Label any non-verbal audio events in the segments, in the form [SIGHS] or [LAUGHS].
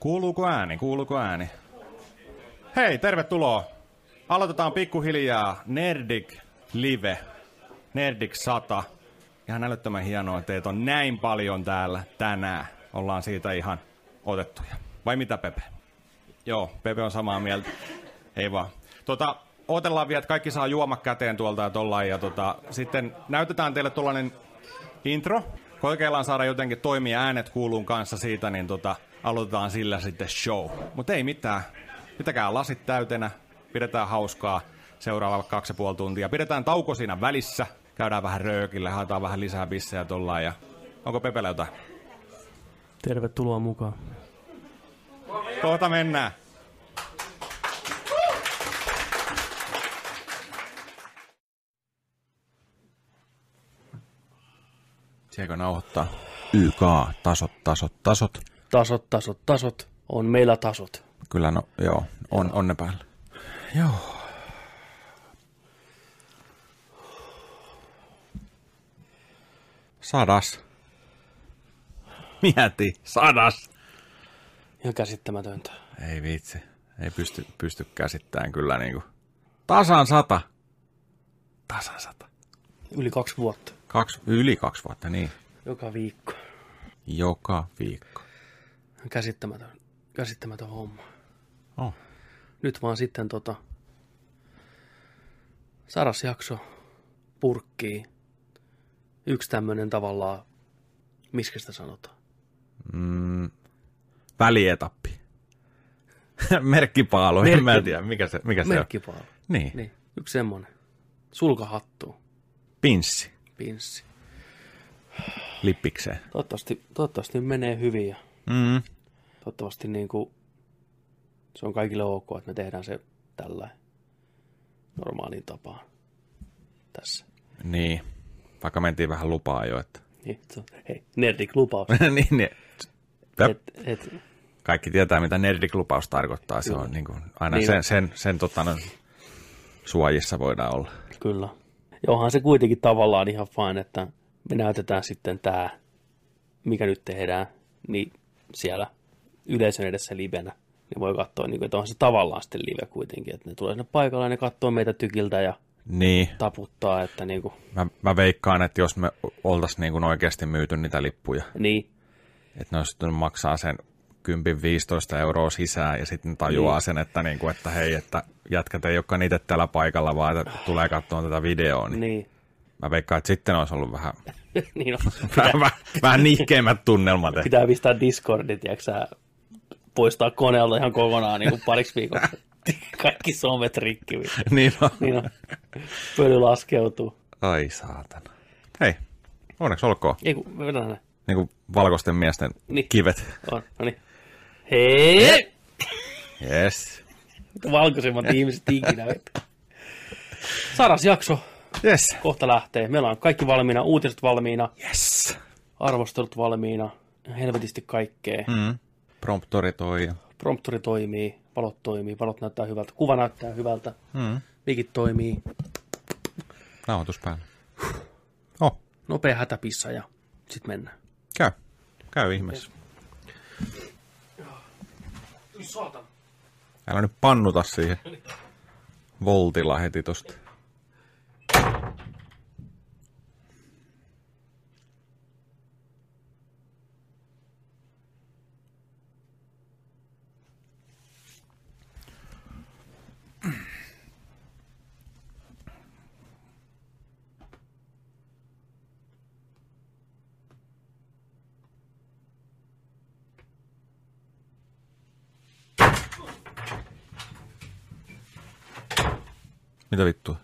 Kuuluuko ääni? Kuuluuko ääni? Hei, tervetuloa. Aloitetaan pikkuhiljaa Nerdik Live. Nerdik 100. Ihan älyttömän hienoa, että teitä on näin paljon täällä tänään. Ollaan siitä ihan otettuja. Vai mitä, Pepe? Joo, Pepe on samaa mieltä. Ei vaan. Tota, otellaan vielä, että kaikki saa juoma käteen tuolta ja tollain. Ja tota, sitten näytetään teille tuollainen intro. Koikeillaan saada jotenkin toimia äänet kuuluun kanssa siitä, niin tota, aloitetaan sillä sitten show. Mutta ei mitään. Pitäkää lasit täytenä, pidetään hauskaa seuraava kaksi ja puoli tuntia. Pidetään tauko siinä välissä, käydään vähän röökille, haetaan vähän lisää bissejä tollaan. Ja... Onko Pepele jotain? Tervetuloa mukaan. Kohta mennään. Sielläkö nauhoittaa? YK, tasot, tasot, tasot. Tasot, tasot, tasot. On meillä tasot. Kyllä, no joo, on, on ne päällä. Joo. Sadas. Mieti, sadas. Ihan käsittämätöntä. Ei viitsi. Ei pysty, pysty käsittämään kyllä niinku. Tasan sata. Tasan sata. Yli kaksi vuotta. Kaksi, yli kaksi vuotta, niin. Joka viikko. Joka viikko. Käsittämätön, käsittämätön homma. Oh. Nyt vaan sitten tota... Saras jakso purkkii. Yksi tämmönen tavallaan, miskä sitä sanotaan? Mm, välietappi. [LAUGHS] Merkkipaalu, en Merkki- mä tiedä, mikä se, mikä se on. Merkkipaalu. Niin. Niin, yksi semmonen. Sulkahattu, Pinssi, pinssi. lippikseen. Toivottavasti, toivottavasti menee hyvin ja Mm. toivottavasti niin kuin, se on kaikille ok, että me tehdään se tällä normaaliin tapaan tässä. Niin, vaikka mentiin vähän lupaa jo, että... Niin, hei, nerdik lupaus. [LAUGHS] niin, niin. Et, et, Kaikki tietää, mitä nerdik-lupaus tarkoittaa. Se Kyllä. on niin kuin, aina Niin sen, sen, sen tota, no, suojissa voidaan olla. kyllä. Ja onhan se kuitenkin tavallaan ihan fine, että me näytetään sitten tämä, mikä nyt tehdään, niin siellä yleisön edessä livenä. Niin voi katsoa, niin kuin, että onhan se tavallaan sitten live kuitenkin, että ne tulee sinne paikalle ja ne katsoo meitä tykiltä ja Niin, taputtaa, että niin kuin, mä, mä veikkaan, että jos me oltaisiin niin kuin oikeasti myyty niitä lippuja, niin, että ne olisi maksaa sen 10-15 euroa sisään ja sitten tajuaa Niin. sen, että, niin kuin, että hei, että jätkät ei olekaan niitä täällä paikalla, vaan että tulee katsomaan tätä videoa, niin, niin, mä veikkaan, että sitten olisi ollut vähän, [LAUGHS] niin on. [LAUGHS] vähän, vähän, vähän nihkeimmät tunnelmat. [LAUGHS] pitää pistää Discordit, ja sä poistaa koneelta ihan kokonaan niin kuin pariksi viikoksi. Kaikki somet rikki. niin on. Niin on. Pöly laskeutuu. Ai saatana. Hei, onneksi olkoon. Ei kun, näin. Niin kuin valkoisten miesten Niin. kivet. On, no niin. Hei! Yes. Valkoisimmat ihmiset ikinä. Saras jakso. Yes. Kohta lähtee. Meillä on kaikki valmiina, uutiset valmiina, Yes. arvostelut valmiina, helvetisti kaikkea. Mm. Promptori toi. Promptori toimii, valot toimii, valot näyttää hyvältä, kuva näyttää hyvältä, Mm. mikit toimii, Nauhoitus päällä. Oh, nopea hätäpissa ja sitten mennään. käy. Käy ihmeessä. Saatan. Älä nyt pannuta siihen voltilla heti tosta. Mitä vittua?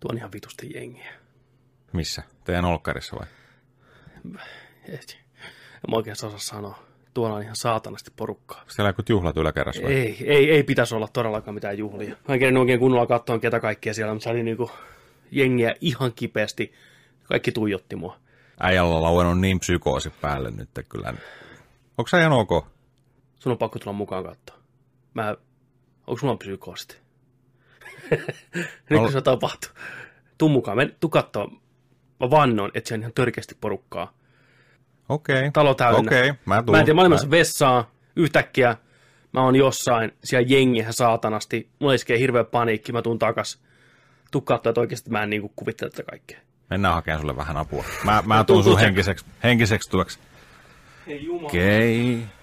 Tuo on ihan vitusti jengiä. Missä? Teidän olkkarissa vai? Et, en mä oikeastaan osaa sanoa. Tuolla on ihan saatanasti porukkaa. Siellä joku juhlat yläkerrassa vai? Ei, ei, ei pitäisi olla todellakaan mitään juhlia. Mä en kerennyt oikein kunnolla katsoa ketä kaikkia siellä, mutta se oli niinku jengiä ihan kipeästi. Kaikki tuijotti mua. Äijällä on lauennut niin psykoosi päälle nyt että kyllä. Onko se ihan ok? Sun on pakko tulla mukaan katsoa. Mä, onko sulla psykoosti? [LAUGHS] Nyt kun se tapahtuu. tuu mukaan, men, tuu kattoo. Mä vannon, että siellä on ihan törkeästi porukkaa. Okei. Okay. Talo täynnä. Okei, okay. mä tuun. Mä en tiedä, mä olin menossa vessaan, yhtäkkiä mä oon jossain siellä jengissä saatanasti, mulla iskee hirveä paniikki, mä tuun takas. Tuu kattoo, että oikeasti mä en niinku kuvittele tätä kaikkea. Mennään hakemaan sulle vähän apua. Mä, mä tuun sun [LAUGHS] henkiseksi, henkiseksi tueksi. Okei. Okay.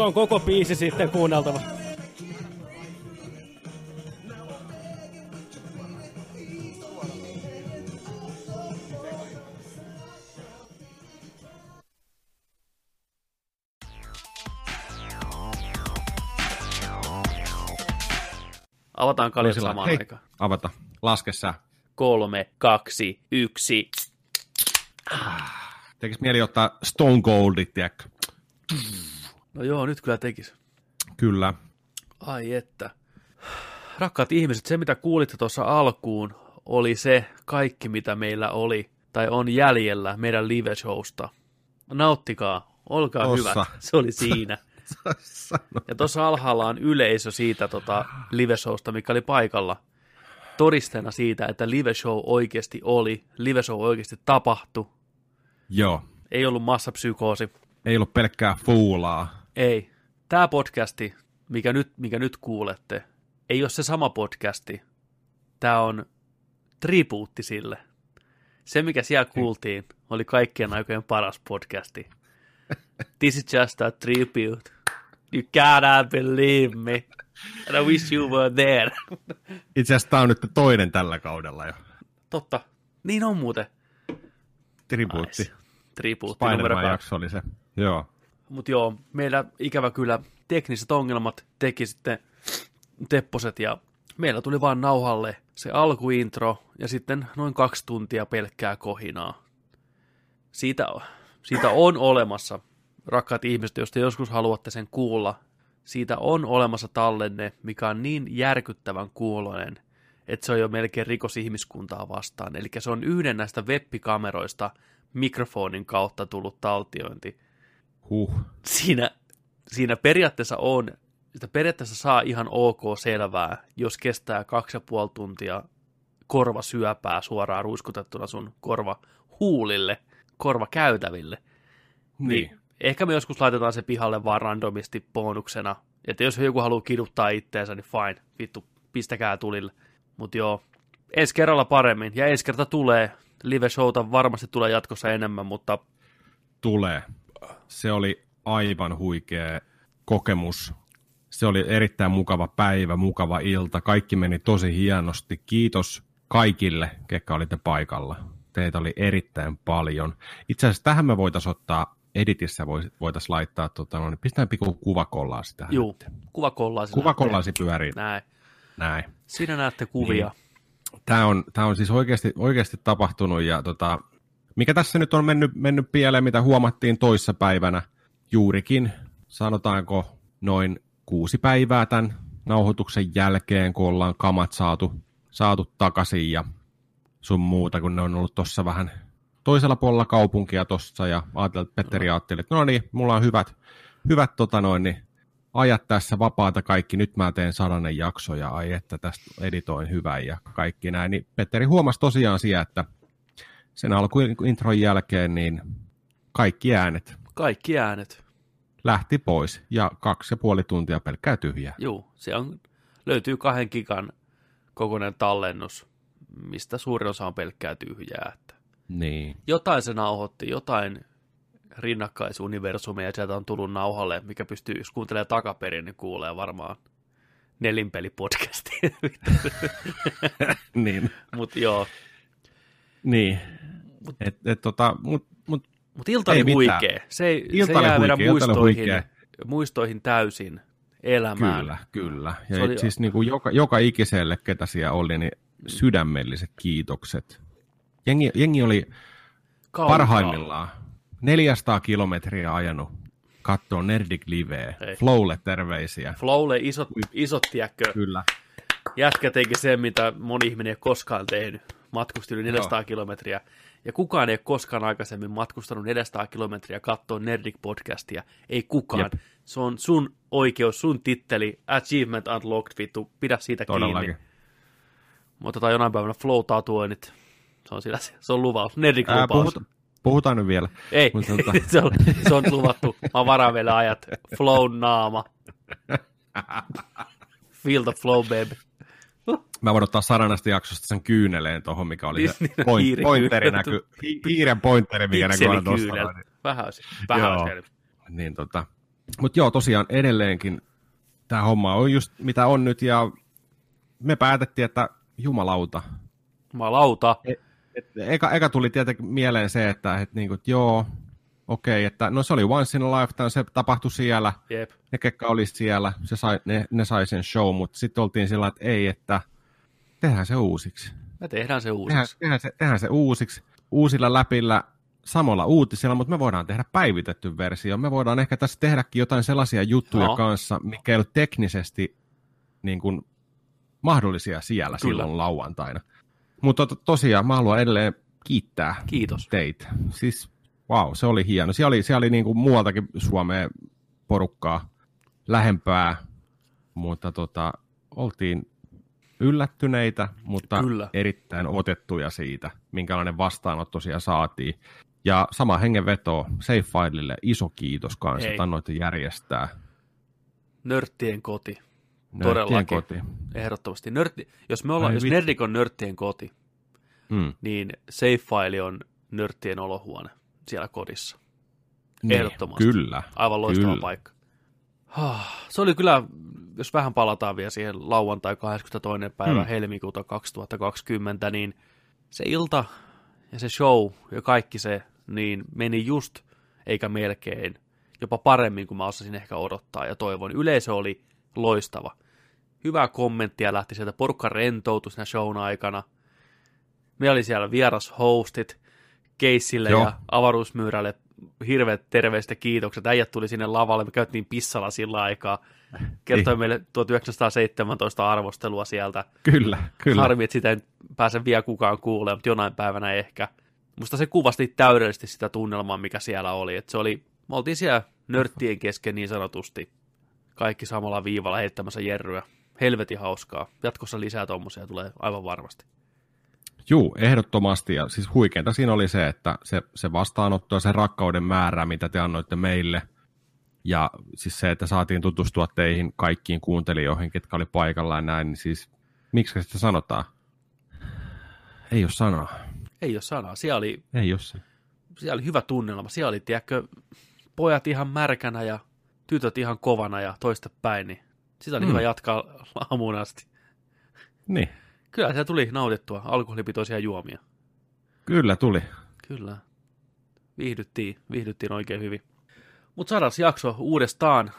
Se on koko biisi sitten kuunneltava. Avataan kaljat samaan Hei, aikaan. avata. Laske sä. Kolme, kaksi, yksi. Tekis mieli ottaa Stone Coldit, tiedätkö? No joo, nyt kyllä tekis. Kyllä. Ai että. Rakkaat ihmiset, se mitä kuulitte tuossa alkuun oli se kaikki, mitä meillä oli tai on jäljellä meidän live-showsta. Nauttikaa, olkaa Tossa. hyvät. Se oli siinä. [LAUGHS] Ja tuossa alhaalla on yleisö siitä tota, live-showsta, mikä oli paikalla. Todisteena siitä, että live-show oikeasti oli, live-show oikeasti tapahtui. Joo. Ei ollut massapsykoosi. Ei ollut pelkkää fuulaa. Ei. Tämä podcasti, mikä nyt, mikä nyt kuulette, ei ole se sama podcasti. Tämä on tribuutti sille. Se, mikä siellä kuultiin, oli kaikkien aikojen paras podcasti. This is just a tribute. You gotta believe me. And I wish you were there. Itse asiassa tää on nyt toinen tällä kaudella jo. Totta. Niin on muuten. Tribuutti. Nice. Tribuutti numero kaksi. oli se. Joo. Mutta joo, meillä ikävä kyllä tekniset ongelmat teki sitten Tepposet ja meillä tuli vaan nauhalle se alkuintro ja sitten noin kaksi tuntia pelkkää kohinaa. Siitä, siitä on olemassa, rakkaat ihmiset, jos te joskus haluatte sen kuulla, siitä on olemassa tallenne, mikä on niin järkyttävän kuuloinen, että se on jo melkein rikos ihmiskuntaa vastaan. Eli se on yhden näistä webbikameroista mikrofonin kautta tullut taltiointi Huh. siinä, siinä periaatteessa on, sitä periaatteessa saa ihan ok selvää, jos kestää kaksi ja puoli tuntia korvasyöpää suoraan ruiskutettuna sun korva huulille, korvakäytäville. Niin. Ehkä me joskus laitetaan se pihalle vaan randomisti bonuksena. Että jos joku haluaa kiduttaa itteensä, niin fine, vittu, pistäkää tulille. Mutta joo, ensi kerralla paremmin. Ja ensi kerta tulee, live-showta varmasti tulee jatkossa enemmän, mutta Tulee. Se oli aivan huikea kokemus. Se oli erittäin mukava päivä, mukava ilta. Kaikki meni tosi hienosti. Kiitos kaikille, ketkä olitte paikalla. Teitä oli erittäin paljon. Itse asiassa tähän me voitaisiin ottaa editissä voitaisiin laittaa, tota, no, niin pistetään pikku kuvakollaa sitä. juu, kuvakollaisena. Kuvakollaasi pyörii. Näin. Näin. Siinä näette kuvia. Tämä on, tämä on siis oikeasti, oikeasti tapahtunut ja tota, mikä tässä nyt on mennyt, mennyt pieleen, mitä huomattiin toissa päivänä? Juurikin, sanotaanko noin kuusi päivää tämän nauhoituksen jälkeen, kun ollaan kamat saatu, saatu takaisin ja sun muuta, kun ne on ollut tuossa vähän toisella puolella kaupunkia tuossa ja ajattelin, että Petteri ajatteli, että no niin, mulla on hyvät, hyvät tota noin, niin ajat tässä vapaata kaikki, nyt mä teen sadannen jakso ja ai että tästä editoin hyvän ja kaikki näin, niin Petteri huomasi tosiaan siellä, että sen alkuintron jälkeen niin kaikki äänet Kaikki äänet. lähti pois ja kaksi ja puoli tuntia pelkkää tyhjää. Juu, se on, löytyy kahden gigan kokoinen tallennus, mistä suurin osa on pelkkää tyhjää. Että Niin, jotain se nauhoitti, jotain rinnakkaisuniversumeja ja sieltä on tullut nauhalle, mikä pystyy, jos kuuntelee takaperin, niin kuulee varmaan nelinpelipodcasti. [LAUGHS] niin. Mutta joo, Niin. Et, et, tota, mut, mut, mutta ilta oli mitään. huikea. Se, ei- Ilta se jää meidän huikea, oli muistoihin, huikea. muistoihin täysin elämään. kyllä, kyllä. Ja Se oli... siis niin kuin joka, joka ikiselle, ketä siellä oli, niin sydämelliset kiitokset. Jengi, jengi oli Kaukaa. parhaimmillaan 400 kilometriä ajanut katsoa Nerdik Liveä. Ei. Flowlle terveisiä. Flowlle isot, isot tiedätkö, Kyllä. jätkä teki sen, mitä moni ihminen ei koskaan tehnyt. Matkusti yli 400 kilometriä. Ja kukaan ei ole koskaan aikaisemmin matkustanut 400 kilometriä katsoa Nerdik-podcastia. Ei kukaan. Jep. Se on sun oikeus, sun titteli, achievement unlocked, vittu, pidä siitä Todellakin. kiinni. Me otetaan jonain päivänä flow-tatuoinnit. Se on, sillä, se on luvaus, Ää, Nerdik-lupaus. puhuta, puhutaan nyt vielä. Ei, tota- [LAUGHS] se, on, se on luvattu. Mä varaan vielä ajat. Flow naama. [LAUGHS] Feel the flow, baby. Mä voin ottaa sadanasta jaksosta sen kyyneleen tuohon, mikä oli se Niin, niin, point, hiirikyynel. pointeri näky, hi, hiiren pointeri, mikä näkyy aina tuossa. Pikselikyynel. noin. Vähän olisi. Vähän olisi. Niin tota. Mutta joo, tosiaan edelleenkin tämä homma on just mitä on nyt, ja me päätettiin, että jumalauta. Jumalauta. Et eka, eka tuli tietenkin mieleen se, että et niinku, et joo, okei, että no se oli once in a lifetime, se tapahtui siellä, Jep. ne kekka oli siellä, se sai, ne, ne sai sen show, mutta sitten oltiin sillä, että ei, että tehdään se uusiksi. Me tehdään se Tehdään, uusiksi. tehdään, se, tehdään se uusiksi, uusilla läpillä, samalla uutisilla, mutta me voidaan tehdä päivitetty versio. Me voidaan ehkä tässä tehdäkin jotain sellaisia juttuja Joo. kanssa, mikä ei ole teknisesti niin kuin, mahdollisia siellä Kyllä. silloin lauantaina. Mutta to, tosiaan mä haluan edelleen kiittää Kiitos. teitä. Siis wow, se oli hieno. Siellä oli, siellä oli niin kuin muualtakin Suomeen porukkaa lähempää, mutta tota, oltiin yllättyneitä, mutta Kyllä. erittäin otettuja siitä, minkälainen vastaanotto siellä saatiin. Ja sama hengenveto Safe Filelle iso kiitos kanssa, Hei. että annoitte järjestää. Nörttien koti. Nörttien Todellakin. koti. Ehdottomasti. Nörtti, jos me ollaan, Ai jos vitsi. Nerdik on nörttien koti, Mm. niin Safe File on nörttien olohuone siellä kodissa. Niin, Ehdottomasti. Kyllä. Aivan loistava Kyllä. paikka. Se oli kyllä, jos vähän palataan vielä siihen lauantai 22. päivä Hmm. helmikuuta 2020, niin se ilta ja se show ja kaikki se, niin meni just, eikä melkein, jopa paremmin kuin mä osasin ehkä odottaa ja toivon. Yleisö oli loistava. Hyvää kommenttia lähti sieltä, porukka rentoutui siinä shown aikana. Me oli siellä vieras hostit Keissille Joo. ja avaruusmyyrälle hirveät terveiset ja kiitokset. Äijät tuli sinne lavalle, me käytiin pissalla sillä aikaa. Kertoi Niin. meille 1917 arvostelua sieltä. Kyllä, kyllä. Harmi, että sitä ei pääse vielä kukaan kuulemaan, mutta jonain päivänä ehkä. Musta se kuvasti täydellisesti sitä tunnelmaa, mikä siellä oli. Et se oli, me oltiin siellä nörttien kesken niin sanotusti. Kaikki samalla viivalla heittämässä jerryä. Helvetin hauskaa. Jatkossa lisää tommosia tulee aivan varmasti. Juu, ehdottomasti. Ja siis huikeinta siinä oli se, että se, se vastaanotto ja se rakkauden määrä, mitä te annoitte meille, ja siis se, että saatiin tutustua teihin kaikkiin kuuntelijoihin, ketkä oli paikalla ja näin, niin siis miksi sitä sanotaan? Ei ole sanaa. Ei ole sanaa. Siellä oli, Ei ole se. siellä oli hyvä tunnelma. Siellä oli, tiedätkö, pojat ihan märkänä ja tytöt ihan kovana ja toista päin. Niin sitä oli Mm. hyvä jatkaa aamuun asti. Niin, Kyllä siellä tuli nautittua alkoholipitoisia juomia. kyllä tuli. Kyllä. Viihdyttiin, viihdyttiin oikein hyvin. Mutta sadas jakso uudestaan.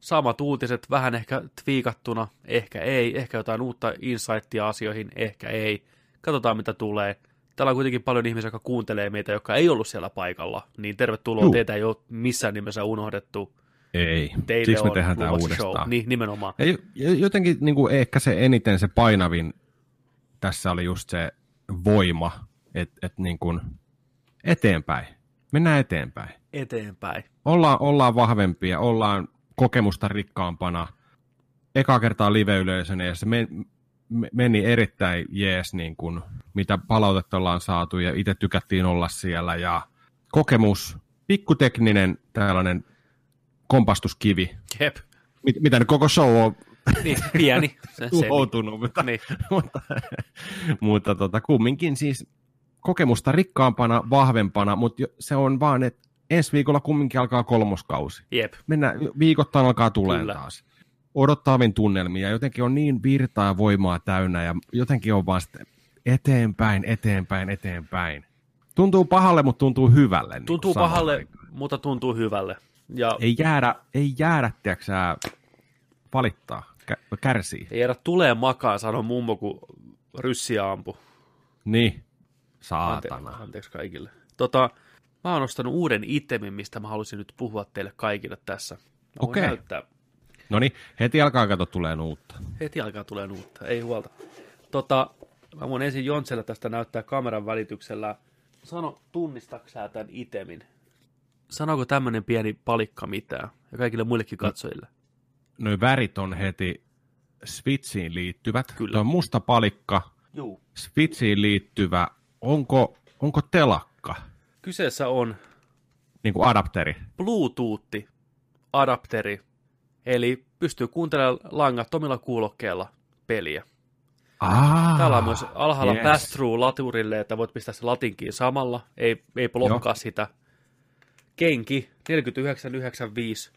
Samat uutiset, vähän ehkä twiikattuna, ehkä ei, ehkä jotain uutta insightia asioihin, ehkä ei. Katsotaan mitä tulee. Täällä on kuitenkin paljon ihmisiä, jotka kuuntelee meitä, jotka ei ollut siellä paikalla. Niin tervetuloa, Juu. teitä ei ole missään nimessä unohdettu. Ei. Teille Siksi me tehdään tämä luvassa show. uudestaan. Niin, nimenomaan. Ja jo- jo- jotenkin niin kuin ehkä se eniten se painavin tässä oli just se voima, että et niin kuin eteenpäin. Mennään eteenpäin. Eteenpäin. Ollaan, ollaan vahvempia, ollaan kokemusta rikkaampana. Eka kertaa live-yleisönä ja se men, me- meni erittäin jees, niin kuin, mitä palautetta ollaan saatu ja itse tykättiin olla siellä ja kokemus, pikkutekninen tällainen kompastuskivi, Jep. mit, mitä nyt koko show on Niin, pieni. Se, se, tuhoutunut, mutta, niin. mutta, mutta tota, kumminkin siis kokemusta rikkaampana, vahvempana, mutta se on vaan, että ensi viikolla kumminkin alkaa kolmoskausi. Jep. Mennään, viikoittain alkaa tulee taas. Odottavin tunnelmia, jotenkin on niin virtaa ja voimaa täynnä ja jotenkin on vaan sitten eteenpäin, eteenpäin, eteenpäin. Tuntuu pahalle, mutta tuntuu hyvälle. niin Tuntuu pahalle, aikaan. mutta tuntuu hyvälle. Ja Ei jäädä, ei jäädä, tiedätkö valittaa, kä- kärsii. ei jäädä tulee makaan, sanoo mummo, kun ryssiä ampu. Niin, Ante- saatana. anteeksi kaikille. Tota, mä oon ostanut uuden itemin, mistä mä halusin nyt puhua teille kaikille tässä. Okei. näyttää. No niin, heti alkaa kato tulee uutta. Heti alkaa tulee uutta, ei huolta. Tota, mä voin ensin Jontselle tästä näyttää kameran välityksellä. Sano, tunnistaksää tämän itemin? Sanooko tämmönen pieni palikka mitään? Ja kaikille muillekin katsojille. Noi värit on heti Switchiin liittyvät. Kyllä. Tuo on musta palikka, Juu. Switchiin liittyvä. Onko, onko telakka, Kyseessä on niin kuin adapteri? Bluetooth-adapteri, eli pystyy kuuntelemaan langattomilla kuulokkeilla peliä. Ah, Täällä on myös alhaalla yes. pass-through laturille, että voit pistää se latinkiin samalla, ei, ei blokkaa Joo. sitä. Kenki 4995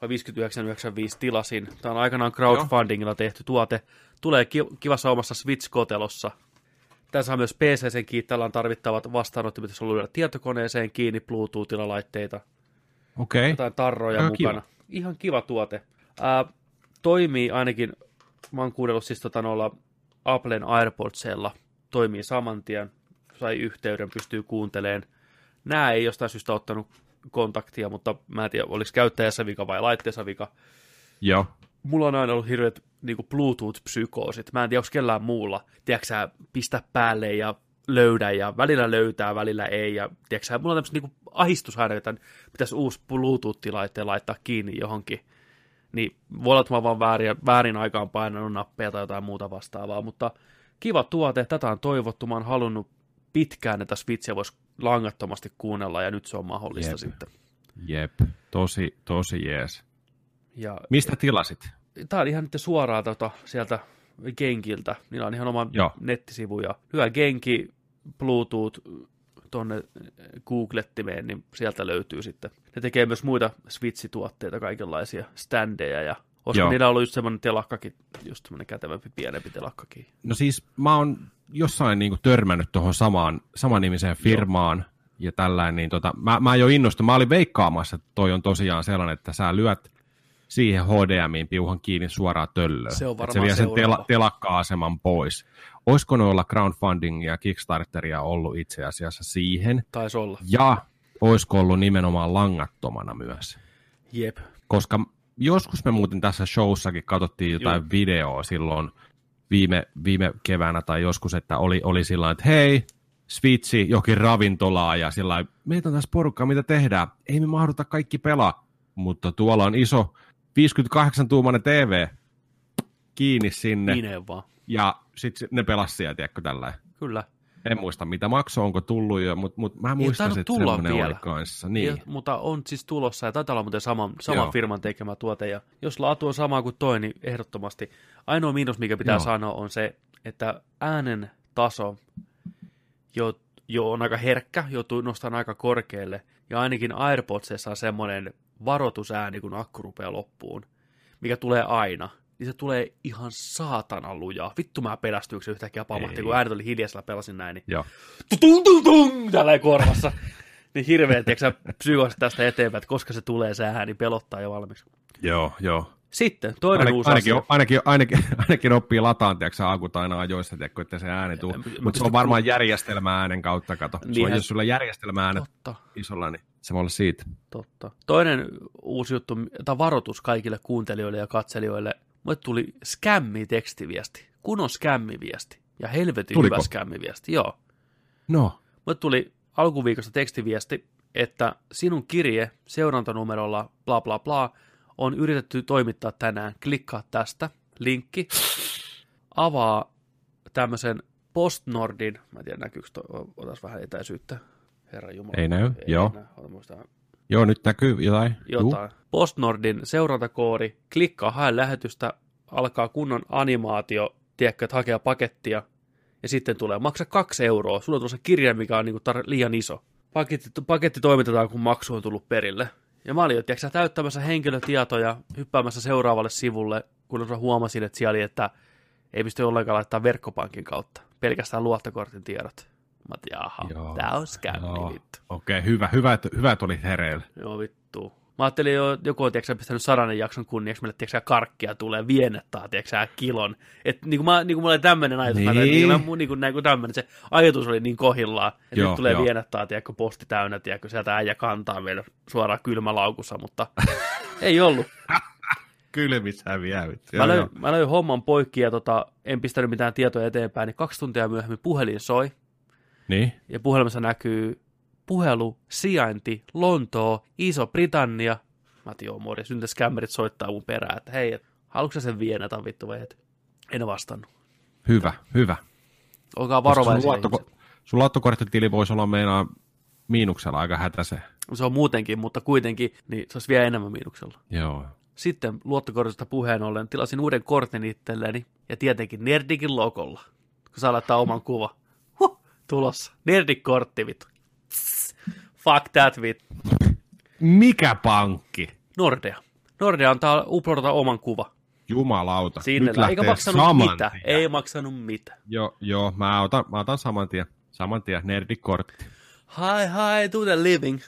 vai 5995 tilasin. Tämä on aikanaan crowdfundingilla tehty tuote. Tulee ki- kivassa omassa Switch-kotelossa. Tässä on myös tällä on tarvittavat vastaanottimet, jos on lyödä tietokoneeseen kiinni, Bluetoothilla laitteita, Okei, okay. jotain tarroja Aika mukana. kiva. Ihan kiva tuote. Ää, toimii ainakin, mä oon kuunnellut siis tota noilla Applen AirPodsilla, toimii saman tien, sai yhteyden, pystyy kuunteleen. Nämä ei jostain syystä ottanut kontaktia, mutta mä en tiedä, oliko käyttäjässä vika vai laitteessa vika. joo. Mulla on aina ollut hirveät niin Bluetooth-psykoosit. Mä en tiedä, onko kellään muulla. Tiedätkö pistä päälle ja löydä ja välillä löytää, välillä ei. Ja tiedätkö mulla on tämmöistä niin aina, että pitäisi uusi Bluetooth-laite laittaa kiinni johonkin. Niin voi olla, että mä vaan väärin, väärin aikaan painanut nappeja tai jotain muuta vastaavaa, mutta kiva tuote, tätä on toivottu, mä oon halunnut pitkään, että Switchia voisi langattomasti kuunnella, ja nyt se on mahdollista Jep. sitten. Jep, tosi, tosi jees. Ja Mistä tilasit? Tää on ihan nyt suoraan tota, sieltä Genkiltä. Niillä on ihan oma Joo. nettisivu ja hyvä Genki, Bluetooth tonne googlettimeen, niin sieltä löytyy sitten. Ne tekee myös muita Switch-tuotteita, kaikenlaisia standeja ja olisiko Joo. niillä ollut just semmoinen telakkakin, just semmoinen kätevämpi, pienempi telakkakin. No siis mä oon jossain niin törmännyt tuohon samaan, saman nimiseen firmaan ja tällainen, niin tota, mä, mä jo innostun. Mä olin veikkaamassa, että toi on tosiaan sellainen, että sä lyöt siihen HDMiin piuhan kiinni suoraan töllöön. Se on varmaan se vie sen seuraava. tela, telakka-aseman pois. Olisiko noilla crowdfundingia ja Kickstarteria ollut itse asiassa siihen? Taisi olla. Ja olisiko ollut nimenomaan langattomana myös? Jep. koska joskus me muuten tässä showssakin katsottiin jotain Joo. videoa silloin viime, viime keväänä tai joskus, että oli, oli sillä että hei, Switchi jokin ravintolaa ja sillä meitä on tässä porukkaa, mitä tehdään. Ei me mahduta kaikki pelaa, mutta tuolla on iso 58-tuumainen TV kiinni sinne Minne vaan. ja sitten ne pelasi siellä, tiedätkö, tällä Kyllä. En muista, mitä makso, onko tullut jo, mutta mut mä muistan, että semmoinen vielä. oli kanssa. Niin. Niin. mutta on siis tulossa, ja taitaa olla muuten saman, saman Joo. firman tekemä tuote, ja jos laatu on sama kuin toi, niin ehdottomasti. Ainoa miinus, mikä pitää Joo. sanoa, on se, että äänen taso jo, jo on aika herkkä, joutuu nostamaan aika korkealle, ja ainakin AirPodsissa on semmoinen varoitusääni, kun akku rupeaa loppuun, mikä tulee aina. Niin se tulee ihan saatana lujaa. Vittu mä pelästyykö se yhtäkkiä pamahti, kun äänet oli hiljaisella, pelasin näin, niin Joo. tung tung tung tällä korvassa. [LAUGHS] niin hirveä, tiedätkö sä, psykoosi tästä eteenpäin, että koska se tulee se ääni, pelottaa jo valmiiksi. Joo, joo. Sitten toinen Ainakin, uusi ainakin, asia. ainakin, ainakin, ainakin oppii lataan, tiedätkö, akut aina ajoissa, tiedätkö, että se ääni tuu. Mä Mutta se on varmaan järjestelmä äänen kautta, kato. Se on, jos sulla järjestelmä äänet Totta, isolla, niin se voi olla siitä. totta. Toinen uusi juttu, tai varoitus kaikille kuuntelijoille ja katselijoille. Mulle tuli skämmi-tekstiviesti. Kunnon skämmiviesti. Ja helvetin Tuliko? hyvä skämmiviesti, joo. No, Mulle tuli alkuviikosta tekstiviesti, että sinun kirje seurantanumerolla bla bla bla on yritetty toimittaa tänään. Klikkaa tästä, linkki, avaa tämmöisen Postnordin, mä en tiedä näkyykö, toi, otas vähän etäisyyttä, herra Jumala. Ei näy, joo. Näy, ota muistaa joo, nyt näkyy jotain. jotain. Postnordin seurantakoodi, klikkaa hae lähetystä, alkaa kunnon animaatio, tiedätkö, että hakea pakettia, ja sitten tulee maksa kaksi euroa. Sulla on tuossa kirja, mikä on niinku tar- liian iso. paketti, paketti toimitetaan, kun maksu on tullut perille. Ja mä olin jo, tiedätkö, täyttämässä henkilötietoja, hyppäämässä seuraavalle sivulle, kun huomasin, että siellä oli, että ei pysty ollenkaan laittaa verkkopankin kautta, pelkästään luottokortin tiedot. Mä otin, jaha, Joo, tää on skämmi vittu. Okei, okay, hyvä, hyvä, että, hyvä, että olit hereillä. Joo, vittu. Mä ajattelin jo, joku on tiedätkö, pistänyt sadannen jakson kunniaksi, meille tiedätkö, karkkia tulee viennettaa, tiedätkö, kilon. Et niin kuin, mä, niin kuin mulla oli tämmöinen ajatus, niin. mä, Niin. niin, mä, niin kuin, näin kuin tämmöinen, se ajatus oli niin kohillaan, että Joo, nyt tulee joo. viennettaa, tiedätkö, posti täynnä, tiedätkö, sieltä äijä kantaa vielä suoraan kylmälaukussa, mutta [LAUGHS] ei ollut. Kylmissä häviää. Mä löin, mä löin homman poikki ja tota, en pistänyt mitään tietoja eteenpäin, niin kaksi tuntia myöhemmin puhelin soi, Niin? ja puhelimessa näkyy puhelu, sijainti, Lontoo, Iso-Britannia. Mä otin, joo, morjens, nyt ne skämmerit soittaa mun perään, että hei, haluatko sen vienetä vittu vai et? En vastannut. Hyvä, hyvä. Olkaa varovaisia sun, luotto, ihmiset. sun luottokorttitili voisi olla meinaa miinuksella aika hätäse. Se on muutenkin, mutta kuitenkin, niin se olisi vielä enemmän miinuksella. Joo. Sitten luottokortista puheen ollen tilasin uuden kortin itselleni ja tietenkin Nerdikin logolla, kun saa laittaa oman kuva. Huh, tulossa. Nerdik-kortti, vittu. Fuck that, vittu. Mikä pankki? Nordea. Nordea antaa uploadata oman kuva. Jumalauta. Sinne, Nyt eikä maksanut saman mitään. tien. Ei maksanut mitään. Joo, joo mä, otan, mä otan saman tien. Saman tien, nerdikortti. Hi, hi, to the living.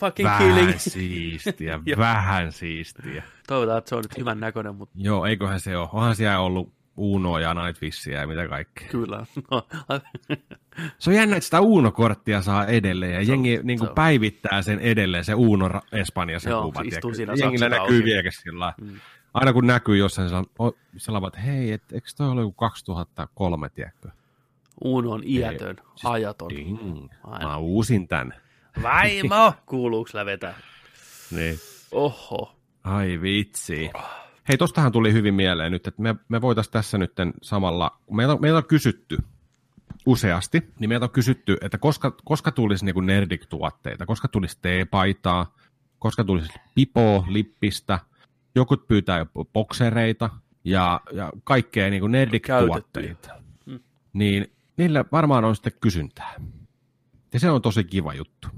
Fucking killing. Vähän [LAUGHS] siistiä, Joo. vähän siistiä. Toivotaan, että se on nyt hyvän näköinen, mutta Joo, eiköhän se ole. Onhan siellä ollut Uno ja Nightwishia ja mitä kaikkea. kyllä. No, [LAUGHS] Se on jännä, että sitä Uno-korttia saa edelleen ja jengi niin se kuin on. päivittää sen edelleen, se Uno Ra- Espanja, se kuva. se Jengillä näkyy vieläkin sillä. Mm. Aina kun näkyy jossain, se on, se on että hei, et, eikö toi ole joku 2003, tiedätkö? Uno on iätön, siis ajaton. Ding. Aina. Mä uusin tän. Vaimo! Kuuluuko lävetä? Niin. Oho. Ai vitsi. Hei, tostahan tuli hyvin mieleen nyt, että me, me voitaisiin tässä nyt samalla, kun meiltä, on- meiltä on kysytty useasti, niin meiltä on kysytty, että koska, koska tulisi niin kuin Nerdik-tuotteita, koska tulisi teepaitaa, koska tulisi pipoa, lippistä, jokut pyytää jo boksereita ja, ja kaikkea niin kuin Nerdik-tuotteita. Mm. Niin niillä varmaan on sitten kysyntää. Ja se on tosi kiva juttu.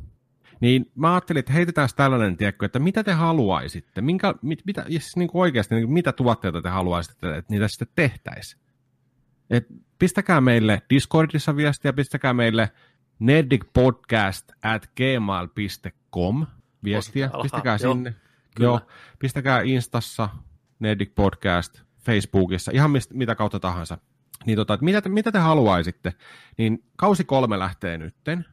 Niin mä ajattelin, että heitetään tällainen, tiedätkö, että mitä te haluaisitte, minkä, mit, mitä, siis niin kuin oikeasti, niin kuin mitä tuotteita te haluaisitte, että niitä sitten tehtäisiin. Et pistäkää meille Discordissa viestiä, pistäkää meille nerdicpodcast at gmail.com viestiä, pistäkää joo, sinne. kyllä. Joo, pistäkää Instassa, Nerdic Podcast, Facebookissa, ihan mistä, mitä kautta tahansa. Niin tota, että mitä, te, mitä te haluaisitte, niin kausi kolme lähtee nytten,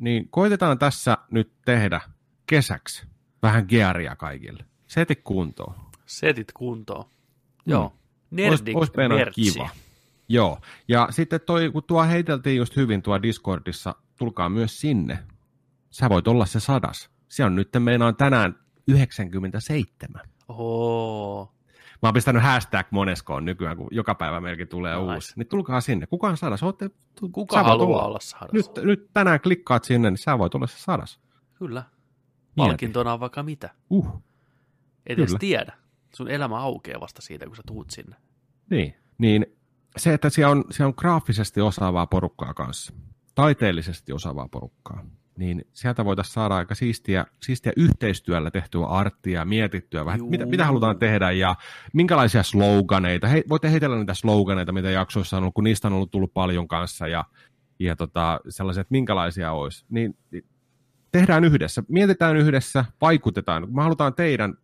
niin koitetaan tässä nyt tehdä kesäksi vähän gearia kaikille. Seti kuntoon. Setit kuntoon. Mm. Joo. Nerdik Ois mertsi. kiva. Joo, ja sitten toi, kun tuo heiteltiin just hyvin tuo Discordissa, tulkaa myös sinne. Sä voit olla se sadas. Se on nyt meinaan tänään 97. Oo. Mä oon pistänyt hashtag moneskoon nykyään, kun joka päivä melkein tulee nice. uusi. Niin tulkaa sinne. Kukaan sadas? Ootte, Kuka haluaa olla sadas? Nyt, nyt tänään klikkaat sinne, niin sä voit olla se sadas. Kyllä. Palkintona on vaikka mitä. Uh, Et edes Kyllä. tiedä. Sun elämä aukeaa vasta siitä, kun sä tuut sinne. niin. Niin se, että siellä on, siellä on graafisesti osaavaa porukkaa kanssa, taiteellisesti osaavaa porukkaa, niin sieltä voitaisiin saada aika siistiä, siistiä yhteistyöllä tehtyä arttia, mietittyä vähän, Juu. mitä, mitä halutaan tehdä ja minkälaisia sloganeita. He, voitte heitellä niitä sloganeita, mitä jaksoissa on ollut, kun niistä on ollut tullut paljon kanssa ja, ja tota, sellaiset, että minkälaisia olisi. Niin, niin tehdään yhdessä, mietitään yhdessä, vaikutetaan. Me halutaan teidän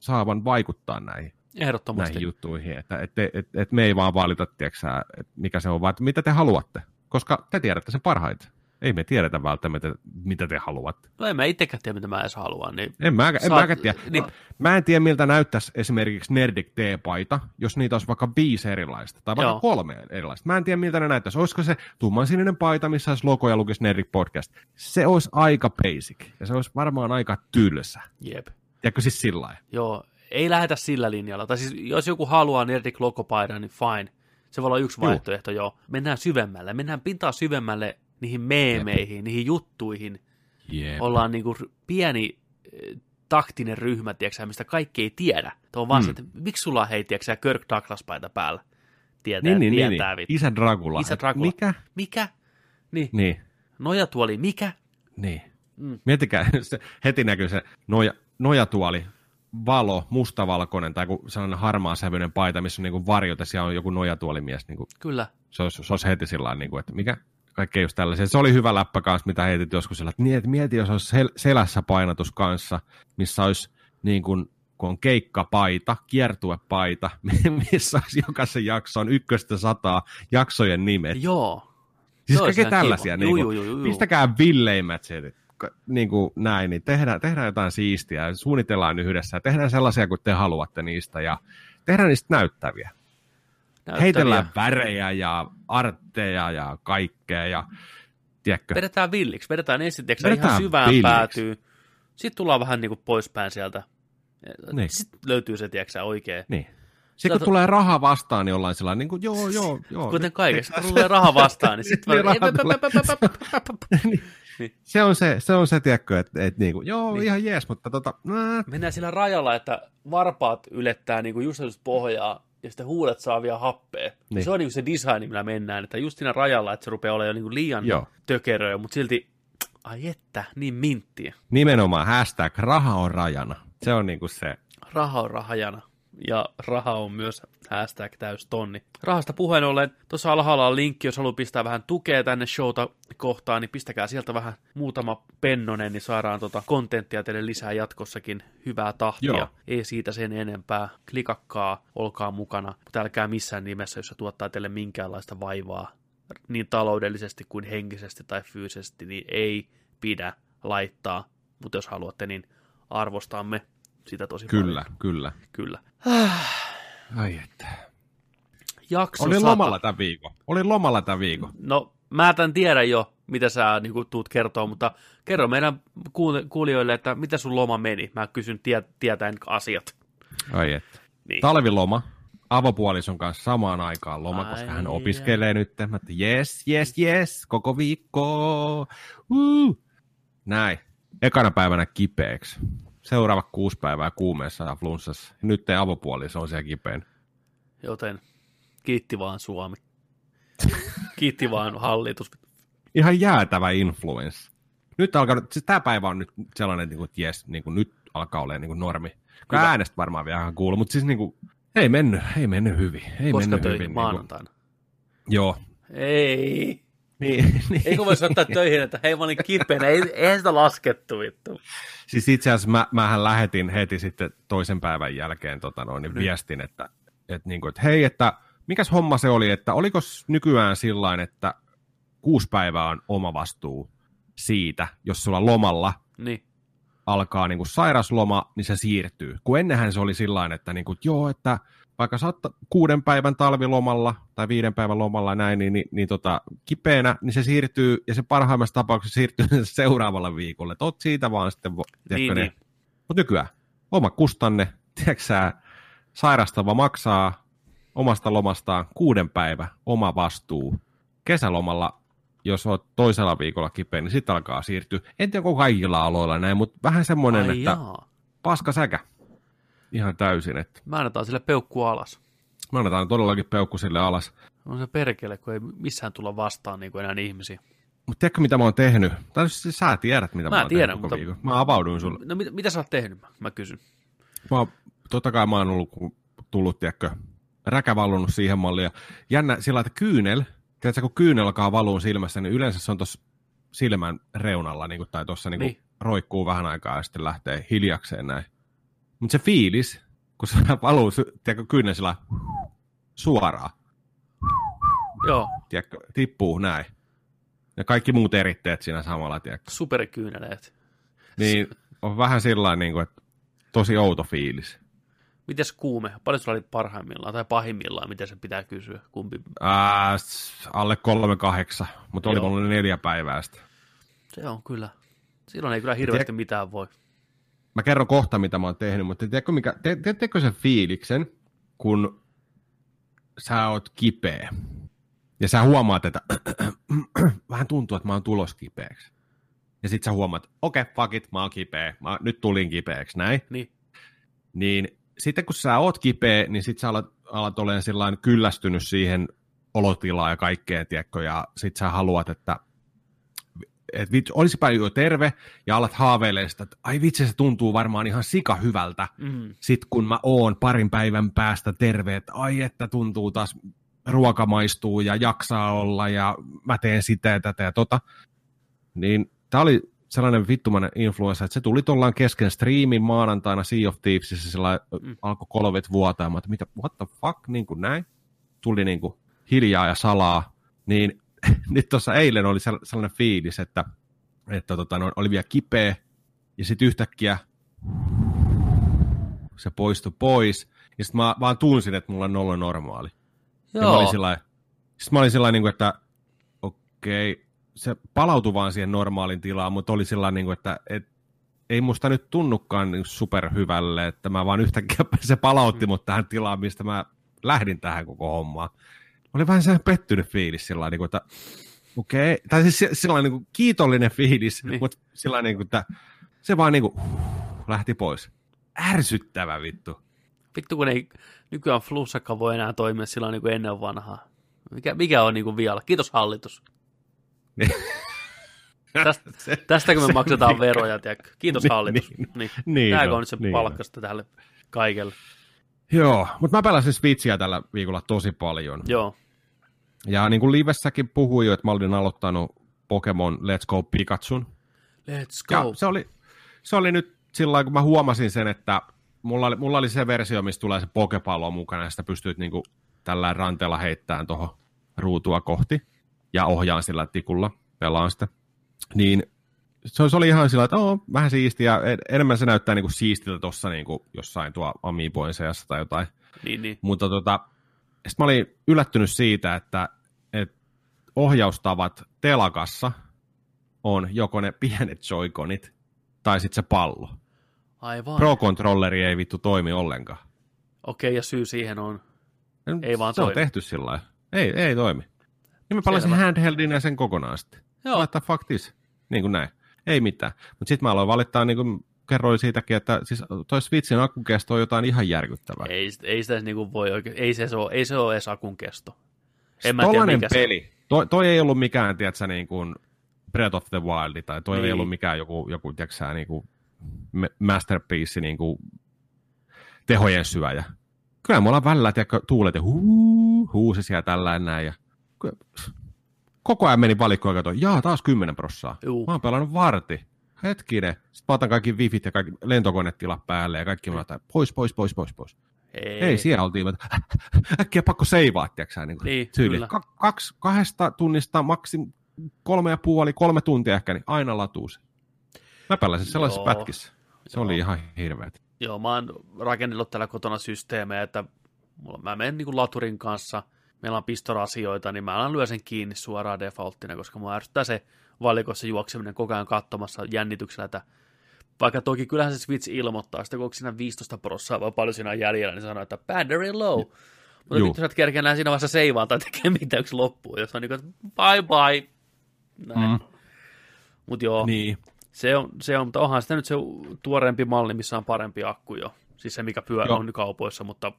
saavan vaikuttaa näihin Ehdottomasti. näihin juttuihin, että et, et, et me ei vaan valita, tiiäksä, että mikä se on, vaan mitä te haluatte, koska te tiedätte sen parhaiten. Ei me tiedetä välttämättä, mitä te haluatte. No en mä itsekään tiedä, mitä mä edes haluan. Niin En mä, en Saat- mäkään tiedä. niin- Mä en tiedä, miltä näyttäisi esimerkiksi Nerdic T-paita, jos niitä olisi vaikka viisi erilaista, tai vaikka Joo. kolme erilaista. Mä en tiedä, miltä ne näyttäisi. Olisiko se tummansininen paita, missä olisi logo ja lukisi Nerdic Podcast. Se olisi aika basic, ja se olisi varmaan aika tylsä. jep. Tiedätkö siis sillä lailla? Joo, ei lähetä sillä linjalla. Tai siis jos joku haluaa Nerdik logopaidan, niin fine. Se voi olla yksi vaihtoehto, joo. Mennään syvemmälle. Mennään pintaa syvemmälle niihin meemeihin, niihin juttuihin. Jep. Ollaan niinku r- pieni eh, taktinen ryhmä, tiiäksä, mistä kaikki ei tiedä. Tuo on vaan Mm. se, että miksi sulla on hei, tiiäksä, Kirk Douglas-paita päällä? Tietää, Niin, niin, niin, tietää niin. vittu. Isä Dracula. Isä Et Dracula. Mikä? Mikä? Niin. Niin, Nojatuoli, mikä? niin. Mm. Miettikää, [LAUGHS] se, heti näkyy se noja, nojatuoli, valo, mustavalkoinen tai joku sellainen harmaa sävyinen paita, missä on niin kuin varjot ja siellä on joku nojatuolimies. Niin kuin, Kyllä. se, olisi, se olisi heti sillä niin kuin, että mikä kaikkea just tällaisia. Se oli hyvä läppä kanssa, mitä heitit joskus sillä, että mieti, mieti jos olisi sel- selässä painatus kanssa, missä olisi niin kuin, kun on keikkapaita, kiertuepaita, [LAUGHS] missä olisi jokaisen jaksoon ykköstä sataa jaksojen nimet. Joo. Siis kaikki tällaisia. kiva. Niin kuin, juu, juu, juu. pistäkää villeimmät sieltä, niin kuin näin, niin tehdään, tehdään jotain siistiä, suunnitellaan yhdessä, tehdään sellaisia kuin te haluatte niistä ja tehdään niistä näyttäviä. Heitellään värejä ja artteja ja kaikkea ja tiedätkö, Vedetään villiksi. Vedetään ensin tiedätkö, Vedetään ihan syvään villiksi. päätyy. Sitten tullaan vähän niin kuin poispäin sieltä. Niin. Sitten löytyy se, tiedätkö, oikein. niin. Sitten kun Sä- tulee raha vastaan, niin ollaan sellainen, niin kuin, joo, joo, joo. Kuten kaikessa, kun tulee raha vastaan, niin sitten Niin. Se on se, se, on se tiedätkö, että, että niin kuin, joo, Niin. ihan jees, mutta tota, nää, Mennään sillä rajalla, että varpaat ylettää niin kuin just pohjaa ja sitten huulet saa vielä happea. Niin. Se on niin se design, millä mennään, että just siinä rajalla, että se rupeaa olemaan jo niin liian Joo. tökeröä, mutta silti, ai että, niin minttiä. nimenomaan hashtag raha on rajana. Se on niin kuin se, Raha on rahajana. Ja raha on myös hashtag täys tonni. Rahasta puheen ollen, tuossa alhaalla on linkki, jos haluaa pistää vähän tukea tänne showta kohtaan, niin pistäkää sieltä vähän muutama pennonen, niin saadaan tota kontenttia teille lisää jatkossakin. Hyvää tahtia. Joo. Ei siitä sen enempää. Klikakkaa, olkaa mukana. Mutta älkää missään nimessä, jos se tuottaa teille minkäänlaista vaivaa, niin taloudellisesti kuin henkisesti tai fyysisesti, niin ei pidä laittaa. Mutta jos haluatte, niin arvostamme sitä tosi kyllä, paljon. kyllä. Kyllä. [SIGHS] Ai että. Jakso Olin sata. lomalla tämän viikon. Olin lomalla tämän viikon. No, mä tän tiedä jo, mitä sä niin kuin, tuut kertoa, mutta kerro meidän kuul- kuulijoille, että mitä sun loma meni. Mä kysyn tie- tietäen asiat. Ai että. Niin. Talviloma. Avopuolison kanssa samaan aikaan loma, Ai koska hän opiskelee nyt. Mä että yes, yes, yes, koko viikko. Uh. Näin. Ekana päivänä kipeäksi. Seuraava kuusi päivää kuumeessa ja flunssassa. Nyt te avopuoliso on siellä kipeän. Joten kiitti vaan Suomi. [LAUGHS] kiitti vaan hallitus. Ihan jäätävä influenssi. Nyt alkaa, siis tämä päivä on nyt sellainen, niin kuin, että jes, niin kuin nyt alkaa olemaan niin kuin normi. Hyvä. äänestä varmaan vielä ihan kuuluu, mutta siis niin kuin, ei mennyt, ei mennyt hyvin. Ei Koska mennyt töihin hyvin. Niin kuin, maanantaina. joo. Ei. [LAUGHS] Niin, [LAUGHS] niin. Eikö voi ottaa töihin, että hei mä olin kipeänä. Ei, eihän sitä laskettu vittu. Siis itse asiassa mä, mähän lähetin heti sitten toisen päivän jälkeen tota noin, niin viestin, että, että, niin kuin, että hei, että mikäs homma se oli, että oliko nykyään sillain, että kuusi päivää on oma vastuu siitä, jos sulla lomalla Niin. alkaa niin kuin sairasloma, niin se siirtyy. Kun ennenhän se oli sillain, että niin kuin, joo, että vaikka sä oot kuuden päivän talvilomalla tai viiden päivän lomalla näin, niin, niin, niin tota, kipeänä, niin se siirtyy, ja se parhaimmassa tapauksessa siirtyy [LAUGHS] seuraavalle viikolle. Et oot siitä vaan sitten, vo- tiedätkö Niin, ne. niin. Mutta nykyään, oma kustanne, [LAUGHS] tiedätkö sairastava maksaa omasta lomastaan kuuden päivä, oma vastuu. Kesälomalla, jos oot toisella viikolla kipeä, niin sitten alkaa siirtyä. En tiedä, onko kaikilla aloilla näin, mutta vähän semmoinen, Ai että jaa. paska säkä. Ihan täysin, että Mä annetaan sille peukku alas. me annetaan todellakin peukku sille alas. On se perkele, kun ei missään tulla vastaan niin kuin enää ihmisiä. Mutta tiedätkö, mitä mä oon tehnyt? Tai siis sä tiedät, mitä mä, Mä oon tiedän, tehnyt koko mutta- viikon. Mä avauduin sulle. No mit, mitä sä oot tehnyt, mä, mä kysyn. Mä oon, totta kai mä oon ollut, tullut, tiedätkö, räkä valunut siihen malliin. Ja jännä sillä, että kyynel, tiedätkö, kun kyynel alkaa valuun silmässä, niin yleensä se on tuossa silmän reunalla, niin kuin, tai tuossa niin Niin. niin. roikkuu vähän aikaa ja sitten lähtee hiljakseen näin. Mutta se fiilis, kun se [LAUGHS] valuu, tiedätkö, kyynel sillä suoraan, Joo, tiedätkö, tippuu näin. Ja kaikki muut eritteet siinä samalla, tiedätkö. superkyyneleet. Niin on vähän sillä niin kuin, että tosi outo fiilis. Mites kuume? Paljon sulla oli parhaimmillaan tai pahimmillaan? Miten se pitää kysyä? Kumpi? Ää, alle kolme kahdeksan, mutta oli mulla neljä päivää sitä. Se on kyllä. Silloin ei kyllä hirveästi mitään voi. Mä kerron kohta, mitä mä oon tehnyt, mutta tiedätkö, mikä, te, teettekö sen fiiliksen, kun sä oot kipeä ja sä huomaat, että [CLEARS THROAT] vähän tuntuu, että mä oon tulos kipeäksi. Ja sit sä huomaat, okei, okay, fuck it, mä oon kipeä, mä nyt tulin kipeäksi, näin. Niin. Niin sitten kun sä oot kipeä, niin sit sä alat, alat olemaan kyllästynyt siihen olotilaan ja kaikkeen, tiedätkö, ja sit sä haluat, että että vitsi, olisipa jo terve ja alat haaveilemaan sitä, että ai vitsi, se tuntuu varmaan ihan sika hyvältä. Mm. Sitten kun mä oon parin päivän päästä terve, että ai että tuntuu taas, ruoka maistuu ja jaksaa olla ja mä teen sitä ja tätä ja tota. Niin tää oli sellainen vittumainen influenssa, että se tuli tuollaan kesken striimin maanantaina Sea of Thievesissä, sillä mm. alkoi kolvet vuotaa, että mitä, what the fuck, niin kuin näin. Tuli niin kuin hiljaa ja salaa, niin [LAUGHS] nyt tuossa eilen oli sellainen fiilis, että, että tota, no, oli vielä kipeä, ja sitten yhtäkkiä se poistui pois, ja sitten mä vaan tunsin, että mulla on nolla normaali. Joo. Ja mä olin sillä sitten mä olin sillä niin että okei, okay, se palautui vaan siihen normaalin tilaan, mutta oli sillä niin kuin, että et, ei musta nyt tunnukaan niin superhyvälle, että mä vaan yhtäkkiä [LAUGHS] se palautti mm. mut tähän tilaan, mistä mä lähdin tähän koko hommaan. Oli vähän sellainen pettynyt fiilis sillä niin kuin, että okei, okay. tai siis sillä niin kuin kiitollinen fiilis, niin. mutta sillä niin kuin, että se vaan niin kuin, lähti pois. Ärsyttävä vittu. Vittu, kun ei nykyään flussakka voi enää toimia sillä niin kuin ennen vanhaa. Mikä, mikä on niin kuin vielä? Kiitos hallitus. Niin. [LAUGHS] Tästä, se, tästäkö me se, maksetaan niin, veroja, tiedätkö? Kiitos niin, hallitus. Niin, niin. niin Tämäkö on nyt se niin palkkasta tälle kaikelle? Joo, mutta mä pelasin Switchiä tällä viikolla tosi paljon. Joo. Ja niin kuin Livessäkin puhui jo, että mä olin aloittanut Pokemon Let's Go Pikachun. Let's go. Ja se oli, se oli nyt sillä kun mä huomasin sen, että mulla oli, mulla oli se versio, missä tulee se pokepallo mukana, ja sitä pystyt niin kuin tällä ranteella heittämään tuohon ruutua kohti, ja ohjaan sillä tikulla, pelaan sitä. Niin se, se oli ihan sillä, että oo, vähän siistiä, enemmän se näyttää niin kuin siistiltä tuossa niin kuin jossain tuo Amiiboin seassa tai jotain. Niin, niin. Mutta tota, sitten mä olin yllättynyt siitä, että, että ohjaustavat telakassa on joko ne pienet joikonit tai sitten se pallo. Aivan. Pro-controlleri ei vittu toimi ollenkaan. Okei, ja syy siihen on, ei vaan se toimi. on tehty sillä lailla. Ei, ei toimi. Niin mä palasin handheldin ja sen kokonaan sitten. Joo. Laittaa fuck this. Niin kuin näin. Ei mitään. Mutta sitten mä aloin valittaa, niin kuin kerroin siitäkin, että siis toi Switchin akun kesto on jotain ihan järkyttävää. Ei, ei sitä niin kuin voi oikein, ei se, ole, ei se ole edes akun kesto. En Tollainen tiedä, peli. Se... Toi, toi, ei ollut mikään, tiedätkö, niin kuin Breath of the Wild, tai toi niin. ei ollut mikään joku, joku tiedätkö, niin kuin masterpiece, niin kuin tehojen syöjä. Kyllä me ollaan välillä, tiedätkö, tuulet ja huu, huusi siellä tällä näin. Ja... Koko ajan meni valikkoon ja katsoin, jaa, taas 10 prossaa. Juu. Mä oon pelannut varti. Hetkinen. Sitten mä otan kaikki wifit ja kaikki lentokonetilat päälle ja kaikki mä otan, pois, pois, pois, pois, pois. Ei, Ei siellä oltiin, että [LAUGHS] äkkiä pakko seivaa, tiedätkö niin, niin tyyli. Ka- kaksi, kahdesta tunnista maksim kolme ja puoli, kolme tuntia ehkä, niin aina latuus. Mä pelasin sellaisessa Joo. pätkissä. Se Joo. oli ihan hirveät. Joo, mä oon rakennellut täällä kotona systeemejä, että mulla, mä menen niin laturin kanssa, meillä on pistorasioita, niin mä alan lyö sen kiinni suoraan defaulttina, koska mua ärsyttää se valikossa juokseminen koko ajan katsomassa jännityksellä, että vaikka toki kyllähän se Switch ilmoittaa, sitä kun siinä 15 prosenttia vai paljon siinä on jäljellä, niin sanoo, että battery low. Mutta nyt sä et kerkeä siinä vaiheessa seivaan tai tekee mitään, yksi loppuu. Jos on niin kuin, bye bye. Näin. Mm. Mutta joo, niin. se on, se on, mutta onhan sitä nyt se tuoreempi malli, missä on parempi akku jo. Siis se, mikä pyörä on kaupoissa, mutta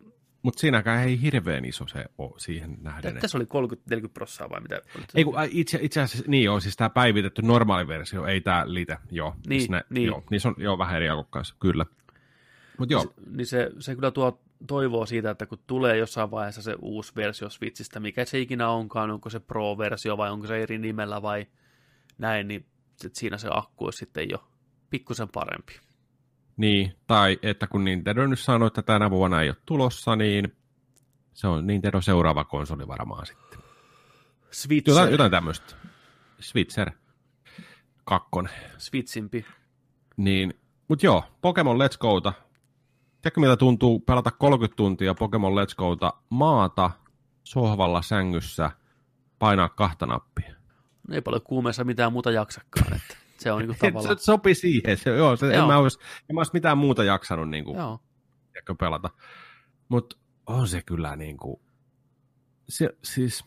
mutta siinäkään ei hirveän iso se ole siihen nähden. Tässä oli 30-40 prosenttia vai mitä? Ei, kun, itse, itse asiassa niin on, siis tämä päivitetty normaali versio, ei tämä lite, joo. Niin, siis ne, niin. Joo, niissä on joo, vähän eri kanssa, kyllä. Mut joo. Niin se, se kyllä tuo toivoo siitä, että kun tulee jossain vaiheessa se uusi versio Switchistä, mikä se ikinä onkaan, onko se Pro-versio vai onko se eri nimellä vai näin, niin siinä se akku olisi sitten jo pikkusen parempi. Niin, tai että kun Nintendo nyt sanoi, että tänä vuonna ei ole tulossa, niin se on Nintendo seuraava konsoli varmaan sitten. Switcher. Jotain, jotain tämmöistä. Switcher. Kakkonen. Switchimpi. Niin, mutta joo, Pokemon Let's Gota. Tiedätkö miltä tuntuu pelata 30 tuntia Pokemon Let's Gota maata sohvalla sängyssä, painaa kahta nappia? No ei paljon kuumeessa mitään muuta jaksakaan, että se on niinku [LAUGHS] tavallaan... se sopi siihen, se, joo, se, joo. En, mä olisi, en mä olisi mitään muuta jaksanut niinku, joo. pelata. Mutta on se kyllä niinku, se, siis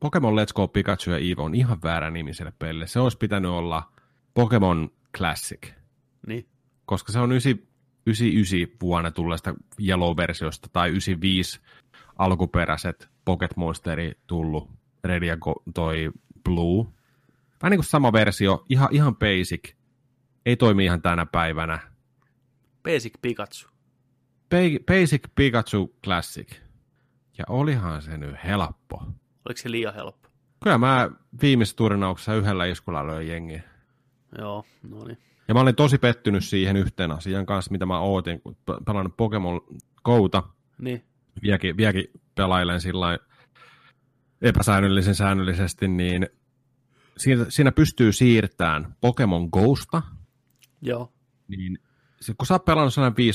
Pokemon Let's Go Pikachu ja Eevee on ihan väärä nimi sille pelille. Se olisi pitänyt olla Pokemon Classic. Niin. Koska se on 99 vuonna tulleesta Yellow-versiosta tai 95 alkuperäiset Pocket Monsteri tullut Red ja toi Blue vähän niin kuin sama versio, ihan, ihan basic, ei toimi ihan tänä päivänä. Basic Pikachu. Ba- basic Pikachu Classic. Ja olihan se nyt helppo. Oliko se liian helppo? Kyllä mä viimeisessä turnauksessa yhdellä iskulla löin jengiä. Joo, no niin. Ja mä olin tosi pettynyt siihen yhteen asian kanssa, mitä mä ootin, kun pe- pelannut Pokemon Gouta. Niin, Vieläkin, vieläkin pelailen sillä epäsäännöllisen säännöllisesti, niin siinä, siinä pystyy siirtämään Pokemon Ghosta, joo. niin se, kun sä oot pelannut sellainen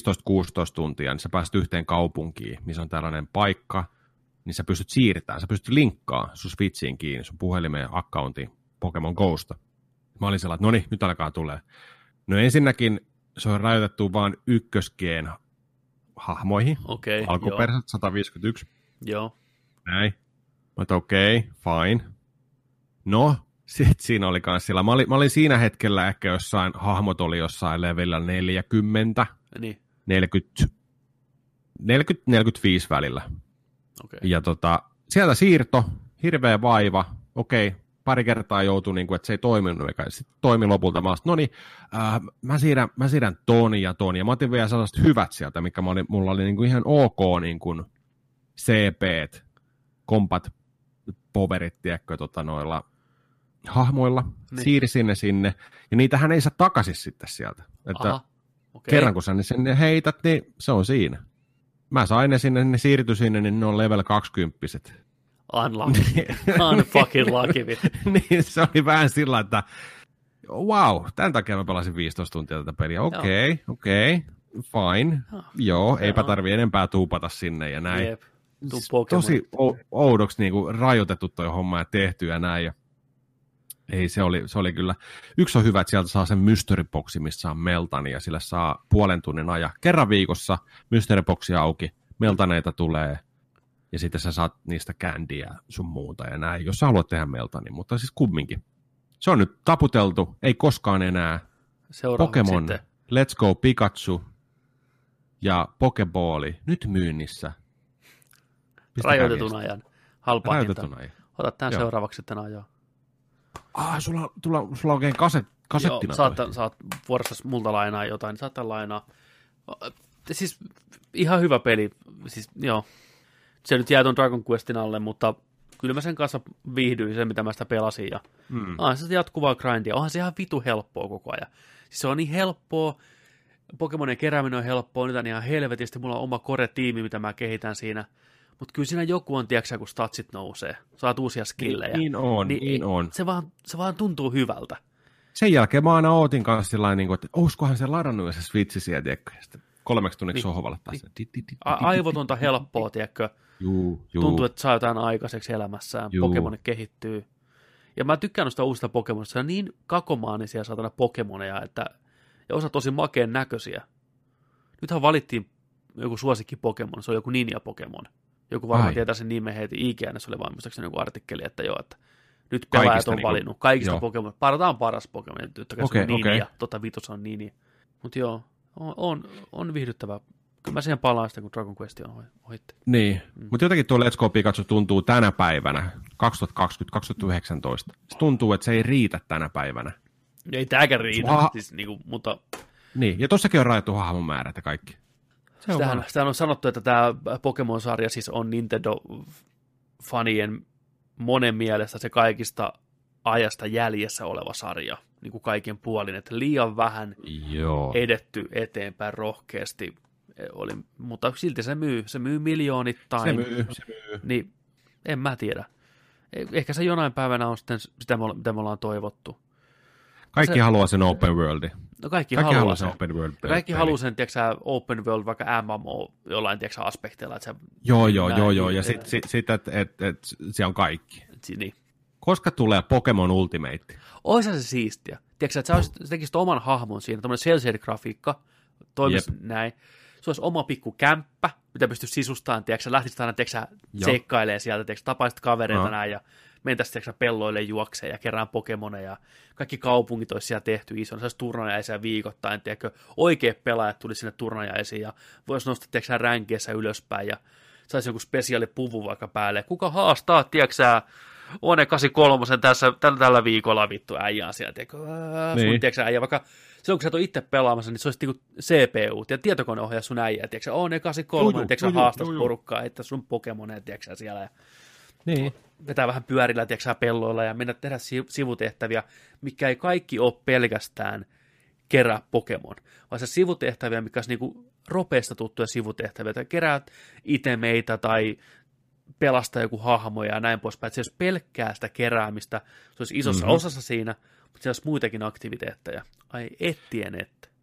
15-16 tuntia, niin sä pääset yhteen kaupunkiin, missä on tällainen paikka, niin sä pystyt siirtämään, sä pystyt linkkaa sun Switchiin kiinni, sun puhelimeen accountiin Pokemon Ghosta. Mä olin sellainen, että no niin, nyt alkaa tulee. No ensinnäkin se on rajoitettu vain ykköskeen hahmoihin, Okei, okay, alkuperäiset 151, joo. joo. näin. Mutta okei, okay, fine. No, sitten siinä oli kans sillä. Mä olin, mä olin siinä hetkellä ehkä jossain, hahmot oli jossain levelillä 40, Niin, 40, 40 45 välillä. okei. Ja tota, sieltä siirto, hirveä vaiva, okei, pari kertaa joutui, niin kuin, että se ei toiminut, eikä sitten toimi lopulta. Mä no niin, äh, mä, siirrän, mä siirrän ton ja ton, ja mä otin vielä sellaiset hyvät sieltä, mikä mä olin, mulla oli niin kuin ihan ok niin kuin CP, kompat, powerit, tiedätkö, tota, noilla hahmoilla, Niin. niin. siiri sinne sinne, ja niitähän ei saa takaisin sitten sieltä. Että Aha, okei. kerran kun sä ne sinne heität, niin se on siinä. Mä sain ne sinne, ne siirtyi sinne, niin ne on level 20 Unlucky. [LAUGHS] Unfucking lucky. [LAUGHS] niin se oli vähän sillä, että wow, tämän takia mä pelasin 15 tuntia tätä peliä. Okei, okay, okei, okay, fine. Joo, eipä Joo. tarvi enempää tuupata sinne ja näin. Jep. Tosi oudoksi niin kuin rajoitettu toi homma ja tehty ja näin. Ja ei, se oli, se oli kyllä. Yksi on hyvä, että sieltä saa sen mysteryboksi, missä saa meltani ja sillä saa puolen tunnin ajan. Kerran viikossa mysteryboksi auki, meltaneita tulee ja sitten sä saat niistä kändiä sun muuta ja näin, jos sä haluat tehdä meltani, mutta siis kumminkin. Se on nyt taputeltu, ei koskaan enää. Seuraavaksi Pokemon, sitten. Let's Go Pikachu ja Pokeballi nyt myynnissä. Pistäkää Rajoitetun viestiä. ajan. Halpa Rajoitetun hinta. ajan. Ota tämän Joo. seuraavaksi sitten ajoa. Ah, sulla, sulla, sulla on oikein kaset, kasettina Joo, saat, toi. saat vuorossa multa lainaa jotain, niin saat lainaa. Siis ihan hyvä peli. Siis joo. Se nyt jää tuon Dragon Questin alle, mutta kyllä mä sen kanssa viihdyin sen, mitä mä sitä pelasin. Ja Mm. onhan se jatkuvaa grindia. Onhan se ihan vitu helppoa koko ajan. Siis se on niin helppoa. Pokemonien kerääminen on helppoa. Nyt on ihan helvetisti. Mulla on oma core-tiimi, mitä mä kehitän siinä. Mutta kyllä siinä joku on, tiedätkö, kun statsit nousee. Saat uusia skillejä. Niin on, niin on. Se vaan, se vaan tuntuu hyvältä. Sen jälkeen mä aina ootin kanssa sillä niin kuin, että olisikohan se ladannut se switchi sieltä, tiedätkö, sitten kolmeksi tunniksi Niin. sohvalle taas. Di- aivotonta helppoa, tiedätkö? Juu, juu. Tuntuu, että saa jotain aikaiseksi elämässään. Juu. Pokemoni kehittyy. Ja mä tykkään noista uusista Pokemonista. Se on niin kakomaanisia saatana Pokemoneja, että ja osa tosi makeen näköisiä. Nythän valittiin joku suosikki Pokemon, se on joku Ninja Pokemon. Joku varmaan Ai. tietää sen nimen heti. IGNS oli vaan muistaakseni joku artikkeli, että joo, että nyt pelaajat Kaikista on niinku- valinnut. Kaikista joo. Pokemon. Parataan paras Pokemon. Nyt okay, Okei, se on Ninja. okei. Tota vitos on Ninja. Mutta joo, on, on, on viihdyttävää. Kyllä mä siihen palaan sitten, kun Dragon Quest on ohi- ohitti. Niin, Mm. mutta jotenkin tuo Let's Go Pikachu tuntuu tänä päivänä, 2020-2019. Se tuntuu, että se ei riitä tänä päivänä. Ei tääkään riitä, Aha. siis, niinku, mutta Niin, ja tossakin on rajattu hahmon määrät ja kaikki. Se on sitähän, sitähän on sanottu, että tämä Pokemon-sarja siis on Nintendo-fanien monen mielestä se kaikista ajasta jäljessä oleva sarja, niin kuin kaiken puolin, että liian vähän Joo. edetty eteenpäin rohkeasti oli, mutta silti se myy, se myy miljoonittain. Se myy, se myy. Niin en mä tiedä. Eh- Ehkä se jonain päivänä on sitten sitä, mitä me ollaan toivottu. Kaikki Se- haluaa sen open worldin. No kaikki, Kaikki haluaa haluaa sen. open world. Kaikki haluaa sen, tiedätkö, open world, vaikka MMO jollain, tiedätkö, aspekteilla, että se, Joo, joo, joo, joo. Ja sitten sit, sit, että et, et, siellä on kaikki. niin. Koska tulee Pokemon Ultimate? Oisa se siistiä. Tiedätkö, että sä, olisit, tekisit oman hahmon siinä, tämmöinen cel grafiikka toimisi näin. Se olisi oma pikku kämppä, mitä pystyisi sisustamaan, tiedätkö, lähtisit aina, tiedätkö, seikkailee sieltä, tiedätkö, tapaisit kavereita Joo. näin ja mentäisiin, pelloille juokseen ja kerään Pokemoneja. Kaikki kaupungit olisi siellä tehty ison, saisi turnajaisia viikoittain, tiedätkö, oikeat pelaajat tuli sinne turnajaisiin ja voisi nostaa, tiedätkö, sä, ränkiessä ylöspäin ja saisi joku spesiaali puvu vaikka päälle. Kuka haastaa, tiedätkö, One 83 tässä, tällä, tällä viikolla vittu äijää siellä, tiedätkö, niin. sun, tiedätkö, äijä, vaikka silloin kun sä et ole itse pelaamassa, niin se olisi niinku CPU ja tietokoneohjaa sun äijä, tiedätkö, One 83, niin tiedätkö, haastas porukkaa, että sun Pokemoneja, tiedätkö, siellä ja Niin. vetää vähän pyörillä, tiedätkö, pelloilla ja mennä tehdä si- sivutehtäviä, mikä ei kaikki ole pelkästään kerää Pokemon, vaan se sivutehtäviä, mikä olisi niinku ropeista tuttuja sivutehtäviä, että keräät itemeitä tai pelastaa joku hahmo ja näin poispäin. Että se olisi pelkkää sitä keräämistä, se olisi isossa mm-hmm. osassa siinä, mutta se olisi muitakin aktiviteetteja. Ai ettien että.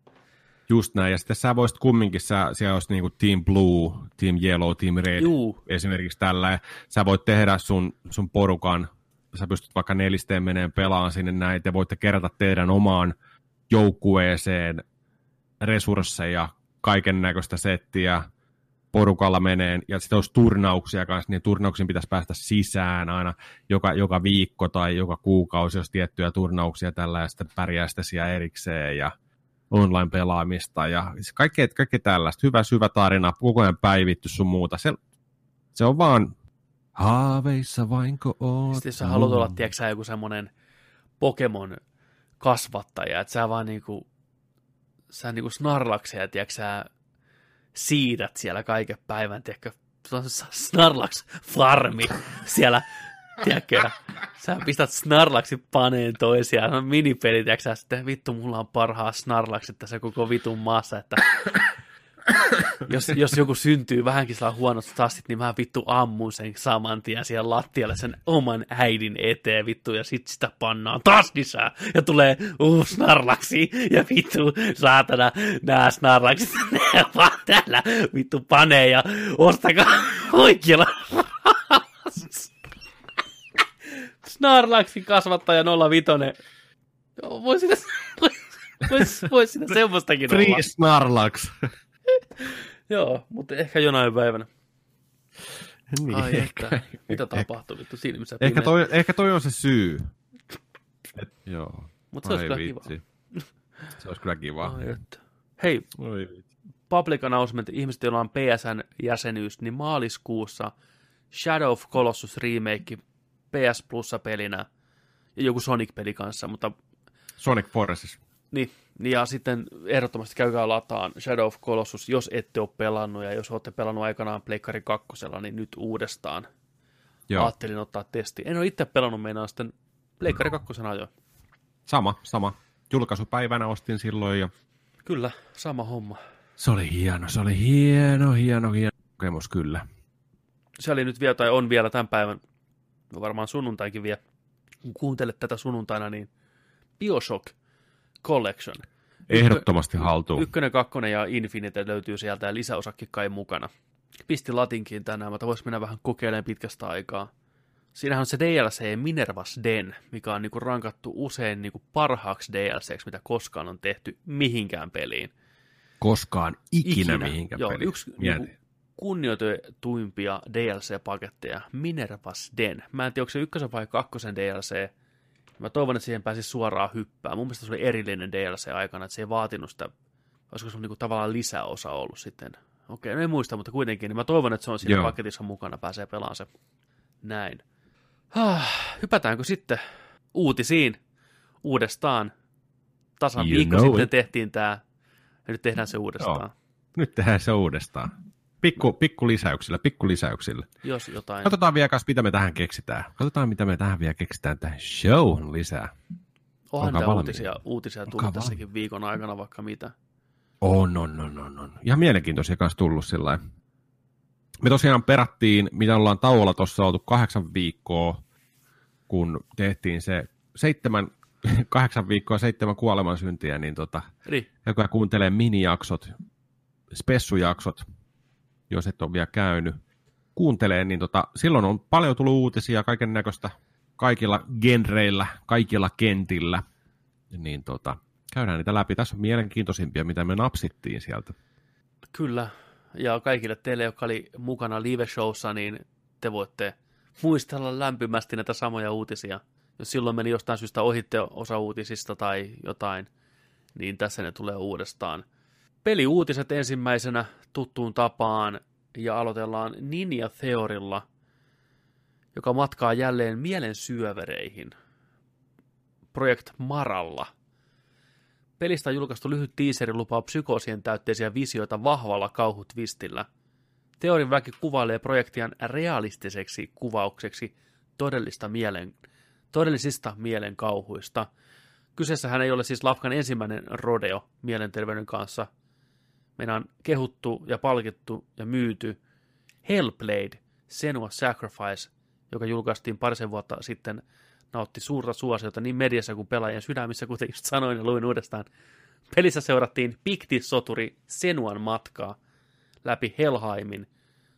Just näin, ja sitten sä voisit kumminkin, sä, siellä olisi niinku Team Blue, Team Yellow, Team Red, Juu. esimerkiksi tällä, ja sä voit tehdä sun, sun porukan, sä pystyt vaikka nelisteen meneen pelaamaan sinne näin, te voitte kerätä teidän omaan joukkueeseen resursseja, kaiken näköistä settiä, porukalla meneen, ja sitten olisi turnauksia kanssa, niin turnauksiin pitäisi päästä sisään aina joka, joka viikko tai joka kuukausi, jos tiettyjä turnauksia tällä, ja sitten pärjää sitten siellä erikseen, ja online-pelaamista, ja kaikkea, kaikkea tällaista. Hyvä syvä tarina, koko ajan päivitty sun muuta. Se, se on vaan haaveissa vainko oot. Sitten jos sä haluat olla, tiedätkö joku semmoinen Pokemon kasvattaja, että sä vaan niinku, sä niinku snarlaksia, tiedätkö sä, siidät siellä kaiken päivän, tiedätkö, se on snarlaks farmi siellä, tiedätkö, sä pistät snarlaksi paneen toisiaan, on minipeli, tiedätkö sitten vittu, mulla on parhaa snarlakset tässä koko vitun maassa, että jos, jos joku syntyy vähänkin sillä huonot tassit, niin mä vittu ammun sen saman tien siellä lattialle sen oman äidin eteen vittu, ja sit sitä pannaan taas lisää, ja tulee uu snarlaksi, ja vittu saatana nää snarlaksit, [LAUGHS] ne vaan täällä. Vittu panee, ja ostakaa [LAUGHS] oikealla Snarlaxin kasvattaja 05. Joo, Voi sitä, vois, vois sitä semmoistakin olla. Free Snarlax. Joo, mutta ehkä jonain päivänä. niin, Ai ehkä, että, mitä tapahtuu vittu silmissä ehkä, toi, ehkä toi on se syy. Et, joo. Mut se olisi kyllä vitsi. Se olisi kyllä kiva. Ai että. Hei, Oi public announcement, ihmiset, joilla on PSN-jäsenyys, niin maaliskuussa Shadow of Colossus remake PS Plussa pelinä ja joku Sonic-peli kanssa, mutta Sonic Forces. Niin, niin ja sitten ehdottomasti käykää lataan Shadow of Colossus, jos ette ole pelannut, ja jos olette pelannut aikanaan Pleikkari kakkosella, niin nyt uudestaan. Joo. Ajattelin ottaa testi. En ole itse pelannut, meinaan sitten Pleikkari kakkosen ajoin. Sama, sama. Julkaisupäivänä ostin silloin ja Kyllä, sama homma. se oli hieno, se oli hieno, hieno, hieno kokemus kyllä. Se oli nyt vielä, tai on vielä tämän päivän, varmaan sunnuntaikin vielä, kun kuuntelet tätä sunnuntaina, niin Bioshock Collection. Ehdottomasti haltuun. Ykkönen, kakkonen ja Infinite löytyy sieltä ja lisäosakin kai mukana. Pistin latinkin tänään, mutta vois mennä vähän kokeilemaan pitkästä aikaa. Siinähän on se DLC Minervas Den, mikä on niinku rankattu usein niinku parhaaksi DLCksi, mitä koskaan on tehty mihinkään peliin. Koskaan ikinä, mihinkään Joo, peliin. yksi niinku, kunnioitetuimpia DLC-paketteja, Minervas Den. Mä en tiedä, onko se ykkösen vai kakkosen DLC. Mä toivon, että siihen pääsisi suoraan hyppää. Mun mielestä se oli erillinen DLC aikana, että se ei vaatinut sitä, olisiko se niinku tavallaan lisäosa ollut sitten. Okei, no en muista, mutta kuitenkin, niin mä toivon, että se on siinä Joo. paketissa mukana, pääsee pelaamaan se. Näin. Hypätäänkö sitten uutisiin uudestaan? Tasan You viikko sitten it. tehtiin tämä, ja nyt tehdään se uudestaan. Nyt tehdään se uudestaan. Pikku, pikku lisäyksillä, pikku lisäyksillä. Jos jotain. Katsotaan vielä, kas, mitä me tähän keksitään. Katsotaan, mitä me tähän vielä keksitään tähän showhun lisää. Onhan olkaa uutisia, uutisia tullut Olkaa tässäkin viikon aikana vaikka mitä. On, on, on, on, on. Ihan mielenkiintoisia kanssa tullut sillä. Me tosiaan perattiin, mitä ollaan tauolla tuossa oltu kahdeksan viikkoa, kun tehtiin se seitsemän, [LAUGHS] kahdeksan viikkoa seitsemän kuolemansyntiä, niin tota, Eli joka kuuntelee minijaksot, spessujaksot, jos et ole vielä käynyt, kuuntelee, niin tota, silloin on paljon tullut uutisia kaiken näköistä kaikilla genreillä, kaikilla kentillä. Niin tota, käydään niitä läpi. Tässä on mielenkiintoisimpia, mitä me napsittiin sieltä. kyllä, ja kaikille teille, jotka oli mukana live-showssa, niin te voitte muistella lämpimästi näitä samoja uutisia. Jos silloin meni jostain syystä ohitte osa uutisista tai jotain, niin tässä ne tulee uudestaan. Peliuutiset ensimmäisenä tuttuun tapaan, ja aloitellaan Ninja Theorilla, joka matkaa jälleen mielen syövereihin. Projekt Maralla. Pelistä on julkaistu lyhyt teaseri lupaa psykoosien täytteisiä visioita vahvalla kauhutvistillä. Teorin väki kuvailee projektian realistiseksi kuvaukseksi todellista mielen, todellisista mielen kauhuista. Kyseessähän ei ole siis Lafkan ensimmäinen rodeo mielenterveyden kanssa. Meidän on kehuttu ja palkittu ja myyty Hellblade, Senua Sacrifice, joka julkaistiin parisen vuotta sitten, nautti suurta suosiota niin mediassa kuin pelaajien sydämissä, kuten just sanoin ja luin uudestaan. Pelissä seurattiin Pikti-soturi Senuan matkaa läpi Helhaimin,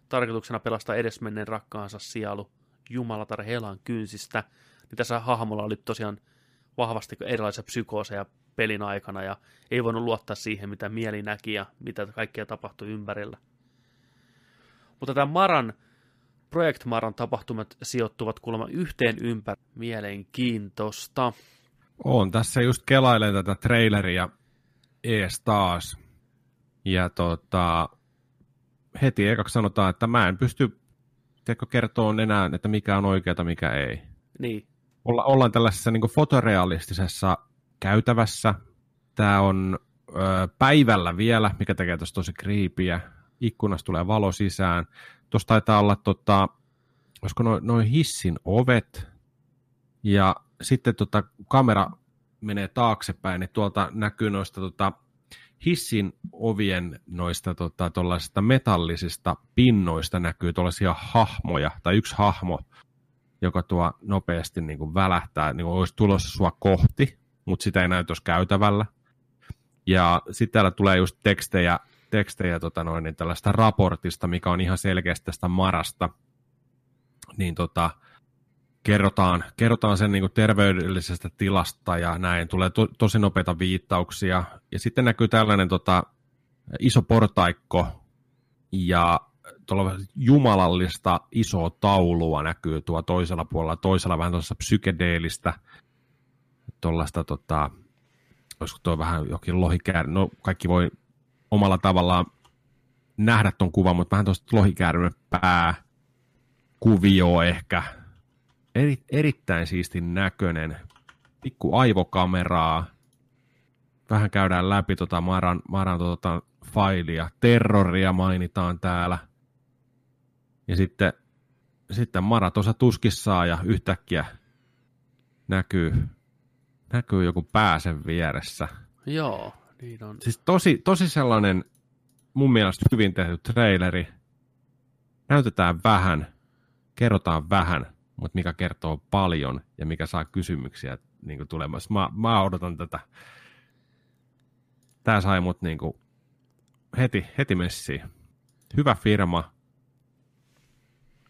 tarkoituksena pelastaa edesmenneen rakkaansa sielu Jumalatar Helan kynsistä. Niin tässä hahmolla oli tosiaan vahvasti erilaisia psykooseja pelin aikana ja ei voinut luottaa siihen, mitä mieli näki ja mitä kaikkea tapahtui ympärillä. Mutta tämä Maran, Project Maran tapahtumat sijoittuvat kuulemma yhteen ympäri mielenkiintoista. On, tässä just kelailen tätä traileria ees taas. Ja tota, heti ekaksi sanotaan, että mä en pysty tiedätkö, kertoa enää, että mikä on oikeata, mikä ei. Niin. Olla, ollaan tällaisessa niin fotorealistisessa käytävässä. Tämä on ö, päivällä vielä, mikä tekee tuossa tosi kriipiä. Ikkunasta tulee valo sisään. Tuossa taitaa olla, tota, olisiko noin noi hissin ovet. Ja sitten tota, kamera menee taaksepäin, niin tuolta näkyy noista tota, hissin ovien noista tota, metallisista pinnoista näkyy tuollaisia hahmoja, tai yksi hahmo, joka tuo nopeasti niin kuin välähtää, niin kuin olisi tulossa sua kohti, mutta sitä ei näy tuossa käytävällä. Ja sitten täällä tulee just tekstejä, tekstejä tota noin, niin tällaista raportista, mikä on ihan selkeästi tästä Marasta. Niin tota, kerrotaan, kerrotaan sen niin terveydellisestä tilasta ja näin. Tulee to, tosi nopeita viittauksia. Ja sitten näkyy tällainen tota, iso portaikko ja tuolla jumalallista isoa taulua näkyy tuo toisella puolella, toisella vähän tuossa psykedeellistä, tuollaista, tota, olisiko tuo vähän jokin lohikäärä, no kaikki voi omalla tavallaan nähdä tuon kuvan, mutta vähän tuosta lohikäärmen pää, kuvio ehkä, eri, erittäin siistin näköinen, pikku aivokameraa, vähän käydään läpi tota Maran, Maran tota failia, terroria mainitaan täällä, ja sitten, sitten Mara tuossa tuskissaan ja yhtäkkiä näkyy, näkyy joku pääsen vieressä. Joo, niin on. Siis tosi, tosi sellainen mun mielestä hyvin tehty traileri. Näytetään vähän, kerrotaan vähän, mutta mikä kertoo paljon ja mikä saa kysymyksiä niin tulemassa. Mä, mä odotan tätä. Tää sai mut niin kuin heti, heti messiin. Hyvä firma,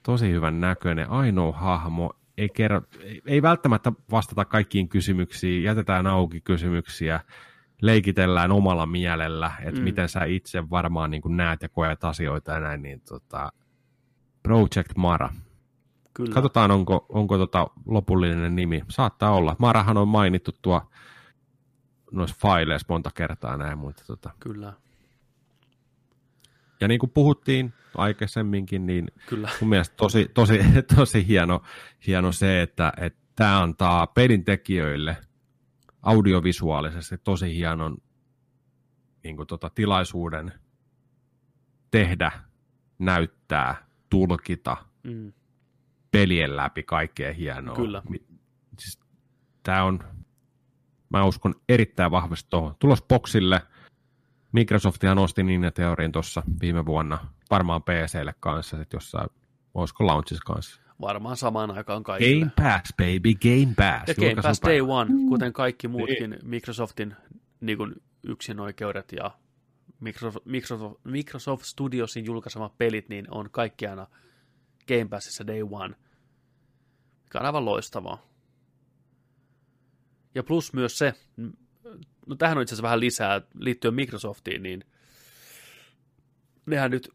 tosi hyvän näköinen, ainoa hahmo, ei, kerro, ei, ei välttämättä vastata kaikkiin kysymyksiin, jätetään auki kysymyksiä, leikitellään omalla mielellä, että mm. miten sä itse varmaan niin näet ja koet asioita ja näin, niin tota, Project Mara. Kyllä. Katsotaan, onko, onko tota lopullinen nimi. Saattaa olla. Marahan on mainittu tuo noissa faileissa monta kertaa näin, mutta tota, Kyllä. Ja niin kuin puhuttiin aikaisemminkin, niin Kyllä. mun mielestä tosi, tosi, [LAUGHS] tosi hieno, hieno se, että, että tämä antaa pelin tekijöille audiovisuaalisesti tosi hienon niin kuin tota, tilaisuuden tehdä, näyttää, tulkita mm. pelien läpi kaikkea hienoa. Kyllä. Siis, tämä on, mä uskon erittäin vahvasti tuohon. Tulos boksille – Microsoftia nosti niin teoriin tuossa viime vuonna, varmaan PClle kanssa, sitten jossain, olisiko launchissa kanssa. Varmaan samaan aikaan kaikille. Game Pass, baby, Game Pass. Ja Game Pass Day One, kuten kaikki muutkin niin. Microsoftin niin kuin yksinoikeudet ja Microsoft, Microsoft, Microsoft Studiosin julkaisemat pelit, niin on kaikki aina Game Passissa Day One, mikä on aivan loistavaa. Ja plus myös se, no tähän on itse asiassa vähän lisää liittyen Microsoftiin, niin nehän nyt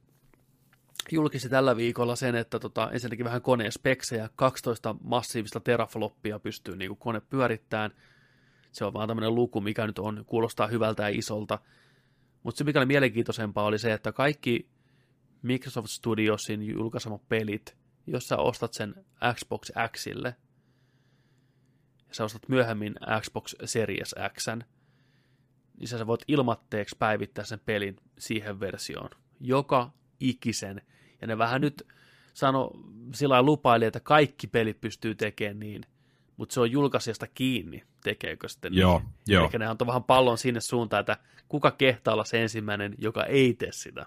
julkisi tällä viikolla sen, että tota, ensinnäkin vähän koneen speksejä, 12 massiivista terafloppia pystyy niin kuin kone pyörittämään. Se on vaan tämmöinen luku, mikä nyt on, kuulostaa hyvältä ja isolta. Mutta se, mikä oli mielenkiintoisempaa, oli se, että kaikki Microsoft Studiosin julkaisemat pelit jos sä ostat sen Xbox Xille, ja sä ostat myöhemmin Xbox Series X, niin sä voit ilmatteeksi päivittää sen pelin siihen versioon. Joka ikisen. Ja ne vähän nyt sano, sillä lupaili, että kaikki pelit pystyy tekemään niin, mutta se on julkaisijasta kiinni, tekeekö sitten Joo, niin. joo. Eli ne antoi vähän pallon sinne suuntaan, että kuka kehtaa olla se ensimmäinen, joka ei tee sitä.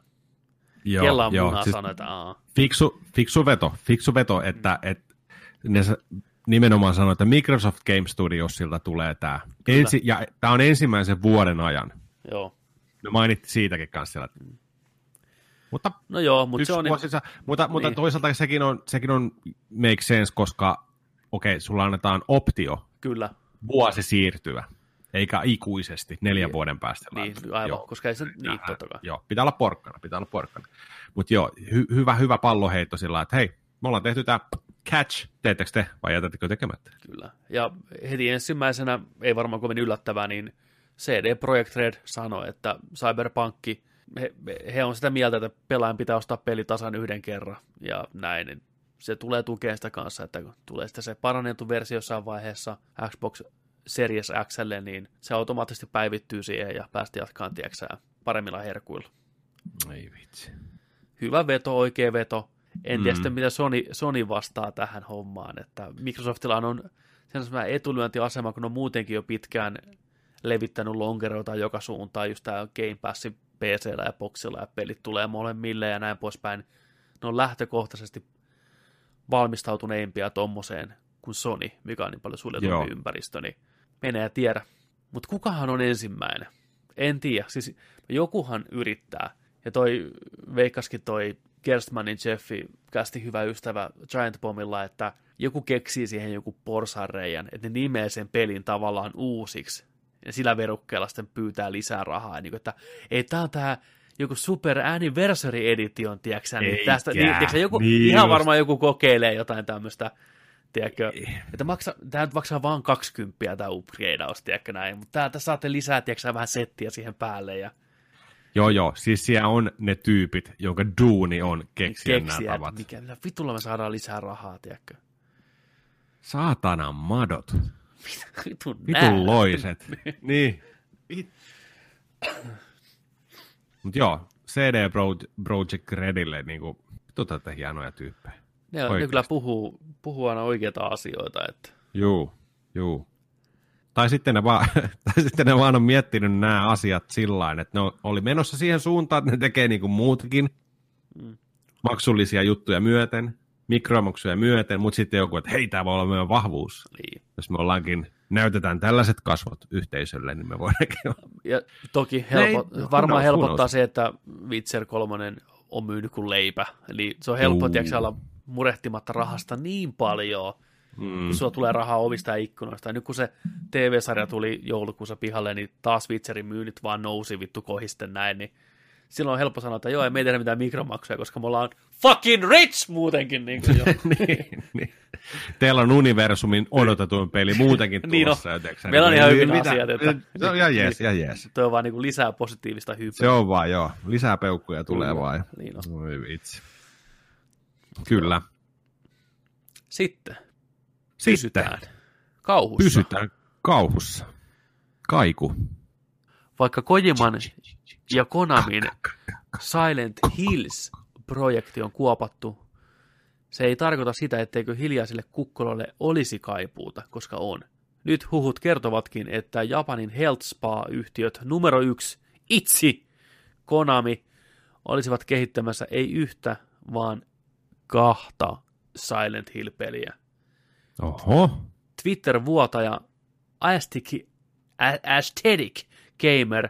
Joo, Kella on joo. Siis sanoa, että aa, fiksu, fiksu veto, fiksu veto, että, että ne sa- nimenomaan sanoo, että Microsoft Game Studiosilta tulee tämä. Ensi, ja tämä on ensimmäisen vuoden ajan. joo. Ne mainitti siitäkin kanssa siellä. Mutta, No joo, mutta se on... vuosi sisä, mutta, mutta Niin. toisaalta sekin on, sekin on make sense, koska okei, okay, sulla annetaan optio Kyllä, vuosi siirtyä, eikä ikuisesti neljän Niin. vuoden päästä. niin, aivan, Joo. koska ei se, niin, totta kai. Joo, pitää olla porkkana, pitää olla porkkana. Mutta joo, hy- hyvä, hyvä palloheitto sillä että hei, me ollaan tehty tämä catch, teettekö te vai jätättekö tekemättä? Kyllä. Ja heti ensimmäisenä, ei varmaan kovin yllättävää, niin CD Projekt Red sanoi, että Cyberpunkki, he, he on sitä mieltä, että pelaajan pitää ostaa peli tasan yhden kerran ja näin. Niin se tulee tukea sitä kanssa, että kun tulee sitten se parannettu versio jossain vaiheessa Xbox Series Xlle, niin se automaattisesti päivittyy siihen ja päästä jatkaan, tiedätkö, paremmilla herkuilla. Ei vitsi. hyvä veto, oikea veto. En tiedä Mm. sitten, mitä Sony, Sony vastaa tähän hommaan. Että Microsoftilla on sellainen etulyöntiasema, kun on muutenkin jo pitkään levittänyt lonkeroita joka suuntaan, just tämä Game Passin PCllä ja Boxilla ja pelit tulee molemmille ja näin poispäin. Ne on lähtökohtaisesti valmistautuneimpia tommoseen kuin Sony, mikä on niin paljon Joo. suljetumpi ympäristö, niin menee ja tiedä. Mutta kukahan on ensimmäinen? En tiedä. Siis jokuhan yrittää. Ja toi veikkaskin toi Gerstmanin Jeffi, kästi hyvä ystävä Giant Bombilla, että joku keksii siihen joku porsareijan, että ne nimeää sen pelin tavallaan uusiksi. Ja sillä verukkeella sitten pyytää lisää rahaa. Niin kuin, että ei, tää on tää joku Super Anniversary Edition, tiedätkö niin tästä, niin, tiedätkö, joku, Niin ihan just. varmaan joku kokeilee jotain tämmöistä, tiedätkö, että maksa, tämä nyt maksaa vaan 20 tämä upgradeaus, tiedätkö näin, mutta täältä saatte lisää, tiedätkö, vähän settiä siihen päälle ja Joo, joo, siis siellä on ne tyypit, jonka duuni on keksiä, nämä keksiä, tavat. että mikä, mitä vitulla me saadaan lisää rahaa, tiedätkö. Saatanan madot. Vitun. Vitun loiset. [LAUGHS] niin. Mutta joo, CD Pro- Project Redille, niinku, vittu tätä hienoja tyyppejä. Ne, ne kyllä puhuu, puhuu aina oikeita asioita, että Juu, juu. Tai sitten, ne vaan, [LAUGHS] tai sitten ne vaan on miettinyt nämä asiat sillä että ne oli menossa siihen suuntaan, että ne tekee niin kuin muutakin, Mm. maksullisia juttuja myöten, mikromaksuja myöten, mutta sitten joku, että hei, tämä voi olla meidän vahvuus. niin. Jos me ollaankin, näytetään tällaiset kasvot yhteisölle, niin me voidaankin Ja toki helpo, who varmaan knows, who helpottaa se, että Witcher 3 on myynyt kuin leipä. Eli se on helppo, tiedätkö, olla murehtimatta rahasta niin paljon, Mm. kun sulla tulee rahaa ovista ja ikkunoista. Ja nyt kun se TV-sarja tuli joulukuussa pihalle, niin taas Witcherin myynnit vaan nousi vittu kohisten näin, niin silloin on helppo sanoa, että joo, ei me tehdä mitään mikromaksuja, koska me ollaan fucking rich muutenkin. Niin kuin jo. [LAUGHS] niin, niin. Teillä on universumin odotetuin peli muutenkin [LAUGHS] Niin tulossa. jotenkin. Meillä on ihan Niin, hyvin mitä? asiat, että- Se on ihan jees, ihan jees. Tuo on vaan niin kuin lisää positiivista hypyä. Se on vaan, joo. Lisää peukkuja tulee Kyllä, vaan. niin on. Oi vitsi. Kyllä. Sitten Sitten pysytään kauhussa. pysytään kauhussa. Kaiku. Vaikka Kojiman ja Konamin Silent Hills-projekti on kuopattu, se ei tarkoita sitä, etteikö hiljaiselle kukkololle olisi kaipuuta, koska on. Nyt huhut kertovatkin, että Japanin health spa-yhtiöt numero yksi, Itsi, Konami, olisivat kehittämässä ei yhtä, vaan kahta Silent Hill-peliä. Oho. Twitter-vuotaja Aesthetic, Gamer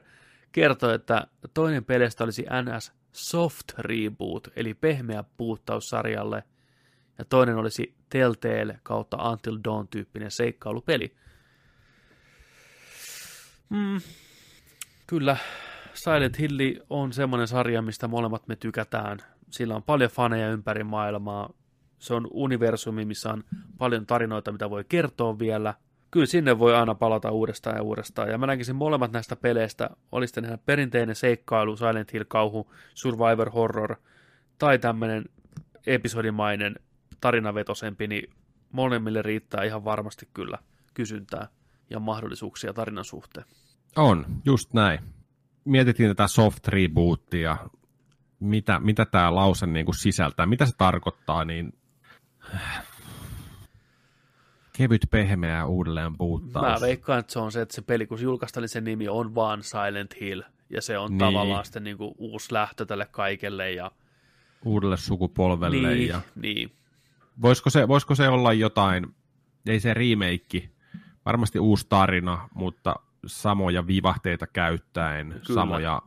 kertoi, että toinen peleistä olisi NS Soft Reboot, eli pehmeä puuttaus sarjalle, ja toinen olisi Telltale kautta Until Dawn tyyppinen seikkailupeli. Mm, kyllä, Silent Hill on semmoinen sarja, mistä molemmat me tykätään. Sillä on paljon faneja ympäri maailmaa. Se on universumi, missä on paljon tarinoita, mitä voi kertoa vielä. Kyllä sinne voi aina palata uudestaan ja uudestaan. Ja mä näkisin molemmat näistä peleistä, oli sitten ihan perinteinen seikkailu, Silent Hill kauhu, Survivor Horror, tai tämmöinen episodimainen tarinavetosempi, niin molemmille riittää ihan varmasti kyllä kysyntää ja mahdollisuuksia tarinan suhteen. On, just näin. Mietittiin tätä soft rebootia, mitä, mitä tämä lause niin kuin sisältää, mitä se tarkoittaa, niin kevyt pehmeä uudelleen puuttaus. Mä veikkaan, että se on se, että se peli, kun se julkaistaan, niin sen nimi on vaan Silent Hill, ja se on niin. tavallaan sitten niin kuin uusi lähtö tälle kaikelle. Ja... Uudelle sukupolvelle. Niin, ja... niin. Voisiko, se, voisiko se olla jotain, ei se remake, varmasti uusi tarina, mutta samoja vivahteita käyttäen, Kyllä. samoja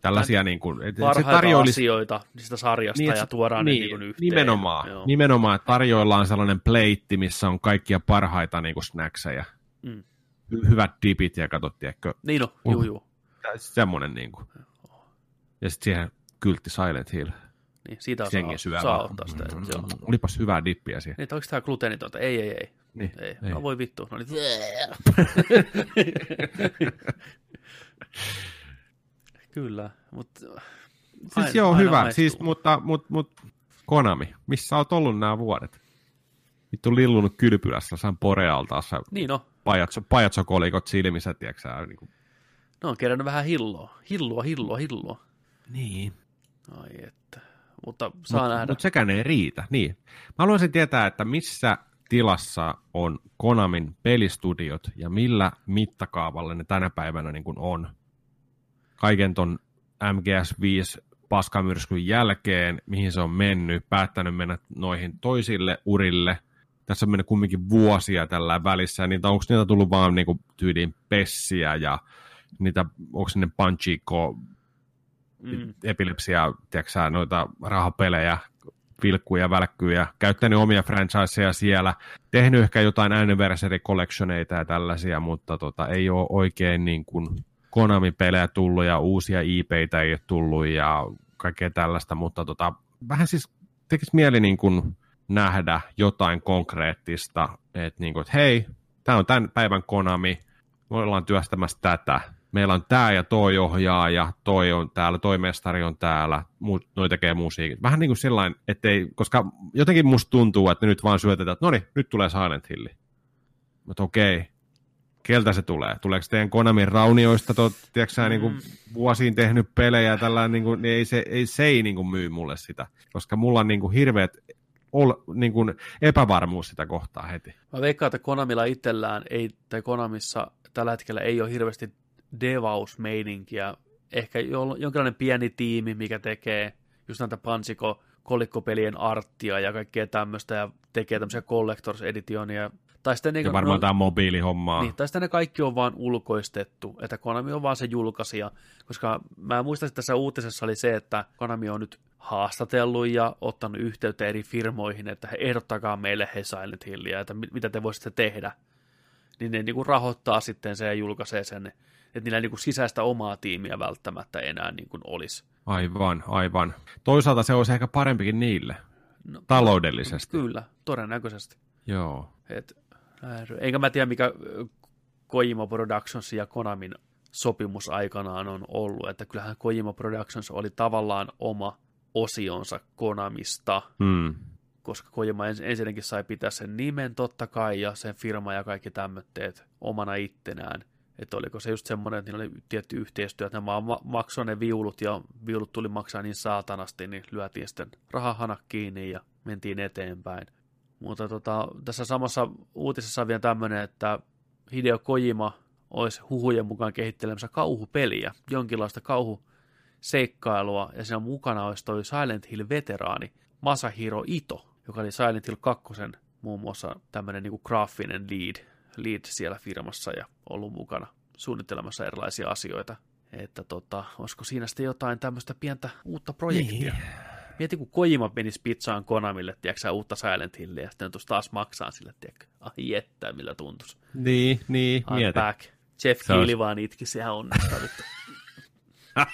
tällaisia niin kuin, että se tarjoilisi... asioita sitä sarjasta niin, ja tuodaan niin, ne niin kuin yhteen. Nimenomaan, Joo. nimenomaan, että tarjoillaan sellainen pleitti, missä on kaikkia parhaita niin kuin snackseja. Mm. Hyvät dipit ja katsot, tiedätkö? Niin no, uh, juu, juu. Semmoinen niin kuin. Ja sitten siihen kyltti Silent Hill. Niin, siitä on saa, saa ottaa sitä. Mm, mm, Olipas hyvää dippiä siihen. Niin, onko tämä gluteenitonta? Ei, ei, ei. Niin, ei. ei. No, voi vittu. No, niin. [LAUGHS] [LAUGHS] Kyllä, mutta... Siis joo, hyvä. Maistuu. Siis, mutta, mutta, mutta Konami, missä olet ollut nämä vuodet? Vittu lillunut kylpylässä jossain porealtaassa. Niin no. Pajatso, pajatsokolikot silmissä, tiedätkö niin kuin... No on kerännyt vähän hilloa. Hilloa, hilloa, hilloa. Niin. Ai että. Mutta saa mut, nähdä. Mutta sekään ei riitä. Niin. Mä haluaisin tietää, että missä tilassa on Konamin pelistudiot ja millä mittakaavalla ne tänä päivänä niin kuin on kaiken ton MGS5 paskamyrskyn jälkeen, mihin se on mennyt, päättänyt mennä noihin toisille urille. Tässä on mennyt kumminkin vuosia tällä välissä, niin onko niitä tullut vaan niinku tyyliin pessiä ja niitä, onko ne panchiko, mm. epilepsia, tiedätkö noita rahapelejä, vilkkuja, välkkyjä, käyttänyt omia franchiseja siellä, tehnyt ehkä jotain anniversary collectioneita ja tällaisia, mutta tota, ei ole oikein niin kuin Konami-pelejä tullut ja uusia IPitä ei ole tullut ja kaikkea tällaista, mutta tota, vähän siis tekisi mieli niin kuin nähdä jotain konkreettista, että, niin kuin, että hei, tämä on tämän päivän Konami, me ollaan työstämässä tätä, meillä on tämä ja toi ohjaaja, toi on täällä, toi mestari on täällä, noi tekee musiikit. Vähän niin kuin sillain, ettei, koska jotenkin musta tuntuu, että nyt vaan syötetään, että no niin, nyt tulee Silent Hill. Mutta okei, keltä se tulee? Tuleeko teidän Konamin raunioista, tot, tiedätkö, mm. niin kuin vuosiin tehnyt pelejä, tällä, niin, kuin, niin ei se ei, se ei niin kuin myy mulle sitä, koska mulla on niin kuin hirveät ol, niin kuin epävarmuus sitä kohtaa heti. Mä veikkaan, että Konamilla itsellään ei, tai Konamissa tällä hetkellä ei ole hirveästi devausmeininkiä. Ehkä jonkinlainen pieni tiimi, mikä tekee just näitä pansiko kolikkopelien arttia ja kaikkea tämmöistä ja tekee tämmöisiä collectors editionia tai sitten niin, ja varmaan no, tämä mobiilihommaa. Niin, tai sitten ne kaikki on vaan ulkoistettu, että Konami on vaan se julkaisija, koska mä muistan, että tässä uutisessa oli se, että Konami on nyt haastatellut ja ottanut yhteyttä eri firmoihin, että he ehdottakaa meille he Silent Hillia, että mitä te voisitte tehdä. Niin ne niin kuin rahoittaa sitten se ja julkaisee sen, että niillä niin kuin sisäistä omaa tiimiä välttämättä enää niin kuin olisi. Aivan, aivan. Toisaalta se olisi ehkä parempikin niille, no, taloudellisesti. Kyllä, todennäköisesti. Joo. Et Enkä mä tiedä, mikä Kojima Productions ja Konamin sopimus aikanaan on ollut, että kyllähän Kojima Productions oli tavallaan oma osionsa Konamista, hmm. koska Kojima ens- ensinnäkin sai pitää sen nimen totta kai ja sen firma ja kaikki tämmöitteet omana ittenään. Että oliko se just semmoinen, että niillä oli tietty yhteistyö, että vaan maksoi ne viulut ja viulut tuli maksaa niin saatanasti, niin lyötiin sitten rahahanat kiinni ja mentiin eteenpäin. Mutta tota, tässä samassa uutisessa on vielä tämmöinen, että Hideo Kojima olisi huhujen mukaan kehittelemässä kauhupeliä, jonkinlaista kauhuseikkailua, ja siinä mukana olisi toi Silent Hill-veteraani Masahiro Ito, joka oli Silent Hill 2 muun muassa tämmöinen niin graafinen lead, lead siellä firmassa ja ollut mukana suunnittelemassa erilaisia asioita. Että tota, olisiko siinä sitten jotain tämmöistä pientä uutta projektia? Niin. Mieti, kun Kojima menisi pizzaan Konamille, tiedätkö uutta Silent Hillia, ja sitten taas maksaa sille, tiedätkö? Ai että, millä tuntuisi. Niin, niin, I'm mieti. back. Jeff Keely on... vaan itki, sehän onnesta [LAUGHS]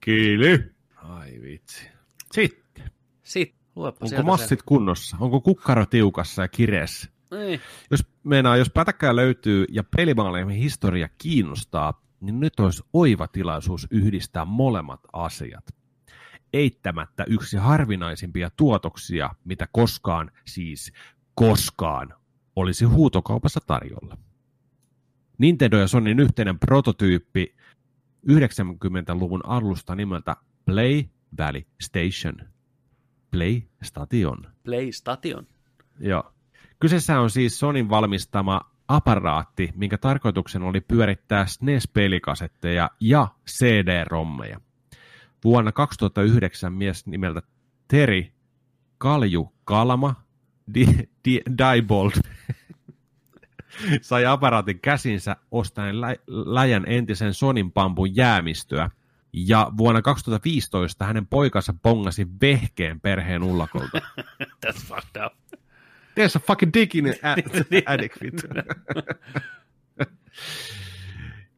Kiily. Ai vitsi. Sitten. Sitten. Luepa Onko massit sen. kunnossa? Onko kukkaro tiukassa ja kireessä? Ei. Jos meinaa, jos pätäkkää löytyy ja pelimaalien historia kiinnostaa, niin nyt olisi oiva tilaisuus yhdistää molemmat asiat. Eittämättä yksi harvinaisimpia tuotoksia, mitä koskaan, siis koskaan, olisi huutokaupassa tarjolla. Nintendo ja Sonyn yhteinen prototyyppi 90-luvun alusta nimeltä Play Valley Station. Play Station. PlayStation. Joo. Kyseessä on siis Sonin valmistama aparaatti, minkä tarkoituksena oli pyörittää SNES-pelikasetteja ja CD-rommeja. Vuonna 2009 mies nimeltä Teri Kalju Kalma Di- Di- Diebold [LAUGHS] sai aparaatin käsinsä ostaen lä- läjän entisen Sonin pampun jäämistöä. Ja vuonna 2015 hänen poikansa bongasi vehkeen perheen ullakolta. [LAUGHS] That's fucked up. There's a fucking dick in it, [LAUGHS] addict.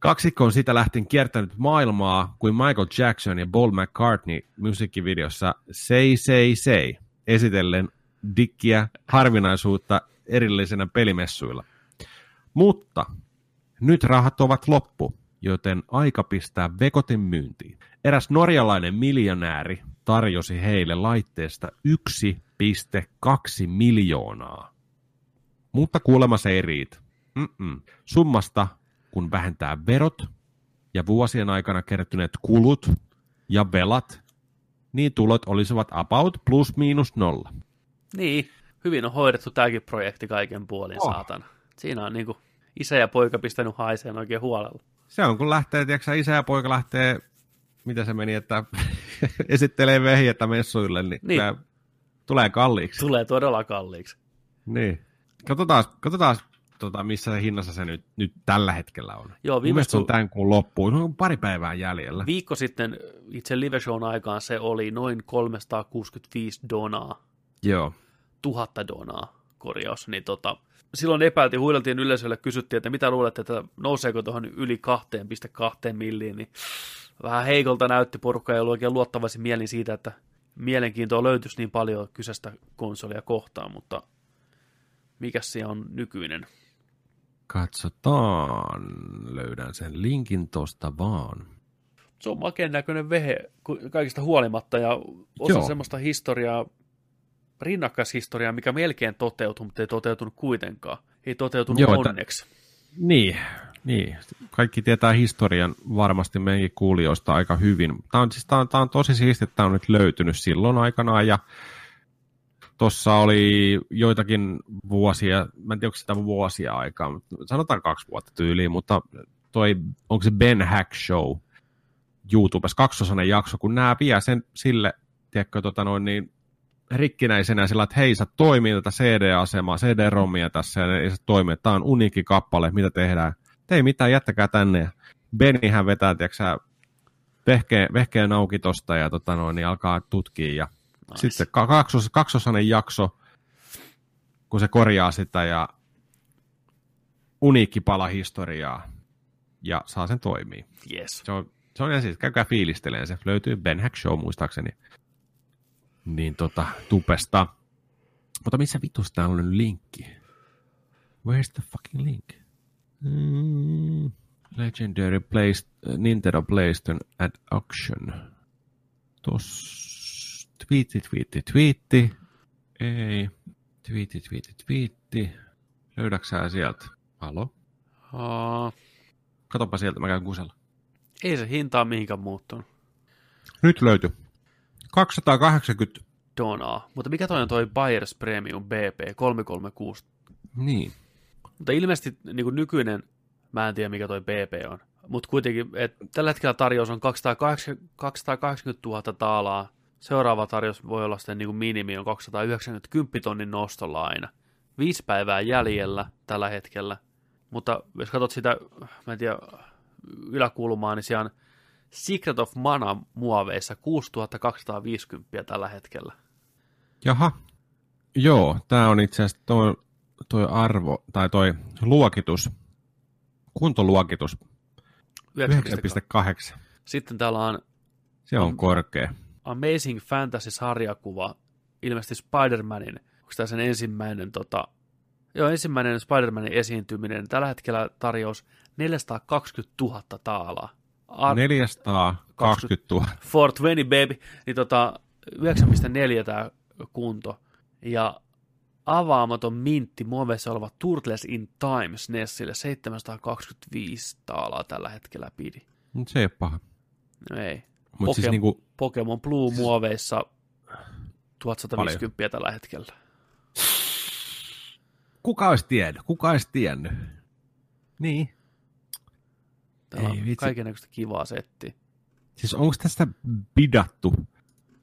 Kaksikko on sitä lähtien kiertänyt maailmaa kuin Michael Jackson ja Paul McCartney musiikkivideossa Say Say Say esitellen dikkiä harvinaisuutta erillisenä pelimessuilla. Mutta nyt rahat ovat loppu, joten aika pistää vekotin myyntiin. Eräs norjalainen miljonääri tarjosi heille laitteesta 1,2 miljoonaa. Mutta kuulemma se ei riitä. Mm-mm. Summasta, kun vähentää verot ja vuosien aikana kertyneet kulut ja velat, niin tulot olisivat about plus miinus nolla. Niin, hyvin on hoidettu tämäkin projekti kaiken puolin, Oh. saatana. Siinä on niinku isä ja poika pistänyt haiseen oikein huolella. Se on, kun lähtee, tiedätkö, isä ja poika lähtee, mitä se meni, että [LAUGHS] esittelee vehjettä messuille, niin, Niin. niin. Tulee, tulee kalliiksi. Tulee todella kalliiksi. Niin. Katsotaan, katsotaan tota, missä se hinnassa se nyt, nyt tällä hetkellä on. Joo, mielestä se on kun- tämän kuun loppuun. On pari päivää jäljellä. Viikko sitten itse live shown aikaan se oli noin 365 donaa, Joo. tuhatta donaa korjaus, niin tota, silloin epäiltiin, huideltiin yleisölle, kysyttiin, että mitä luulette, että nouseeko tuohon yli 2,2 milliin, niin vähän heikolta näytti porukka, ei ollut oikein luottavaisin mielin siitä, että mielenkiintoa löytyisi niin paljon kyseistä konsolia kohtaan, mutta mikä se on nykyinen? Katsotaan. Löydän sen linkin tosta vaan. Se on makeen näköinen vehe kaikista huolimatta ja osa Joo. semmoista historiaa, rinnakkaishistoriaa, mikä melkein toteutui, mutta ei toteutunut kuitenkaan. Ei toteutunut Joo, Joo, että- onneksi. Niin, niin. Kaikki tietää historian varmasti meidänkin kuulijoista aika hyvin. Tämä on, siis, tämä on, tämä on tosi siistiä, että tämä on nyt löytynyt silloin aikanaan ja tuossa oli joitakin vuosia, mä en tiedä onko sitä vuosia aikaa, mutta sanotaan kaksi vuotta tyyliin, mutta toi, onko se Ben Hack Show YouTubessa, kaksosainen jakso, kun nämä vie sen sille, tiedätkö, tota noin, niin rikkinäisenä sillä, että hei, sä toimii tätä CD-asemaa, CD-rommia tässä, ja ei se toimi, tämä on uniikki kappale, mitä tehdään. Te ei mitään, jättäkää tänne. Ja Bennyhän vetää, tiedätkö vehkeen, vehkeen auki tosta ja tota noin, niin alkaa tutkia. Ja Nice. sitten ka- kaksos, kaksosainen jakso, kun se korjaa sitä ja uniikki pala historiaa ja saa sen toimii. Yes. Se on, se on siis, käykää fiilisteleen se. Löytyy Ben Hack Show muistaakseni. Niin tota, tupesta. Mutta missä vitus täällä on linkki? Where's the fucking link? Mm, legendary place, Nintendo PlayStation at auction. Tos, twiitti, twiitti, twiitti. Ei. Twiitti, twiitti, twiitti. Löydätkö sä sieltä? Halo? Uh, Katopa sieltä, mä käyn kusella. ei se hinta ole mihinkään muuttunut. Nyt löytyi. 280, Donaa. Mutta mikä toi on toi Buyers Premium BP 336? niin. Mutta ilmeisesti niin kuin nykyinen, mä en tiedä mikä toi BP on, mutta kuitenkin, että tällä hetkellä tarjous on 280, 280 000 taalaa. Seuraava tarjous voi olla sitten niin kuin minimi on 290 10 tonnin nostolla aina. Viisi päivää jäljellä tällä hetkellä. Mutta jos katsot sitä, mä en tiedä, yläkulmaa, niin siellä on Secret of Mana muoveissa 6250 tällä hetkellä. Jaha. Joo, tämä on itse asiassa toi, toi arvo, tai toi luokitus, kuntoluokitus 9,8. Sitten täällä on Se on On- korkea. Amazing Fantasy-sarjakuva, ilmeisesti Spider-Manin, onko tämä sen ensimmäinen, tota, joo, ensimmäinen Spider-Manin esiintyminen, tällä hetkellä tarjous 420 000 taalaa, Ar- 420 000. 420 baby, niin tota 9.4 tämä kunto. Ja avaamaton mintti muoveissa oleva Turtles in Time SNESille 725 taalaa tällä hetkellä pidi. Se ei ole paha. No ei. Mutta siis Poke- niinku, Pokemon Blue muoveissa 1150 Paljon. tällä hetkellä. kuka olisi tiennyt? Kuka olisi tiennyt? Niin. Täällä Ei on vitsi. kaikennäköistä kivaa settiä. Siis onko tästä bidattu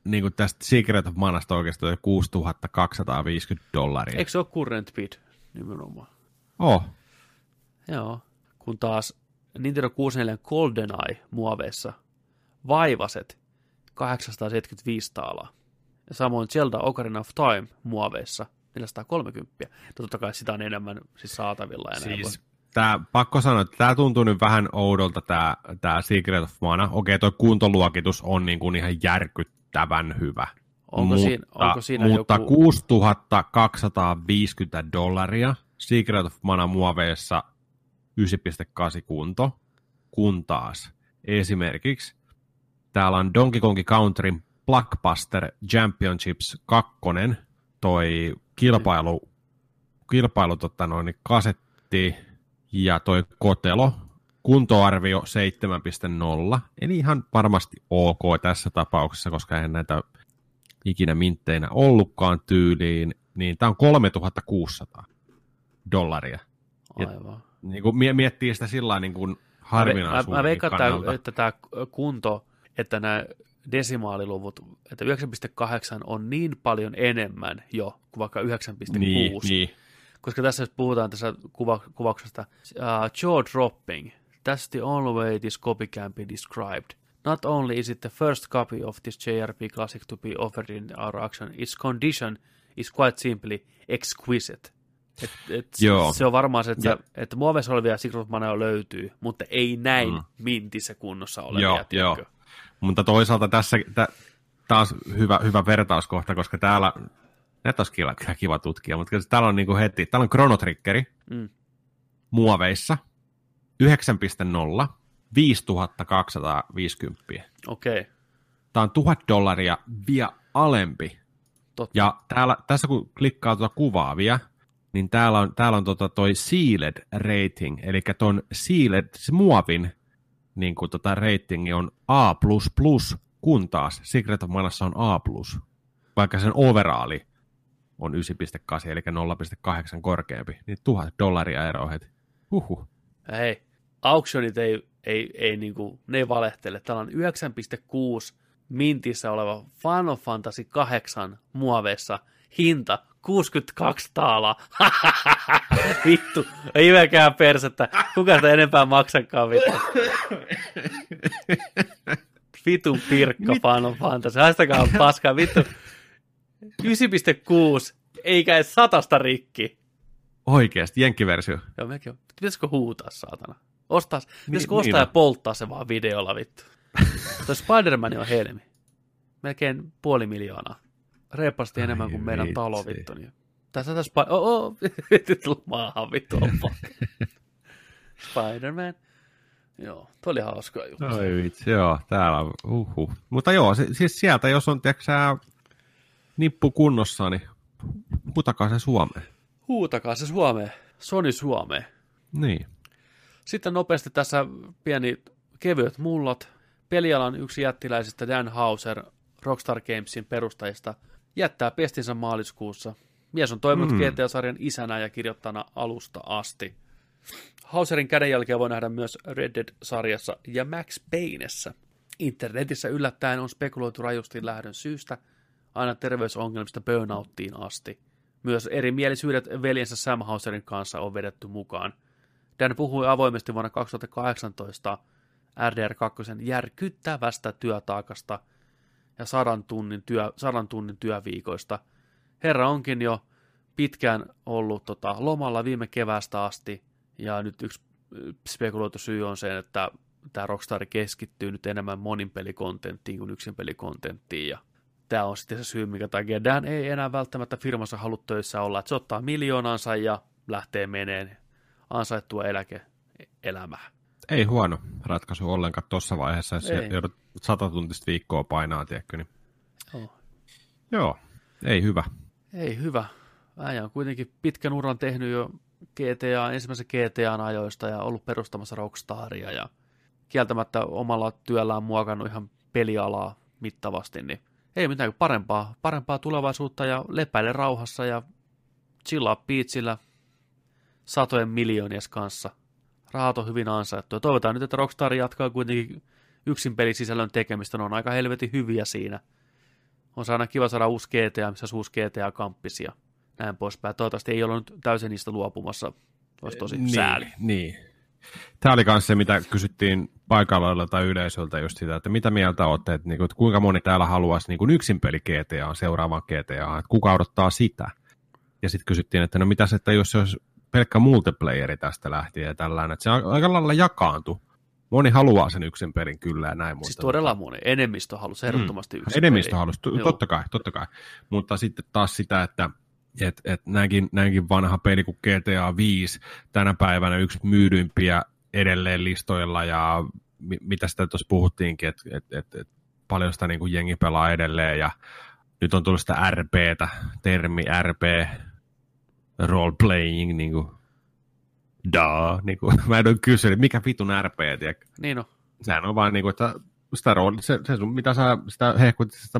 niin kuin tästä Secret of Manasta oikeastaan 6250 dollaria? Eikö se ole current bid nimenomaan? Oh, Joo. Kun taas Nintendo 64 GoldenEye muoveissa vaivaset 875 taalaa. Ja samoin Zelda Ocarina of Time muoveissa 430. Ja totta kai sitä on enemmän siis saatavilla. Näin siis tää, pakko sanoa, että tämä tuntuu nyt vähän oudolta, tämä tää Secret of Mana. Okei, toi kuntoluokitus on niin kuin ihan järkyttävän hyvä. Onko mutta, siinä- onko siinä mutta joku- 6250 dollaria Secret of Mana muoveissa 9.8 kunto, kun taas esimerkiksi täällä on Donkey Kong Countryn Blockbuster Championships 2, toi kilpailu, kilpailu tota noin, niin kasetti ja toi kotelo, kuntoarvio 7.0, eli ihan varmasti ok tässä tapauksessa, koska eihän näitä ikinä mintteinä ollutkaan tyyliin, niin tämä on 3600 dollaria. Aivan. Niin kuin mie- miettii sitä sillä niin kuin Mä, harvinaisuuden mä veikkaan, että tämä kunto, että nämä desimaaliluvut, että 9.8 on niin paljon enemmän jo kuin vaikka 9.6. niin, niin. Koska tässä jos puhutaan tässä kuva, kuvauksesta, uh, jaw dropping. That's the only way this copy can be described. Not only is it the first copy of this JRP classic to be offered in our auction, its condition is quite simply exquisite. Et, et Joo. Se on varmaan se, että, Ja- että muoveissa olevia Secret löytyy, mutta ei näin mm. mintissä kunnossa olevia. Joo, tiedätkö? Mutta toisaalta tässä tä, taas hyvä, hyvä vertauskohta, koska täällä, näitä olisi kiva, kyllä kiva tutkia, mutta täällä on niin kuin heti, täällä on Chrono Triggeri Mm. muoveissa 9.0, 5250. Okei, okay. Tämä on 1000 dollaria vielä alempi. totta. Ja täällä, tässä kun klikkaa tuota kuvaa vielä, niin täällä on, täällä on tota toi sealed rating, eli ton sealed, se muovin niin kuin tota ratingi on A++, kun taas Secret of Manassa on A+, vaikka sen overaali on 9.8, eli 0.8 korkeampi, niin 1000 dollaria eroa heti. Huhhuh. Hei, auktionit ei, ei, ei niinku, ne ei valehtele. Täällä on 9.6 mintissä oleva Final Fantasy 8 muoveissa. Hinta 62 taalaa. [LAUGHS] vittu, ei väkään persettä. Kuka sitä enempää maksakaan vittu. Vitun pirkka Final Fantasy. Haistakaa paskaa, vittu. 9.6, eikä edes satasta rikki. Oikeasti, jenkkiversio. Joo, mekin on. Pitäisikö huutaa, saatana? Ostaa, pitäisikö niin ostaa ja on. polttaa se vaan videolla, vittu? Tuo Spider-Man on helmi. Melkein puoli miljoonaa. Reippaasti Ai enemmän kuin meidän vitsi. talo, vittu. Niin. Tässä tässä Spi- oh, oh. [LAUGHS] tullut maahan, vittu. [LAUGHS] Spider-Man. Joo, toi oli hauskaa juttu. Oi vitsi, joo, täällä on, uhu. Mutta joo, siis sieltä, jos on, tiedätkö nippu kunnossa, niin putakaa se Suomeen. Huutakaa se Suomeen. Sony Suomeen. Niin. Sitten nopeasti tässä pieni kevyet mullot. Pelialan yksi jättiläisistä Dan Hauser, Rockstar Gamesin perustajista, jättää pestinsä maaliskuussa. Mies on toiminut Mm. GTA-sarjan isänä ja kirjoittana alusta asti. Hauserin kädenjälkeä voi nähdä myös Red Dead-sarjassa ja Max Paynessä. Internetissä yllättäen on spekuloitu rajusti lähdön syystä, aina terveysongelmista burnouttiin asti. Myös erimielisyydet veljensä Sam Hauserin kanssa on vedetty mukaan. Dan puhui avoimesti vuonna 2018 RDR2 järkyttävästä työtaakasta ja sadan tunnin, työ, sadan tunnin työviikoista. Herra onkin jo pitkään ollut tota, lomalla viime keväästä asti, ja nyt yksi spekuloitu syy on se, että tämä Rockstar keskittyy nyt enemmän monin pelikontenttiin kuin yksin pelikontenttiin, ja tämä on sitten se syy, mikä takia Dan ei enää välttämättä firmassa halua töissä olla, että se ottaa miljoonansa ja lähtee meneen ansaittua eläke elämää. Ei huono ratkaisu ollenkaan tuossa vaiheessa, jos Ei. joudut satatuntista viikkoa painaa, tiedätkö, niin Joo. joo, ei hyvä. Ei hyvä. Äijä on kuitenkin pitkän uran tehnyt jo GTA, ensimmäisen GTAn ajoista ja ollut perustamassa Rockstaria ja kieltämättä omalla työllään muokannut ihan pelialaa mittavasti, niin ei mitään parempaa, parempaa tulevaisuutta ja lepäile rauhassa ja chillaa piitsillä satojen miljoonien kanssa. Rahat on hyvin ansaittu ja toivotaan nyt, että Rockstar jatkaa kuitenkin yksin pelisisällön tekemistä, ne on aika helvetin hyviä siinä. On se aina kiva saada uusi GTA, missä uusi GTA-kamppis ja näin poispäin. Toivottavasti ei ole nyt täysin niistä luopumassa. Olisi tosi niin, sääli. Niin. Tämä oli myös se, mitä kysyttiin paikalla tai yleisöltä just sitä, että mitä mieltä olette, että, niinku, että kuinka moni täällä haluaisi niinku yksin peli GTA seuraavaan GTA, että kuka odottaa sitä. Ja sitten kysyttiin, että no mitäs, että jos se olisi pelkkä multiplayeri tästä lähtien ja tällainen, että se aika lailla jakaantui. Moni haluaa sen yksin pelin kyllä ja näin. Siis mutta- todella moni. Enemmistö halusi ehdottomasti yksin Enemmistö peliä. halusi, Joo. totta kai, totta kai. Mutta sitten taas sitä, että et, et näinkin, näinkin vanha peli kuin GTA 5 tänä päivänä yksi myydyimpiä edelleen listoilla ja mi, mitä sitä tuossa puhuttiinkin, että et, et, et paljon sitä niin kuin jengi pelaa edelleen ja nyt on tullut sitä RPtä, termi RP, role playing, niin kuin, daa, niin kuin, [LAUGHS] mä en ole kysynyt, mikä vitun RP, tiedätkö? Niin on. sehän on vaan niinku, että sitä rooli, se, se sun, mitä sä sitä hehkutit sitä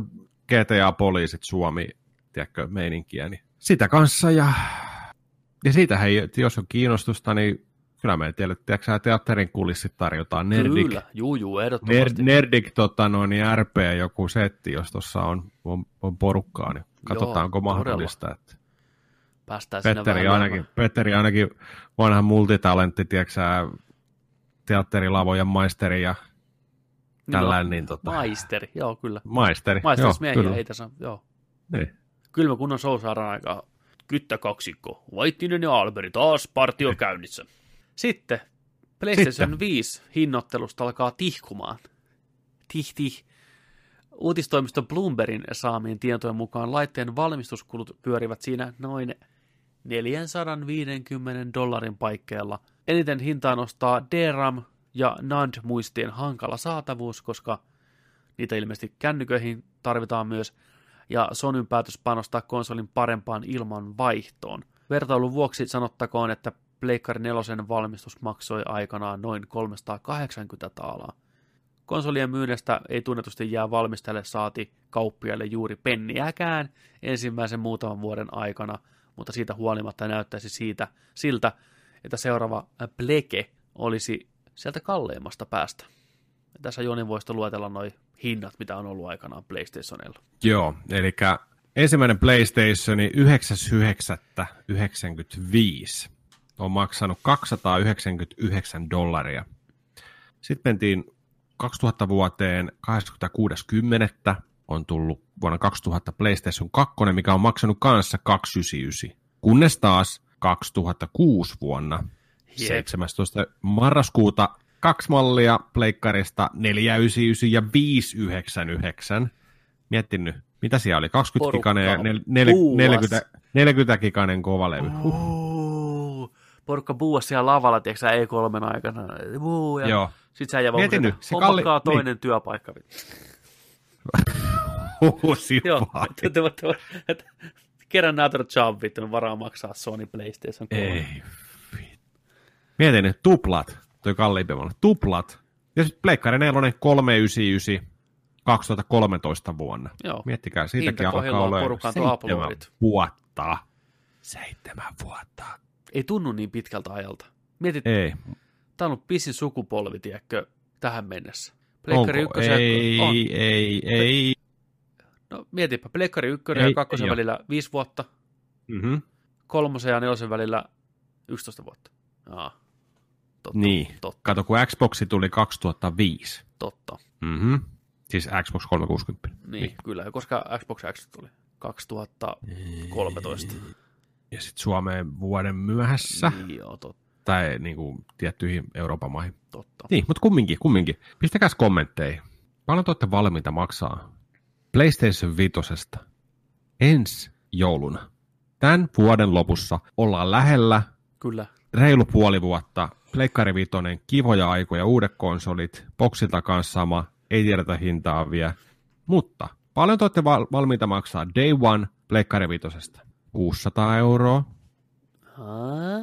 GTA-poliisit Suomi, tiedätkö, meininkiä, niin sitä kanssa ja, ja siitä hei, jos on kiinnostusta, niin kyllä me tiedät, tiedätkö sä, teatterin kulissit tarjotaan Nerdik, Kyllä. Juu, juu, Ner, ehdottomasti. Nerdik tota, no, niin RP joku setti, jos tuossa on, on, on, porukkaa, niin katsotaanko Joo, mahdollista, että Päästään Petteri ainakin, Petteri ainakin vanha multitalentti, tiedätkö teatterilavojen maisteri ja Niin tällainen, niin tota, Maisteri, joo kyllä. maisteri. Maisterismiehiä kyllä. ei tässä, joo. Niin. Kylmä kunnon show saadaan aikaa. Kyttäkaksikko. Vaittinen ja Alberi taas partio käynnissä. Sitten PlayStation Sitten. 5 hinnoittelusta alkaa tihkumaan. Tih tih. Uutistoimisto Bloombergin saamien tietojen mukaan laitteen valmistuskulut pyörivät siinä noin 450 dollarin paikkeilla. Eniten hintaa nostaa DRAM ja NAND-muistien hankala saatavuus, koska niitä ilmeisesti kännyköihin tarvitaan myös, ja Sonyn päätös panostaa konsolin parempaan ilman vaihtoon. Vertailun vuoksi sanottakoon, että Pleikkari 4 valmistus maksoi aikanaan noin 380 taalaa. Konsolien myynnistä ei tunnetusti jää valmistajalle saati kauppiaille juuri penniäkään ensimmäisen muutaman vuoden aikana, mutta siitä huolimatta näyttäisi siitä, siltä, että seuraava Pleke olisi sieltä kalleimmasta päästä. Ja tässä Joni voisi luetella noin hinnat, mitä on ollut aikanaan PlayStationilla. Joo, eli ensimmäinen PlayStationi 9.9.95 on maksanut 299 dollaria. Sitten mentiin 2000 vuoteen 26.10. on tullut vuonna 2000 PlayStation 2, mikä on maksanut kanssa 299. Kunnes taas 2006 vuonna Jep. 17. marraskuuta kaksi mallia pleikkarista 499 ja 599. Mietin nyt, mitä siellä oli? 20 gikanen ja nel, nel, buuas. 40, 40 gikanen kovalevy. Huh. Uh, porukka buuas siellä lavalla, tiedätkö sä, E3 aikana. Buu, ja Joo. Sit sä jää vaan, nyt, se kalli- toinen niin. työpaikka. [LAUGHS] Huhusi Joo, kerran another job, vittu, varaa maksaa Sony PlayStation 3. Ei. vi- Mietin nyt, tuplat. Toi kalliimpi malli. Tuplat. Ja sitten Pleikkari 4 399 2013 vuonna. Joo. Miettikää, siitäkin alkaa olla seitsemän vuotta. Seitsemän vuotta. Ei tunnu niin pitkältä ajalta. Mietit, Ei. tää on ollut pisin sukupolvi, tiedätkö, tähän mennessä. Onko? Ykkösen, Ei, on. ei, ei. No mietipä, Pleikkari ykkönen ja kakkosen oo. välillä 5 vuotta, Mm-hmm. kolmosen ja nelosen välillä 11 vuotta. Aa, totta, Niin. totta, Kato, kun Xboxi tuli 2005. totta. Mm-hmm. Siis Xbox 360. Niin, kyllä, koska Xbox X tuli 2013. Ja sitten Suomeen vuoden myöhässä. Niin, joo, totta, Tai niin kuin, tiettyihin Euroopan maihin. totta. Niin, mutta kumminkin, kumminkin. Pistäkääs kommentteihin. Paljon te olette valmiita maksaa PlayStation 5 ensi jouluna. Tämän vuoden lopussa ollaan lähellä Kyllä, reilu puoli vuotta Pleikkari Vitoinen, kivoja aikoja, uudet konsolit, boksilta kanssa sama, ei tiedetä hintaa vielä. Mutta paljon te olette val- valmiita maksaa Day One Pleikkari Vitosesta? 600 euroa, Haa?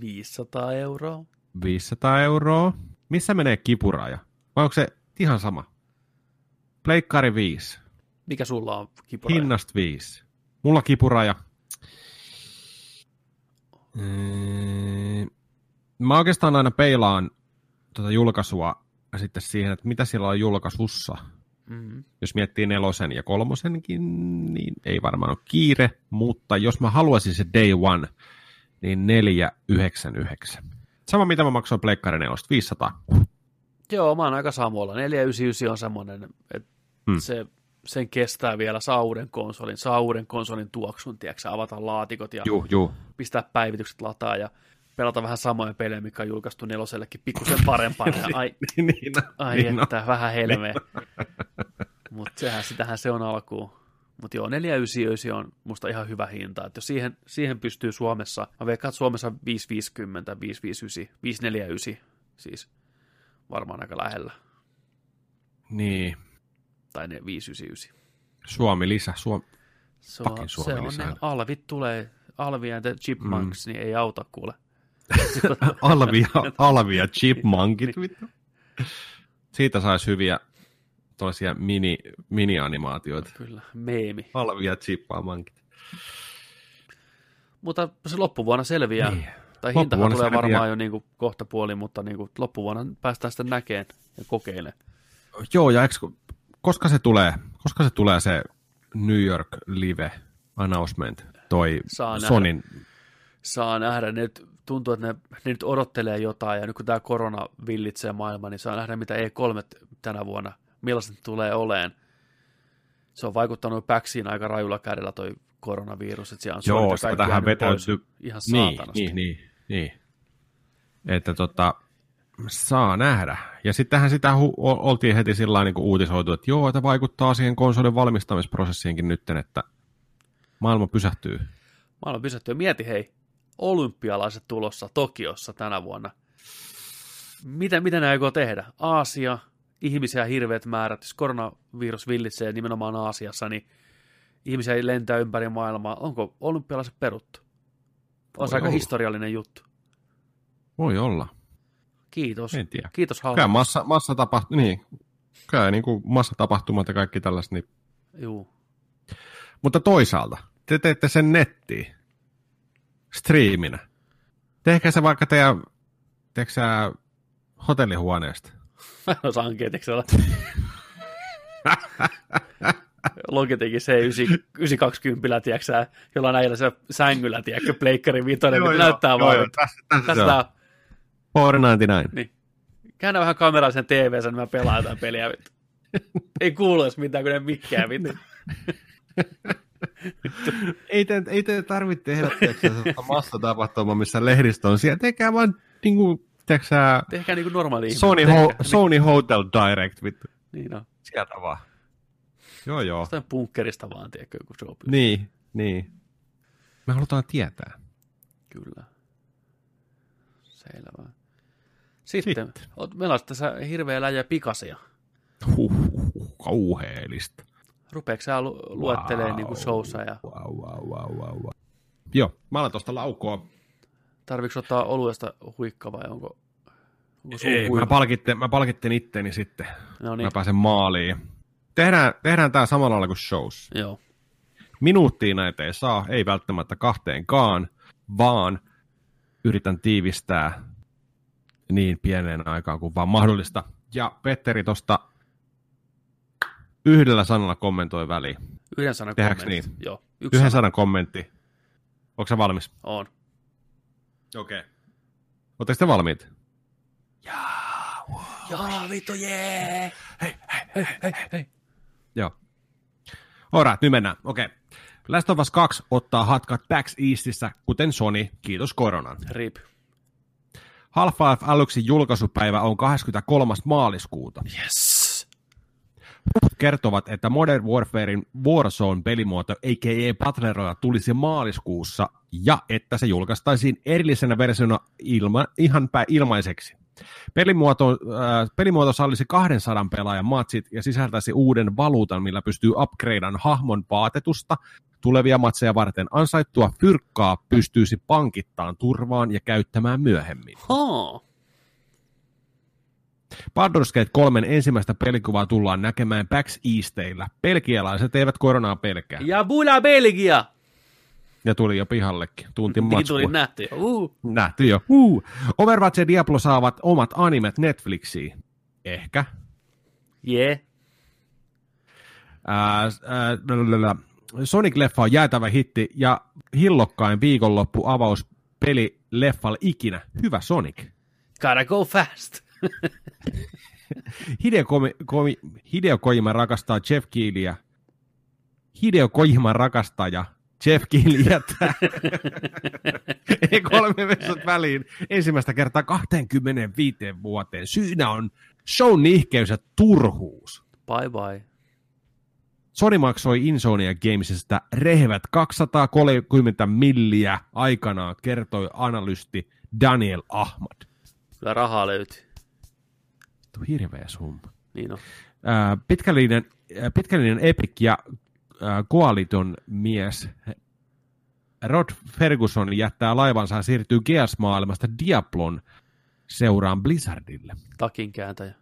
500 euroa. 500 euroa. Missä menee kipuraja? Vai onko se ihan sama? Pleikkari 5, Mikä sulla on kipuraja? hinnasta 5. Mulla kipuraja. Mä oikeastaan aina peilaan tuota julkaisua sitten siihen, että mitä siellä on julkaisussa. Mm-hmm. Jos miettii nelosen ja kolmosenkin, niin ei varmaan ole kiire, mutta jos mä haluaisin se day one, niin 499. Sama mitä mä maksoin Pleikkari 4, 500. Joo, mä oon aika samoilla. 499 on semmoinen, että mm. se, sen kestää vielä, saa uuden konsolin, saa uuden konsolin tuoksun, tiedätkö, avata laatikot ja Juu, juu. pistää päivitykset lataa ja pelata vähän samoja pelejä, mikä on julkaistu nelosellekin pikkusen parempana. Ja [LAUGHS] ai, niin, no, ai niin, että, vähän helmeä. [LAUGHS] Mutta sehän, sitähän se on alkuun. Mutta joo, 499 on musta ihan hyvä hinta. Että jos siihen, siihen pystyy Suomessa, mä veikkaan, että Suomessa 550, 559, 549 siis varmaan aika lähellä. niin. Tai ne 599. Suomi lisä. Suom... Fucking on, Suomi se on lisää. ne alvit tulee, Alvi ja Chipmunks, mm. niin ei auta kuule. [LAUGHS] Alvia, alvia chipmunkit, vittu. Siitä saisi hyviä toisia mini, mini-animaatioita. Kyllä, meemi. Alvia chipmunkit. Mutta se loppuvuonna selviää. Niin. Niin. Tai hintahan Loppuvuonna tulee selviää. varmaan jo niin kuin kohta puoli, mutta niin kuin loppuvuonna päästään sitten näkemään ja kokeilemaan. Joo, ja eks, koska se tulee, koska se tulee se New York Live announcement, toi Saa nähdä. Sonin, Saa nähdä, nyt tuntuu, että ne, ne nyt odottelee jotain, ja nyt kun tämä korona villitsee maailmaa, niin saa nähdä, mitä E3 tänä vuonna, millaiset ne tulee oleen. Se on vaikuttanut päksiin aika rajulla kädellä toi koronavirus, että siellä on Joo, sitä tähän vetäytyy- Ihan niin, niin, niin, niin, että tota, saa nähdä. Ja sittenhän sitä hu- oltiin heti sillä niin uutisoitu, että joo, että vaikuttaa siihen konsolin valmistamisprosessiinkin nytten, että maailma pysähtyy. Maailman pysähtyy. Mieti hei, olympialaiset tulossa Tokiossa tänä vuonna. Mitä, mitä ne aikoo tehdä? Aasia, ihmisiä hirveät määrät. Jos koronavirus villitsee nimenomaan Aasiassa, niin ihmisiä ei lentää ympäri maailmaa. Onko olympialaiset peruttu? On se aika olla. historiallinen juttu. Voi olla. Kiitos. En tiedä. Kiitos Kyllä Halma. massa, massa tapahtu, niin, kyllä niin kuin massatapahtumat ja kaikki tällaiset, niin Juu. Mutta toisaalta, te teette sen nettiin, striiminä. Tehkää se vaikka teidän, teekö sä hotellihuoneesta. Mä en osaa ankeeteksi olla. Logitechin C9, 920, tiedätkö sä, jollain äijällä se sängyllä, tiedätkö, pleikkari vitonen, mitä näyttää vaan. että tässä, tässä, se on, 499. niin. Käännä vähän kameraa sen tv niin mä pelaan jotain peliä. vittu. [LAUGHS] Ei kuulu edes mitään, kun ne mikkää, vittu. Ei te, ei te tarvitse tehdä sellaista massatapahtumaa, missä lehdistö on siellä. Tekää vaan niin kuin, tiedätkö, sä, Tehkää niinku normaali ihminen. Sony, Tehkää, ho, Sony Hotel Direct, vittu. Niin, no. Sieltä vaan. Joo, joo. Jostain bunkkerista vaan, tiedätkö, joku show. Niin, niin. Me halutaan tietää. Kyllä. Selvä. Sitten, Sitten. meillä on tässä hirveä läjä pikasia. Huh, huh, huh, kauheellista. Rupeeko sä lu- luettelee Wow. niinku showssa ja Wow, wow, wow, wow, wow. Joo, mä alan tuosta laukoa. tarviiko ottaa oluesta huikka vai onko, onko Ei, mä palkitten, mä palkitten itteni sitten. No Niin. niin, Mä pääsen maaliin. Tehdään, tehdään tää samalla lailla kuin shows. joo. Minuuttiin näitä ei saa, ei välttämättä kahteenkaan, vaan yritän tiivistää niin pieneen aikaan kuin vaan mahdollista. Ja Petteri tosta yhdellä sanalla kommentoi väliin. Yhden sanan Tehdäänkö kommentit. niin? Joo, yksi Yhden sana. sanan kommentti. Onko valmis? On. Okei. Okay. Oletteko te valmiit? Jaa, vittu, jee! Hei, hei, hei, hei, hei. Joo. Alright, nyt mennään. Okei. Okay. Last of Us 2 ottaa hatkat PAX Eastissä, kuten Sony, kiitos koronan. Rip. Half-Life Aluxin julkaisupäivä on 23. maaliskuuta. Yes. Kertovat, että Modern Warfarein Warzone-pelimuoto, a.k.a. Battle Royale, tulisi maaliskuussa ja että se julkaistaisiin erillisenä versiona ilma, ihan pää ilmaiseksi. Pelimuoto, äh, pelimuoto sallisi 200 pelaajan matsit ja sisältäisi uuden valuutan, millä pystyy upgradean hahmon vaatetusta. Tulevia matseja varten ansaittua fyrkkaa pystyisi pankittaan turvaan ja käyttämään myöhemmin. Haa. Baldur's Gate 3 ensimmäistä pelikuvaa tullaan näkemään PAX Easteillä. Pelkialaiset eivät koronaa pelkää. Ja Bula Belgia! Ja tuli jo pihallekin. Tunti Niin matskua. tuli nähty jo. Uh. Nähty jo. Uh. Overwatch ja Diablo saavat omat animet Netflixiin. Ehkä. Yeah. Ää, ää, lalalala. Sonic-leffa on jäätävä hitti ja hillokkain viikonloppu avaus peli leffalle ikinä. Hyvä Sonic. Gotta go fast. [LAUGHS] Hideo, Komi, Komi, Hideo Kojima rakastaa Jeff Keeliä. Hideo Kojima rakastaja Jeff Keely jättää [LAUGHS] Ei kolme vesot väliin ensimmäistä kertaa 25 vuoteen. Syynä on show nihkeys ja turhuus. Bye bye. Sony maksoi Insomnia Gamesista rehevät 230 milliä aikanaan, kertoi analysti Daniel Ahmad. Kyllä rahaa löytyy. Tuo hirveä summa. Niin on. Pitkällinen, ää, pitkällinen Epic ja Koaliton mies Rod Ferguson jättää laivansa ja siirtyy Gears-maailmasta Diablon seuraan Blizzardille. Takin kääntäjä.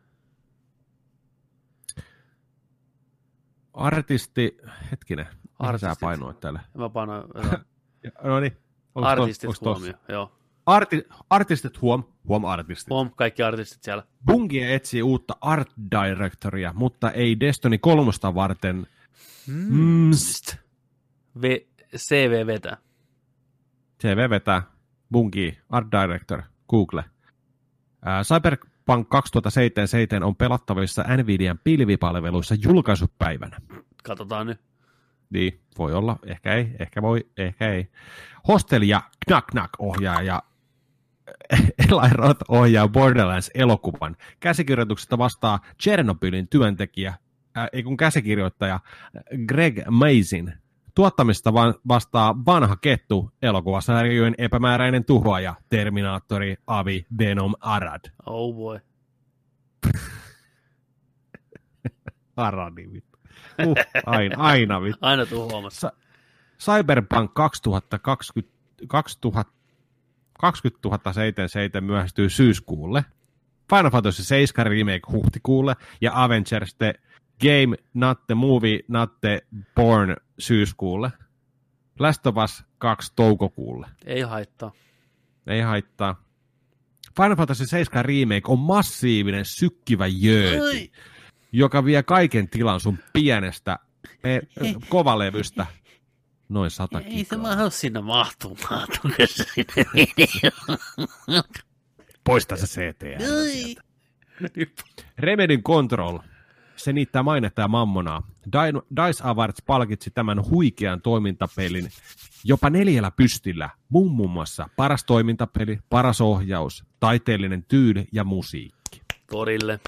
Artisti, hetkinen, mitä sä Artistit. painoit täällä? Mä painoin [LAUGHS] No niin, artistit huomioon. Joo. Arti, artistit huom, huom artistit. Huom, kaikki artistit siellä. Bungie etsii uutta art directoria, mutta ei Destiny 3 varten. Mm. V, CV vetää. CV vetää. Bungie, art director, Google. Ää, Cyberpunk 2077 on pelattavissa Nvidian pilvipalveluissa julkaisupäivänä. Katsotaan nyt. Niin, voi olla, ehkä ei, ehkä voi, ehkä ei. Hostel ja Knack Knack ohjaaja Eli Roth ohjaa Borderlands-elokuvan. Käsikirjoituksesta vastaa Chernobylin työntekijä, äh, ei kun käsikirjoittaja Greg Mazin. Tuottamista va- vastaa vanha kettu elokuvasarjojen epämääräinen tuhoaja, Terminaattori, Avi, Venom, Arad. Oh boy. [LAUGHS] Aradi, vittu. Uh, aina, aina vittu. Aina tuu huomassa. Cyberpunk 2020, 2000, 2077 myöhästyy syyskuulle. Final Fantasy 7 Remake huhtikuulle ja Avengers The Game Not the Movie Not the Born syyskuulle. Last of Us 2 toukokuulle. Ei haittaa. Ei haittaa. Final Fantasy 7 Remake on massiivinen sykkivä jööti, joka vie kaiken tilan sun pienestä e, kovalevystä. Noin sata Ei se gigaa. mahdu sinne mahtumaan. Poista se CTR. Ai. Remedyn Control. Se niittää mainetta ja mammonaa. Di- Dice Awards palkitsi tämän huikean toimintapelin jopa neljällä pystillä. Muun muun muassa paras toimintapeli, paras ohjaus, taiteellinen tyyli ja musiikki. Torille.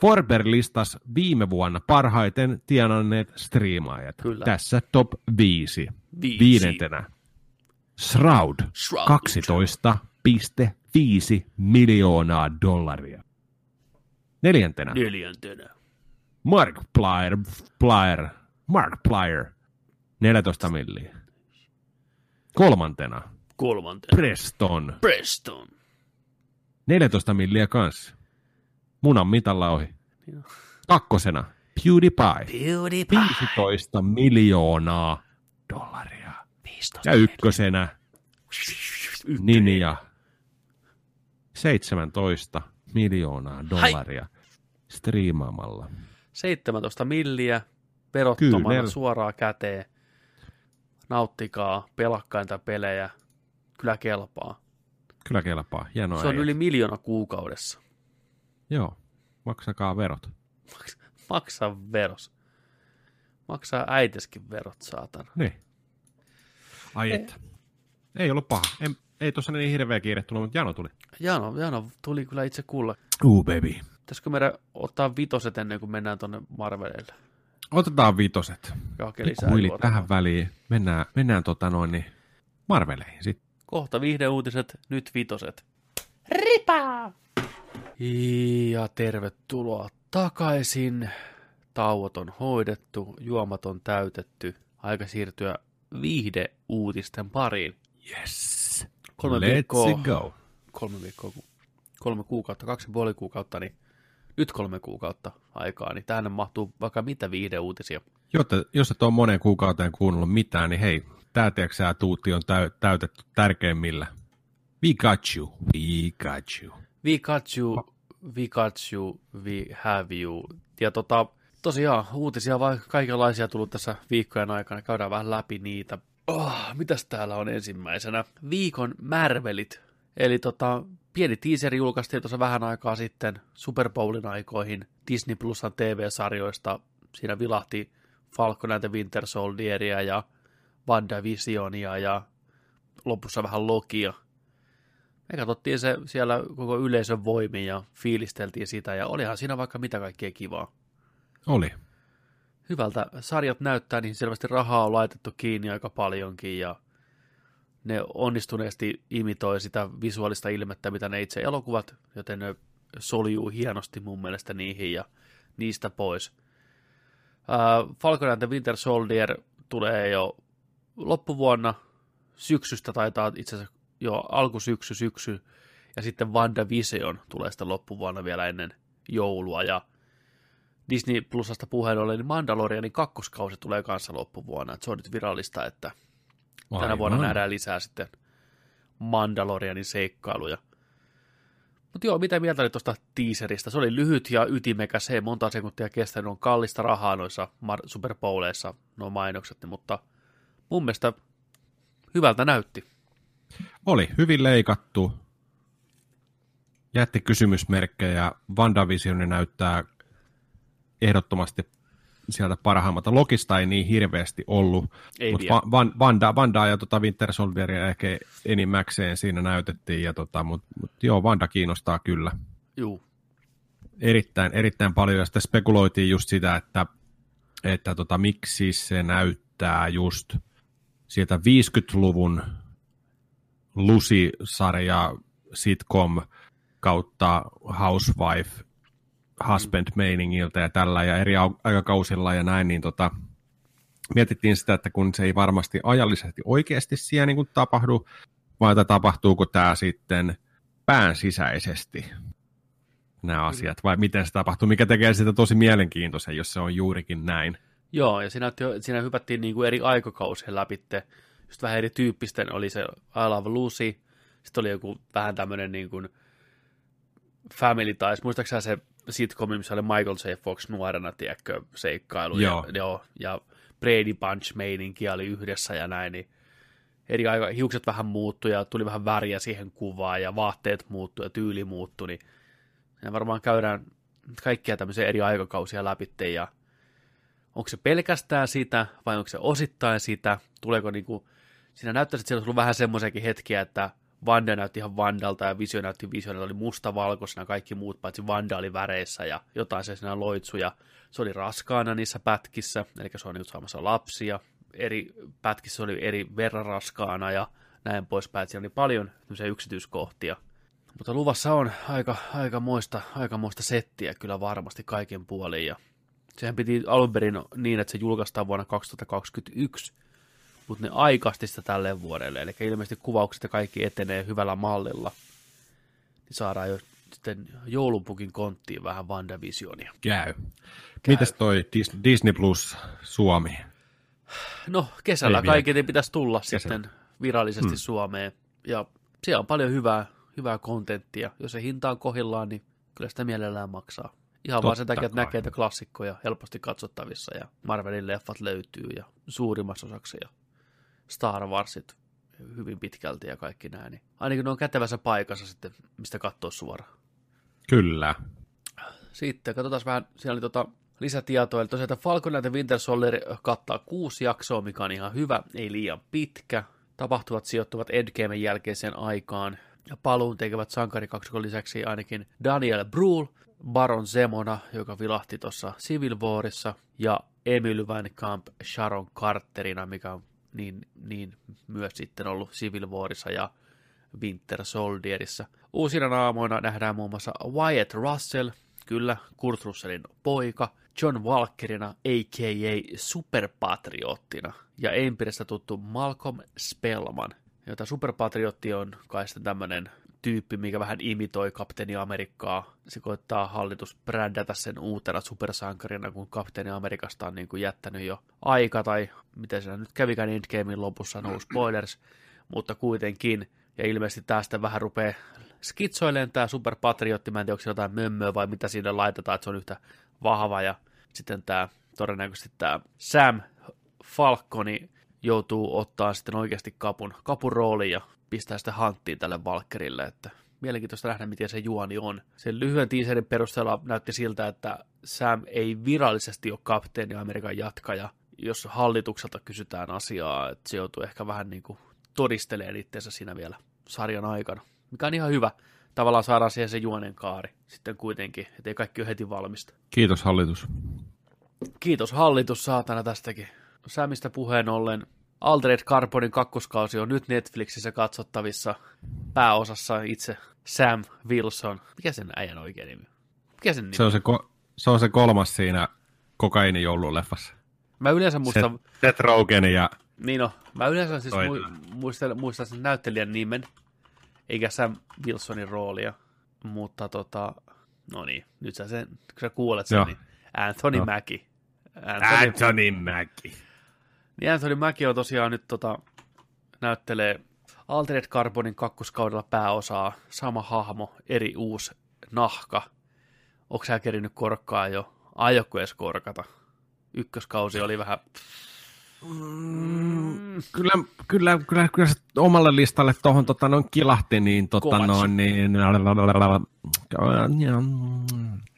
Forber listas viime vuonna parhaiten tienanneet striimaajat. Kyllä. Tässä top 5. Viisi. Viidentenä. Shroud. Shroud. 12,5 miljoonaa dollaria. Neljäntenä. Neljäntenä. Markiplier, Plier, Markiplier, 14 milliä. Kolmantena, Kolmantena. Preston, Preston. 14 milliä kanssa. Munan mitalla ohi. Kakkosena, PewDiePie, PewDiePie. 15 miljoonaa dollaria. 15. Ja ykkösenä, Ninja, 17 miljoonaa dollaria striimaamalla. 17 milliä verottomana Kyynel. suoraan käteen. Nauttikaa pelakkainta pelejä. Kyllä kelpaa. Kyllä kelpaa, hienoa. Se on äijät. yli miljoona kuukaudessa. Joo, maksakaa verot. Maks- [LAUGHS] Maksa veros. Maksaa äiteskin verot, saatana. Niin. Ai että. Ei ollut paha. En, ei tuossa niin hirveä kiire tullut, mutta Jano tuli. Jano, Jano tuli kyllä itse kuulla. Uu, baby. Pitäisikö meidän ottaa vitoset ennen kuin mennään tonne Marvelille? Otetaan vitoset. juorta. tähän väliin. Mennään, mennään tota noin, niin Marveleihin sitten. Kohta viihdeuutiset, nyt vitoset. Ripaa! Ja tervetuloa takaisin. Tauot on hoidettu, juomat on täytetty. Aika siirtyä viihdeuutisten pariin. Yes. Kolme Let's viikkoa, go. kolme viikkoa, kolme kuukautta, kaksi ja puoli kuukautta, niin nyt kolme kuukautta aikaa, niin tähän mahtuu vaikka mitä viihdeuutisia. Jotta, jos et ole moneen kuukauteen kuunnellut mitään, niin hei, tää tiedätkö tuutti on täy, täytetty tärkeimmillä. We got you. We got you. We got you, we got you, we have you. Ja tota, tosiaan uutisia vai kaikenlaisia tullut tässä viikkojen aikana. Käydään vähän läpi niitä. Oh, mitäs täällä on ensimmäisenä? Viikon märvelit. Eli tota, pieni teaseri julkaistiin tuossa vähän aikaa sitten Super Bowlin aikoihin Disney Plusan TV-sarjoista. Siinä vilahti Falcon and the Winter Soldieria ja WandaVisionia ja lopussa vähän Lokia. Me katsottiin se siellä koko yleisön voimin ja fiilisteltiin sitä ja olihan siinä vaikka mitä kaikkea kivaa. Oli. Hyvältä. Sarjat näyttää, niin selvästi rahaa on laitettu kiinni aika paljonkin ja ne onnistuneesti imitoi sitä visuaalista ilmettä, mitä ne itse elokuvat, joten ne soljuu hienosti mun mielestä niihin ja niistä pois. Uh, Falcon and the Winter Soldier tulee jo loppuvuonna, syksystä taitaa itse asiassa jo alkusyksy, syksy, ja sitten WandaVision tulee sitten loppuvuonna vielä ennen joulua, ja Disney Plusasta puheen ollen, niin Mandalorianin kakkoskausi tulee kanssa loppuvuonna, että se on nyt virallista, että tänä Aivan. vuonna nähdään lisää sitten Mandalorianin seikkailuja. Mutta joo, mitä mieltä oli tuosta teaserista? Se oli lyhyt ja ytimekäs, ei monta sekuntia kestänyt, on kallista rahaa noissa Super Bowleissa, nuo mainokset, niin, mutta mun mielestä hyvältä näytti. Oli hyvin leikattu. Jätti kysymysmerkkejä. WandaVision näyttää ehdottomasti sieltä parhaimmalta. Lokista ei niin hirveästi ollut, Ei mutta vielä. Van, Vanda, Vandaa ja tota Winter Soldieria ehkä enimmäkseen siinä näytettiin, ja tota, mutta mut joo, Vanda kiinnostaa kyllä Juu, erittäin, erittäin paljon, ja sitten spekuloitiin just sitä, että, että tota, miksi se näyttää just sieltä 50-luvun Lucy-sarja sitcom kautta housewife husband meiningiltä ja tällä ja eri au- aikakausilla ja näin, niin tota, mietittiin sitä, että kun se ei varmasti ajallisesti oikeasti siellä niin kuin tapahdu, vai että tapahtuuko tämä sitten pään sisäisesti nämä asiat, vai miten se tapahtuu, mikä tekee sitä tosi mielenkiintoisen, jos se on juurikin näin. Joo, ja siinä, siinä hypättiin niin kuin eri aikakausien läpitte. Just vähän erityyppisten oli se I Love Lucy, sitten oli joku vähän tämmöinen niin kuin Family Ties, muistaakseni se sitcom, missä oli Michael J. Fox nuorena, tiedätkö, seikkailu. Joo. Ja, joo, ja Brady Bunch-meininki oli yhdessä ja näin, niin eri aika, hiukset vähän muuttui ja tuli vähän väriä siihen kuvaan ja vaatteet muuttui ja tyyli muuttui, niin ja varmaan käydään kaikkia tämmöisiä eri aikakausia läpitte ja onko se pelkästään sitä vai onko se osittain sitä, tuleeko niinku, siinä näyttäisi, että siellä olisi ollut vähän semmoisiakin hetkiä, että Vanda näytti ihan Vandalta ja Visio näytti Visionilta, oli mustavalkoisena, kaikki muut paitsi Vanda oli väreissä ja jotain se siinä loitsui ja se oli raskaana niissä pätkissä, eli se on nyt saamassa lapsia, eri pätkissä oli eri verran raskaana ja näin poispäin, siellä oli paljon yksityiskohtia. Mutta luvassa on aika, aika, moista, aika moista settiä kyllä varmasti kaiken puolin ja sehän piti alun perin niin, että se julkaistaan vuonna 2021, mutta ne aikasti sitä tälle vuodelle, eli ilmeisesti kuvaukset ja kaikki etenee hyvällä mallilla, niin saadaan jo sitten joulunpukin konttiin vähän WandaVisionia. Käy. Mites toi Dis- Disney Plus Suomi? No, kesällä kaikille pitäisi tulla Kesällä. sitten virallisesti hmm. Suomeen, ja siellä on paljon hyvää, hyvää kontenttia. Jos se hinta on kohillaan, niin kyllä sitä mielellään maksaa. Ihan vaan sen Totta takia, että näkee että klassikkoja helposti katsottavissa, ja Marvelin leffat löytyy, ja suurimmassa osaksi, ja Star Warsit hyvin pitkälti ja kaikki näin. Niin ainakin ne on kätevässä paikassa sitten, mistä katsoa suoraan. Kyllä. Sitten katsotaan vähän, siellä oli tota lisätietoa, eli tosiaan että Falcon and the Winter Soldier kattaa kuusi jaksoa, mikä on ihan hyvä, ei liian pitkä. Tapahtuvat sijoittuvat Endgamen jälkeiseen aikaan, ja paluun tekevät sankarikaksikon lisäksi ainakin Daniel Brühl, Baron Zemona, joka vilahti tuossa Civil Warissa, ja Emil Van Camp Sharon Carterina, mikä on niin, niin myös sitten ollut Civil Warissa ja Winter Soldierissa. Uusina naamoina nähdään muun muassa Wyatt Russell, kyllä, Kurt Russellin poika, John Walkerina, a.k.a. Superpatriottina, ja Empiristä tuttu Malcolm Spellman, jota Superpatriotti on kai sitten tämmöinen tyyppi, mikä vähän imitoi Kapteeni Amerikkaa. Se koittaa hallitus brändätä sen uutena supersankarina, kun Kapteeni Amerikasta on niin kuin jättänyt jo aika, tai miten se nyt kävikään Endgamein lopussa, no spoilers, mutta kuitenkin. Ja ilmeisesti tästä vähän rupeaa skitsoilemaan tämä superpatriotti, mä en tiedä, onko jotain mömmöä vai mitä siinä laitetaan, että se on yhtä vahva, ja sitten tämä todennäköisesti tämä Sam Falconi joutuu ottaa sitten oikeasti kapun, kapun rooliin ja pistää sitä hanttiin tälle Valkerille, että mielenkiintoista nähdä, miten se juoni on. Sen lyhyen teaserin perusteella näytti siltä, että Sam ei virallisesti ole kapteeni Amerikan jatkaja, jos hallitukselta kysytään asiaa, että se joutuu ehkä vähän niin kuin todistelemaan itseensä siinä vielä sarjan aikana, mikä on ihan hyvä. Tavallaan saadaan siihen se juonen kaari sitten kuitenkin, ettei kaikki ole heti valmista. Kiitos hallitus. Kiitos hallitus saatana tästäkin. Samista puheen ollen Altered Carbonin kakkoskausi on nyt Netflixissä katsottavissa pääosassa itse Sam Wilson. Mikä sen äijän oikein nimi? Mikä sen nimi? Se on se, ko- se, on se kolmas siinä kokaini joululeffassa. Mä yleensä muistan... Seth, Rogen ja... Niin no, mä yleensä siis mu- muistan, muistan sen näyttelijän nimen, eikä Sam Wilsonin roolia, mutta tota, no niin, nyt sä, sen, kun sä kuulet sen, Joo. niin Anthony Joo. Mackie. Anthony, Anthony Mackie. Niin Anthony Mackie on tosiaan nyt tota, näyttelee Altered Carbonin kakkoskaudella pääosaa, sama hahmo, eri uusi nahka. Onko sä kerinyt korkkaa jo? Aiotko edes korkata? Ykköskausi oli vähän... Mm, Kyllä, kyllä, kyllä, kyllä se omalle listalle tuohon tota, noin kilahti, niin, tota, noin, niin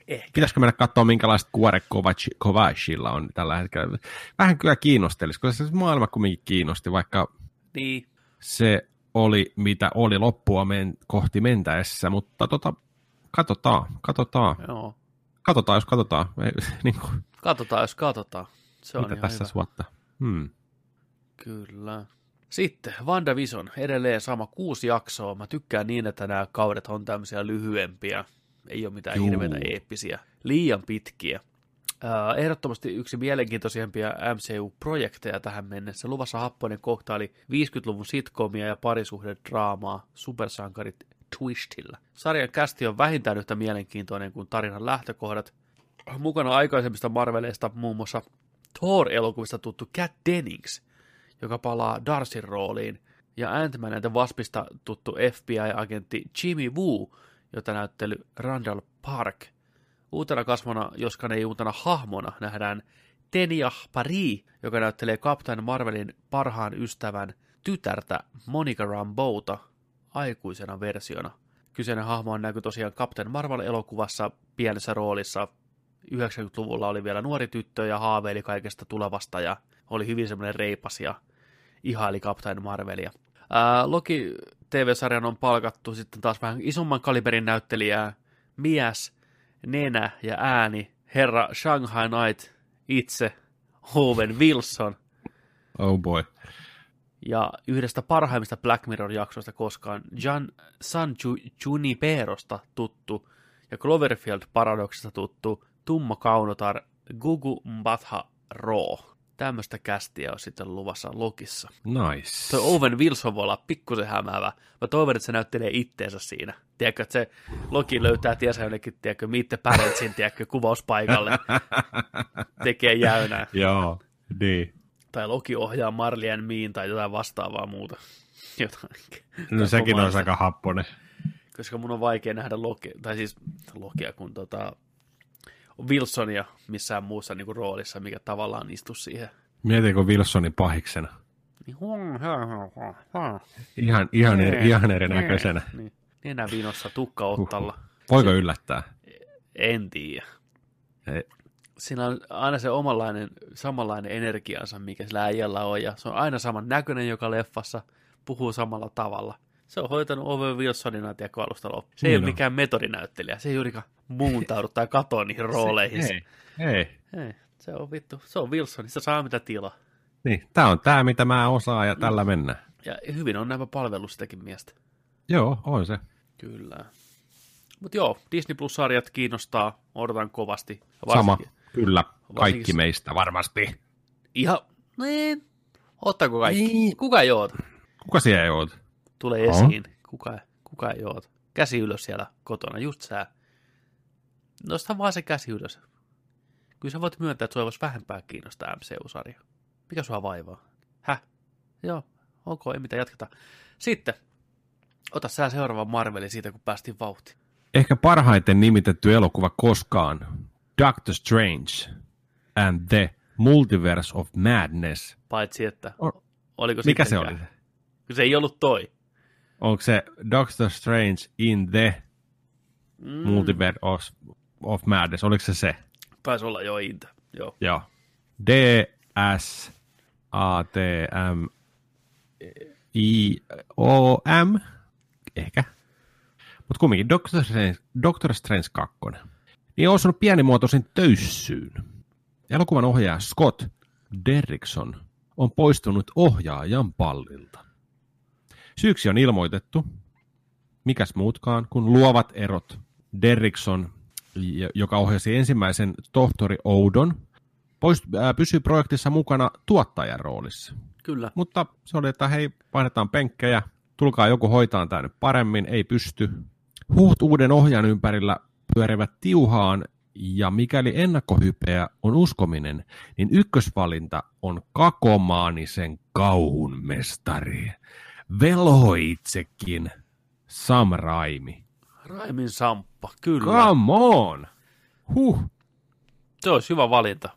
ehkä. pitäisikö mennä katsoa, minkälaiset kuoret Kovac- Kovacilla on tällä hetkellä. Vähän kyllä kiinnostelisi, koska se maailma kumminkin kiinnosti, vaikka Niin, se oli, mitä oli loppua men, kohti mentäessä, mutta tota, katsotaan, katsotaan, joo. katsotaan, jos katsotaan, [LAUGHS] ei, niin kuin, Katsotaan, jos katsotaan. Se on mitä tässä hyvä. suotta. Hmm. Kyllä. Sitten WandaVision, edelleen sama kuusi jaksoa. Mä tykkään niin, että nämä kaudet on tämmöisiä lyhyempiä. Ei ole mitään Juu. hirveitä eeppisiä. Liian pitkiä. Ehdottomasti yksi mielenkiintoisimpia MCU-projekteja tähän mennessä. Luvassa happoinen kohtaali 50-luvun sitcomia ja parisuhdedraamaa supersankarit Twistillä. Sarjan kästi on vähintään yhtä mielenkiintoinen kuin tarinan lähtökohdat. Mukana aikaisemmista Marveleista muun muassa Thor-elokuvista tuttu Kat Dennings, joka palaa Darcyn rooliin, ja Ant-Man Waspista tuttu FBI-agentti Jimmy Woo, jota näyttely Randall Park. Uutena kasvona, joskaan ei uutena hahmona, nähdään Tenia Paris, joka näyttelee Captain Marvelin parhaan ystävän tytärtä Monica Rambouta aikuisena versiona. Kyseinen hahmo on näkyy tosiaan Captain Marvel-elokuvassa pienessä roolissa 90-luvulla oli vielä nuori tyttö ja haaveili kaikesta tulevasta ja oli hyvin semmoinen reipas ja ihaili Captain Marvelia. Ää, Loki TV-sarjan on palkattu sitten taas vähän isomman kaliberin näyttelijää, mies, nenä ja ääni, herra Shanghai Knight itse, Owen Wilson, Oh boy. ja yhdestä parhaimmista Black Mirror-jaksoista koskaan Jan San Ju- Juniperosta tuttu ja Cloverfield-paradoksista tuttu Tumma Kaunotar Gugu Mbatha Ro. Tämmöistä kästiä on sitten luvassa Lokissa. Nice. Toi Owen Wilson voi olla pikkusen hämäävä. Mä toivon, että se näyttelee itteensä siinä. Tiedätkö, että se Loki löytää tiesä jonnekin, tiedätkö, Meet the Parentsin, tiedätkö, kuvauspaikalle. [LAUGHS] Tekee jäynää. Joo, niin. Tai Loki ohjaa Marlien Miin tai jotain vastaavaa muuta. [LAUGHS] Jotain. No sekin on aika happonen. Koska mun on vaikea nähdä Loki, tai siis Lokia, kun tota, Wilsonia missään muussa niinku roolissa, mikä tavallaan istu siihen. Mietitkö Wilsonin pahiksena? Niin, Ihan, ihan, eri, Niin. ihan erinäköisenä. Niin, nenä vinossa, tukka ottalla. Voiko yllättää? En tiedä. Ei. Siinä on aina se omanlainen, samanlainen energiansa, mikä sillä äijällä on, ja se on aina saman näköinen joka leffassa, puhuu samalla tavalla. Se on hoitanut Owen Wilsonina tiedätkö, alusta loppuun. Se ei Niin ole on. mikään metodinäyttelijä, se ei juurikaan muuntaudu tai katoa niihin rooleihin. Ei, ei. Ei. Se on vittu, se on Wilsonista saa mitä tilaa. Niin, tää on tää, mitä mä osaan ja tällä mennään. Ja hyvin on nämä palvelu sitäkin miestä. Joo, on se. Kyllä. Mutta joo, Disney Plus-sarjat kiinnostaa, odotan kovasti. Sama, kyllä. Kaikki varsinkin- meistä varmasti. Ihan, niin, ottaako kaikki? Niin. Kuka ei oota? Kuka siellä ei? Tulee On. esiin. Kuka, kuka ei oota? Käsi ylös siellä kotona, just sä. Nosta vaan se käsi ylös. Kyllä sä voit myöntää, että sua voisi vähempää kiinnostaa MCU-sarja. Mikä sua vaivaa? Häh? Joo, ok, ei mitään, jatketaan. Sitten, ota sä seuraava Marveli siitä, kun päästiin vauhtiin. Ehkä parhaiten nimitetty elokuva koskaan. Doctor Strange and the Multiverse of Madness. Paitsi, että O- oliko Mikä se oli? Se ei ollut toi. Onko se Doctor Strange in the Mm, Multiverse of, of Madness? Oliko se se? Taisi olla jo Intä. Joo. Joo. D, S, A, T, M, I, O, M. Ehkä. Mutta kumminkin Doctor Strange, Doctor Strange 2. Niin on osunut pienimuotoisen töyssyyn. Elokuvan ohjaaja Scott Derrickson on poistunut ohjaajan pallilta. Syyksi on ilmoitettu, mikäs muutkaan, kun luovat erot Derrickson, joka ohjasi ensimmäisen tohtori Oudon, pois, äh, pysyi projektissa mukana tuottajan roolissa. Kyllä. Mutta se oli, että hei, vaihdetaan penkkejä, tulkaa joku hoitaa tämä nyt paremmin, ei pysty. Huut uuden ohjaajan ympärillä pyörivät tiuhaan, ja mikäli ennakkohypeä on uskominen, niin ykkösvalinta on kakomaanisen kauhun mestari. Velho itsekin, Sam Raimi. Raimin Samppa, kyllä. Come on! Huh, Se olisi hyvä valinta.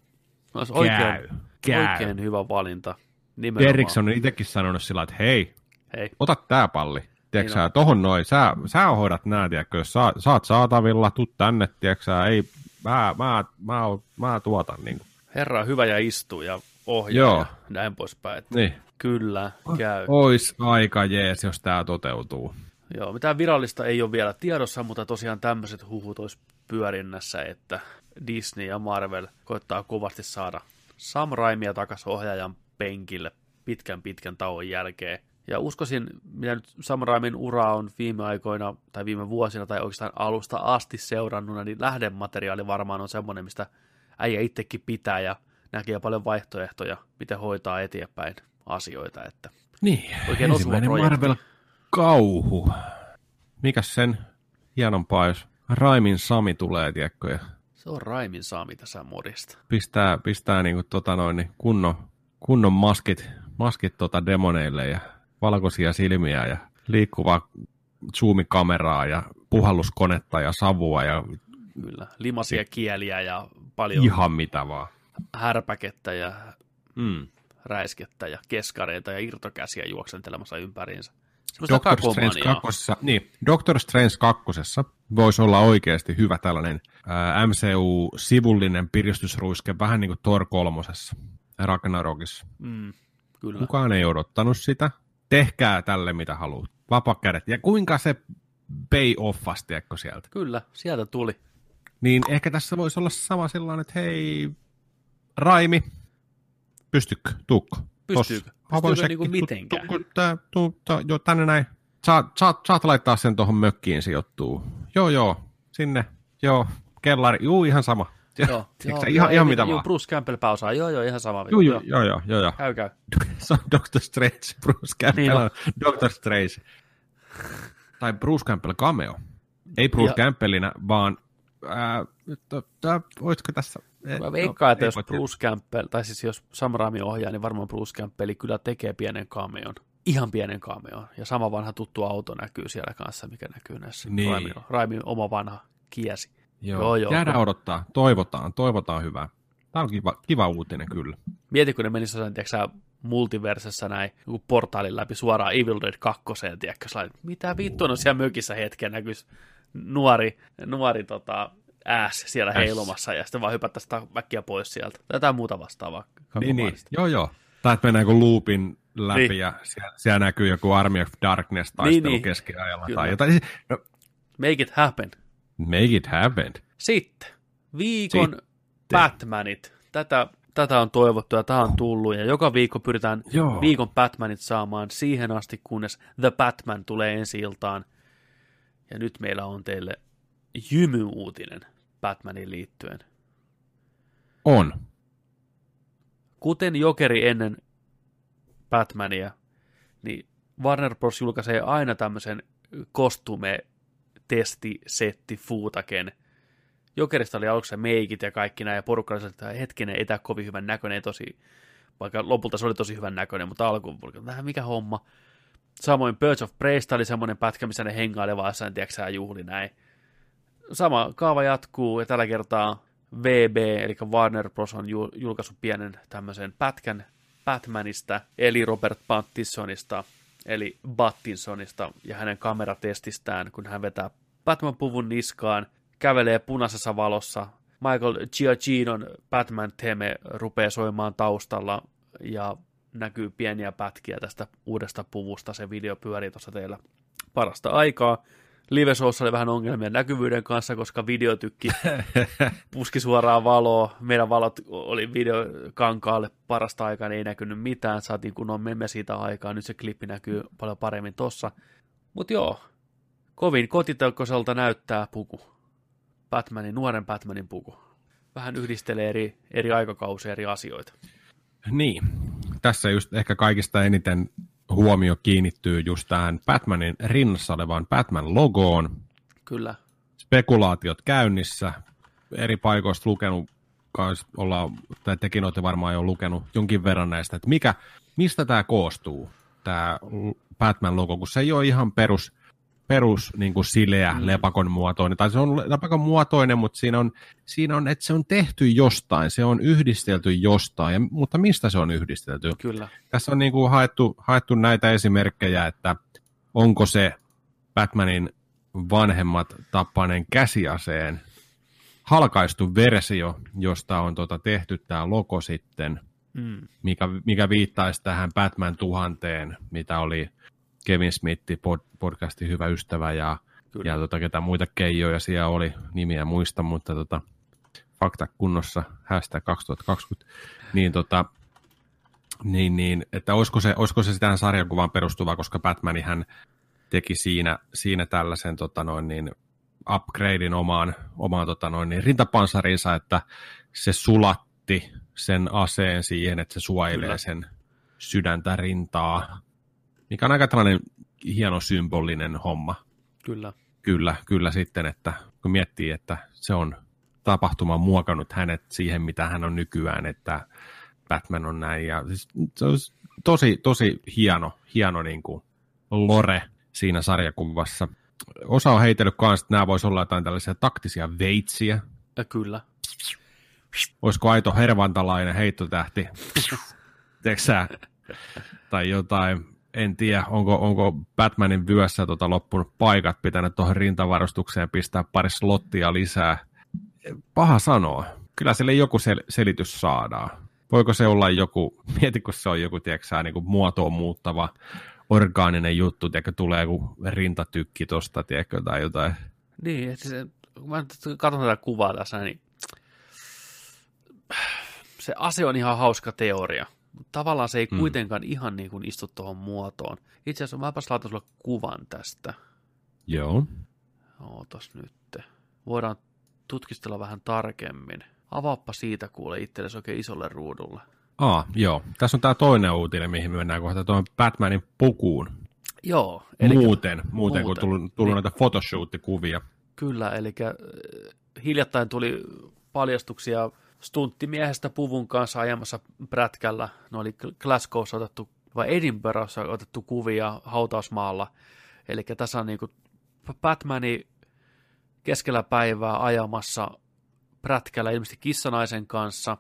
Olisi oikein, käy, käy. oikein hyvä valinta. Nimenomaan. Derrickson on itsekin sanonut sillä, että hei, Hei, ota tää palli. Tiedätkö Niin sä, tohon noin, sä, sä hoidat nää, tiedätkö, jos sä, sä oot saatavilla, tuu tänne, tiedätkö ei, mä, mä, mä, oon- mä tuotan, niin herra on hyvä ja istuu ja ohjaa Joo. ja näin poispäin. Että Niin. Kyllä, käy. Ois aika jees, jos tää toteutuu. Joo, mitään virallista ei ole vielä tiedossa, mutta tosiaan tämmöiset huhut olisi pyörinnässä, että Disney ja Marvel koittaa kovasti saada Sam Raimia takaisin ohjaajan penkille pitkän pitkän tauon jälkeen. Ja uskoisin, mitä nyt Sam Raimin ura on viime aikoina tai viime vuosina tai oikeastaan alusta asti seurannut, niin lähdemateriaali varmaan on semmoinen, mistä äijä itsekin pitää ja näkee paljon vaihtoehtoja, miten hoitaa eteenpäin asioita. Että Niin, Oikein ensimmäinen projekti. Marvel kauhu. Mikäs sen hienompaa, jos Raimin Sami tulee, tiedätkö, ja se on Raimin Sami tässä modista. pistää, pistää niinku tota noin, niin kunnon, kunnon maskit, maskit tota demoneille ja valkoisia silmiä ja liikkuvaa zoomikameraa ja puhalluskonetta ja savua ja Kyllä, limasia kieliä ja paljon ihan mitä vaan. härpäkettä ja Mm. Räiskettä ja keskareita ja irtokäsiä juoksentelemassa ympäriinsä. Doctor Strange, kakkosessa, niin, Doctor Strange kakkosessa voisi olla oikeasti hyvä tällainen ää, MCU-sivullinen piristysruiske, vähän niin kuin Thor kolmosessa, Ragnarokissa. Mm, kyllä. Kukaan ei odottanut sitä. Tehkää tälle mitä haluat. Vapakädet. Ja kuinka se pay offas, tiedätkö sieltä. Kyllä, sieltä tuli. Niin ehkä tässä voisi olla sama sellainen, että hei, Raimi, pystytkö, tuukko? Pystyykö? Pystyykö niinku tu- mitenkään? tu- tää- tu- tää- Joo, tänne näin. Saat, saat, saat laittaa sen tuohon mökkiin sijoittuu. Joo, joo, sinne. Joo, kellari. Juu, ihan sama. Joo, Tiedätkö sä, ihan, ihan mitä joo, vaan. Bruce Campbell pääosaa. Joo, joo, ihan sama. Joo, joo, joo, joo, joo, joo. Käy, käy. [LAUGHS] Se on Doctor Strange, Bruce Campbell Niin on. Doctor Strange. Tai Bruce Campbell cameo. Ei Bruce Ja- Campbellina, vaan ää, to- tää- olisiko tässä... eh, Mä no, veikkaan, että ei jos. Bruce Campbell, tai siis jos Sam Raimi ohjaa, niin varmaan Bruce Campbell kyllä tekee pienen cameon. Ihan pienen cameon. Ja sama vanha tuttu auto näkyy siellä kanssa, mikä näkyy näissä. Niin. Raimin, Raimin oma vanha kiesi. Joo, Joo, joo. Jäädään odottaa. Toivotaan, toivotaan hyvää. Tämä on kiva, kiva uutinen kyllä. Mieti, kun ne menisivät jossain, tiedätkö, multiversessa näin joku portaalin läpi suoraan Evil Dead 2, tiedätkö, sellainen, mitä vittu on siellä mökissä hetken näkyisi nuori, nuori tota, ääs siellä Äs. heilumassa ja sitten vaan hypättäisiin väkkiä pois sieltä. Jotain muuta vastaavaa. Niin, niin. Joo, joo. Tai että mennään loopin läpi Niin. ja siellä, siellä, näkyy joku Army of Darkness taistelu Niin, niin, niin. keskiajalla Kyllä. tai jotain. No, Make it happen. make it happen. Sitten viikon Sitten. Batmanit tätä, tätä on toivottu ja tämä on tullut, ja joka viikko pyritään Joo. viikon Batmanit saamaan siihen asti, kunnes The Batman tulee ensi iltaan. Ja nyt meillä on teille jymyuutinen Batmanin liittyen. On. Kuten Jokeri ennen Batmania, niin Warner Bros. julkaisee aina tämmöisen kostume testisetti fuutaken. Jokerista oli aluksi meikit ja kaikki näin, ja porukka oli että hetkinen, ei tämä kovin hyvän näköinen, tosi, vaikka lopulta se oli tosi hyvän näköinen, mutta alkuun oli, vähän mikä homma. Samoin Birds of Prey oli semmoinen pätkä, missä ne hengailevat jossain, tiedätkö juhli näin. Sama kaava jatkuu, ja tällä kertaa VB, eli Warner Bros. on julkaissut pienen tämmöisen pätkän Batmanista, eli Robert Pattinsonista, eli Battinsonista ja hänen kameratestistään, kun hän vetää Batman-puvun niskaan, kävelee punaisessa valossa. Michael Giaginon Batman-teme rupeaa soimaan taustalla ja näkyy pieniä pätkiä tästä uudesta puvusta. Se video pyörii tuossa teillä parasta aikaa. Live oli vähän ongelmia näkyvyyden kanssa, koska videotykki [LAUGHS] puski suoraan valoa. Meidän valot oli videokankaalle parasta aikaa, niin ei näkynyt mitään. Saatiin kunnon memme siitä aikaa. Nyt se klippi näkyy paljon paremmin tossa. Mutta joo, kovin kotiteukoselta näyttää puku. Batmanin, nuoren Batmanin puku. Vähän yhdistelee eri, eri aikakausia, eri asioita. Niin, tässä just ehkä kaikista eniten huomio kiinnittyy just tähän Batmanin rinnassa olevaan Batman-logoon. Kyllä. Spekulaatiot käynnissä. Eri paikoista lukenut, kans olla, tai tekin olette varmaan jo lukenut jonkin verran näistä, että mikä, mistä tämä koostuu, tämä Batman-logo, kun se ei ole ihan perus perus niin kuin sileä mm. lepakon muotoinen, tai se on lepakon muotoinen, mutta siinä on, siinä on, että se on tehty jostain, se on yhdistelty jostain, ja, mutta mistä se on yhdistelty? Kyllä. Tässä on niin kuin haettu, haettu näitä esimerkkejä, että onko se Batmanin vanhemmat tappainen käsiaseen halkaistu versio, josta on tota tehty tämä logo sitten, mm. mikä, mikä viittaisi tähän Batman tuhanteen, mitä oli Kevin Smith, pod, podcastin hyvä ystävä ja, ja tota, ketä muita keijoja siellä oli, nimiä muista, mutta tota, fakta kunnossa, hashtag 2020, niin, tota, niin, niin että olisiko se, olisiko se tähän sarjakuvaan perustuva, koska Batman hän teki siinä, siinä tällaisen tota noin, niin, upgradein omaan, omaan tota noin, niin, rintapansarinsa, että se sulatti sen aseen siihen, että se suojelee Kyllä. sen sydäntä rintaa mikä on aika tällainen hieno symbolinen homma. Kyllä. Kyllä, kyllä sitten, että kun miettii, että se on tapahtuma muokannut hänet siihen, mitä hän on nykyään, että Batman on näin. Ja siis se on tosi, tosi hieno, hieno niin kuin lore siinä sarjakuvassa. Osa on heitellyt kanssa, että nämä voisi olla jotain tällaisia taktisia veitsiä. Ja kyllä. Olisiko aito hervantalainen heittotähti? Tai jotain en tiedä, onko, onko Batmanin vyössä tota loppunut paikat pitänyt tuohon rintavarustukseen pistää pari slottia lisää. Paha sanoa. Kyllä sille joku sel- selitys saadaan. Voiko se olla joku, [LAUGHS] mieti kun se on joku, tiedätkö, niin kuin muotoon muuttava orgaaninen juttu, tiedätkö, tulee joku rintatykki tosta, tiedätkö, tai jotain. Niin, se, kun mä katson tätä kuvaa tässä, niin se ase on ihan hauska teoria tavallaan se ei mm. kuitenkaan ihan niin kuin istu tuohon muotoon. Itse asiassa mäpäs laitan sulle kuvan tästä. Joo. Ootas nyt. Voidaan tutkistella vähän tarkemmin. Avaappa siitä kuule itsellesi oikein isolle ruudulle. Aa, joo. Tässä on tämä toinen uutinen, mihin me mennään kohta, tuon Batmanin pukuun. Joo. Eli muuten, muuten, muuten, kun tullut, tullut niin. näitä photoshoot-kuvia. Kyllä, eli äh, hiljattain tuli paljastuksia stunttimiehestä puvun kanssa ajamassa prätkällä. Ne oli Glasgowssa otettu, vai Edinburghissa otettu kuvia hautausmaalla. Eli tässä on niinku Batmani keskellä päivää ajamassa prätkällä ilmeisesti kissanaisen kanssa.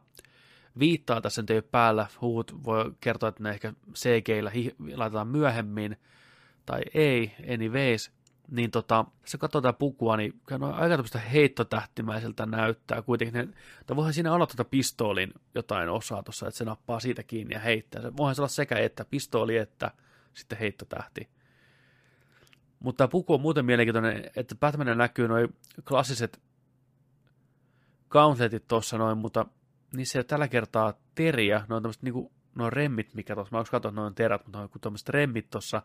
Viittaa tässä ei päällä. Huut voi kertoa, että ne ehkä CGillä laitetaan myöhemmin. Tai ei, anyways niin tota, se katsoo tätä pukua, niin on aika tämmöistä heittotähtimäiseltä näyttää kuitenkin. Ne, tai voihan siinä olla tuota pistoolin jotain osaa tuossa, että se nappaa siitä kiinni ja heittää. Se, voihan se olla sekä että pistooli että sitten heittotähti. Mutta tämä puku on muuten mielenkiintoinen, että Batmanilla näkyy noin klassiset gauntletit tuossa noin, mutta niissä ei ole tällä kertaa teriä, ne on tämmöiset niinku, ne on remmit, mikä tuossa, mä onko katsoa, on terät, mutta on joku tämmöiset remmit tuossa,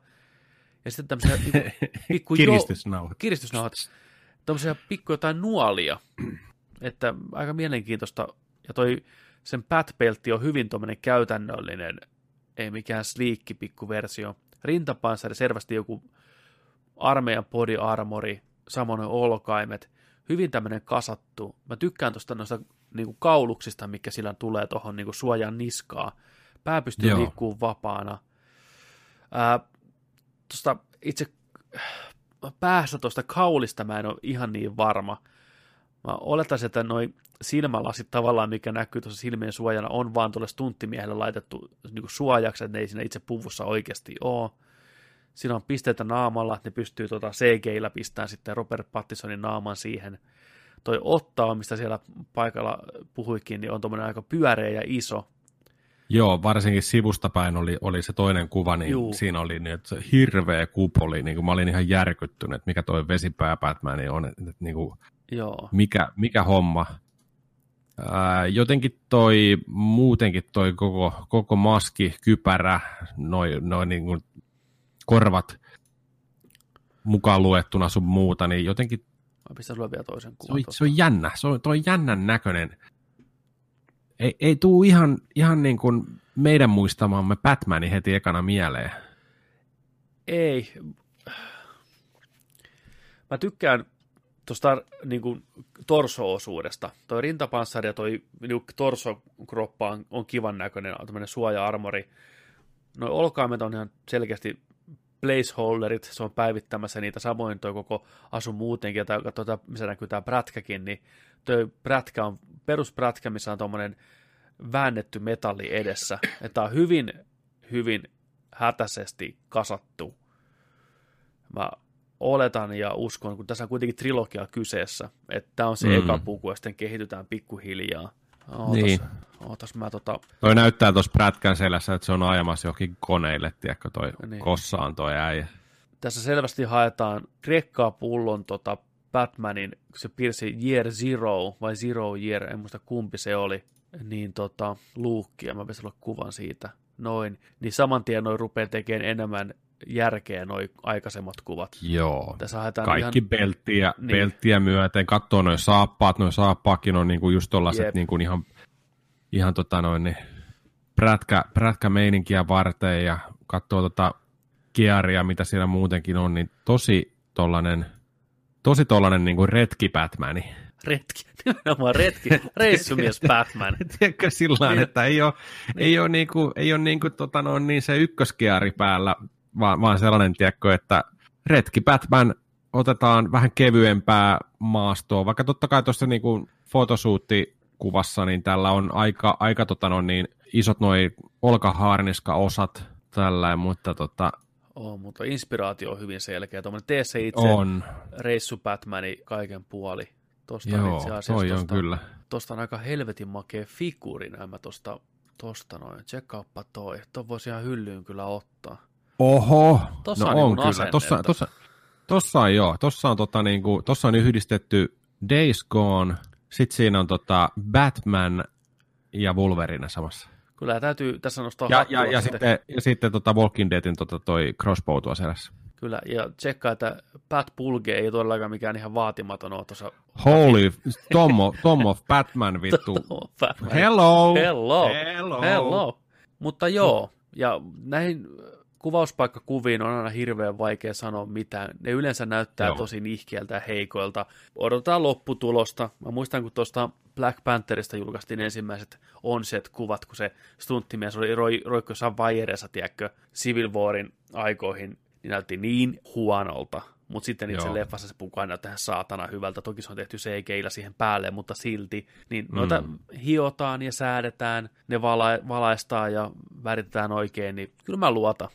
ja sitten tämmöisiä niinku, [LAUGHS] pikku Kiristysnauhat. kiristysnauhat, tämmöisiä pikku jotain nuolia, [CLEARS THROAT] että aika mielenkiintoista, ja toi sen Pat-peltti on hyvin tuommoinen käytännöllinen, ei mikään sliikki pikku versio. Rintapanssari, selvästi joku armeijan body armori, samoin olkaimet, hyvin tämmöinen kasattu. Mä tykkään tuosta noista niinku kauluksista, mikä sillä tulee tuohon niinku suojan niskaa. Pää pystyy Joo. liikkuu vapaana. Ää, tuosta itse päästä tuosta kaulista mä en ole ihan niin varma. Mä olettaisin, että noi silmälasit tavallaan, mikä näkyy tuossa silmien suojana, on vaan tuolle stunttimiehelle laitettu niin suojaksi, että ne ei siinä itse puvussa oikeasti ole. Siinä on pisteitä naamalla, ne pystyy tuota CGillä pistämään sitten Robert Pattisonin naaman siihen. Toi ottaa, mistä siellä paikalla puhuikin, niin on tuommoinen aika pyöreä ja iso. Joo, varsinkin sivusta päin oli, oli se toinen kuva, niin Juu. siinä oli niin, että se hirveä kupoli, niin kuin mä olin ihan järkyttynyt, että mikä toi vesipää Batman on, että, niin kuin, Joo. mikä, mikä homma. Ää, jotenkin toi, muutenkin toi koko, koko maski, kypärä, noin noi niin kuin korvat mukaan luettuna sun muuta, niin jotenkin Mä pistän sulle vielä toisen se kuvan. on, tuosta. se on jännä, se on, toi on jännän näköinen. Ei, ei tuu ihan, ihan niin kuin meidän muistamamme Batmanin heti ekana mieleen. Ei. Mä tykkään tuosta niin kuin, torso-osuudesta. Toi rintapanssari ja toi niin torsokroppa on, on kivan näköinen, tämmöinen suoja-armori. Noi olkaimet on ihan selkeästi placeholderit, se on päivittämässä niitä, samoin toi koko asu muutenkin, ja tää- katsotaan, missä näkyy tämä prätkäkin, niin toi prätkä on perusprätkä, missä on tuommoinen väännetty metalli edessä, että tää on hyvin, hyvin hätäisesti kasattu. Mä oletan ja uskon, kun tässä on kuitenkin trilogia kyseessä, että tämä on se Mm. eka puku, ja sitten kehitytään pikkuhiljaa. Ootas, Niin. ootas mä tota, Toi näyttää tuossa prätkän selässä, että se on ajamassa johonkin koneille, tiedätkö, toi niin. kossaan toi äijä. tässä selvästi haetaan rekkaa pullon tota Batmanin, kun se piirsi Year Zero vai Zero Year, en muista kumpi se oli, niin tota, luukkia, mä pitäisi olla kuvan siitä, noin, niin saman tien noin rupeaa tekemään enemmän järkeä noin aikaisemmat kuvat. Joo. Tässä Kaikki ihan, belttiä, Niin. belttiä myöten, katsoo noin saappaat, noin saappaakin on niinku just tollaset niinku ihan, ihan tota noin, niin, prätkä, prätkä meininkiä varten ja katsoo tota kiaria, mitä siellä muutenkin on, niin tosi tollanen, tosi tollanen niinku retki Batmani. retki, [LAUGHS] nimenomaan retki, reissumies Batman. [LAUGHS] Tiedätkö sillä Niin. niin. että ei ole, ei ole, niinku, ei ole niinku, tota, no, niin se ykköskiari päällä, vaan, vaan sellainen, tiedätkö, että retki Batman otetaan vähän kevyempää maastoa, vaikka totta kai tuossa niinku fotosuutti-kuvassa, niin tällä on aika, aika tota, no, niin, isot noi olkaharniska-osat tällä, mutta tota, Oh, mutta inspiraatio on hyvin selkeä. Tuommoinen tee se itse on. reissu Batmani kaiken puoli. Tosta on Joo, itse asiassa toi on tosta, kyllä. tosta on aika helvetin makea figuuri näin tosta, tosta noin. Tsekkaappa toi. Tuon voisi ihan hyllyyn kyllä ottaa. Oho, Tossa no on on niinku kyllä. asennetta. Tossa, tossa, tossa on joo, tossa on, tota, niinku, tossa on yhdistetty Days Gone, sit siinä on tota Batman ja Wolverine samassa. Kyllä täytyy tässä nostaa Ja, ja, ja sitten, ja sitten tota Walking Deadin tota, toi crossbow tuossa selässä. Kyllä, ja tsekkaa, että Pat Pulge ei todellakaan mikään ihan vaatimaton ole tuossa. Holy, Tom of, Tom of Batman vittu. [LAUGHS] Batman. Hello! Hello. Hello! Hello. Mutta joo, ja näihin kuvauspaikkakuviin on aina hirveän vaikea sanoa mitään. Ne yleensä näyttää Joo. tosi nihkeältä ja heikoilta. Odotetaan lopputulosta. Mä muistan, kun tuosta Black Pantherista julkaistiin ensimmäiset onset-kuvat, kun se stunttimies oli roi, roikko jossain vaijereissa, tiedätkö, Civil Warin aikoihin, niin näytti niin huonolta. Mutta sitten itse Joo. leffassa se pukaa näyttää ihan saatana hyvältä. Toki se on tehty CGillä siihen päälle, mutta silti. Niin noita Mm. hiotaan ja säädetään, ne vala- valaistaan ja väritetään oikein, niin kyllä mä luotan.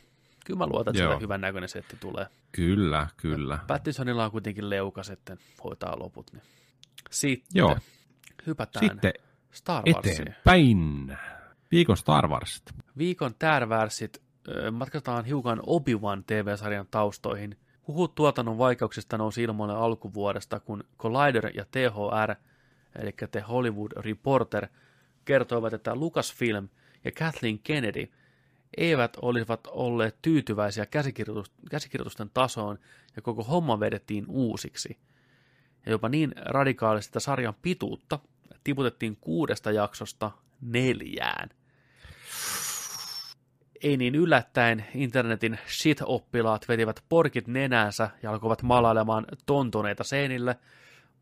Kyllä mä luotan, että hyvän näköinen setti tulee. Kyllä, kyllä. Pattinsonilla on kuitenkin leuka sitten hoitaa loput. Niin. Sitten Joo. hypätään Sitten Star Warsiin. eteenpäin. Viikon Star Wars. Viikon tärvärsit matkataan hiukan Obi-Wan TV-sarjan taustoihin. Huhut tuotannon vaikeuksista nousi ilmoille alkuvuodesta, kun Collider ja THR, eli The Hollywood Reporter, kertoivat, että Lucasfilm ja Kathleen Kennedy eivät olisivat olleet tyytyväisiä käsikirjoitus, käsikirjoitusten tasoon ja koko homma vedettiin uusiksi. Ja jopa niin radikaalisti, että sarjan pituutta tiputettiin kuudesta jaksosta neljään. Ei niin yllättäen internetin shit-oppilaat vetivät porkit nenänsä ja alkoivat malailemaan tontoneita seinille,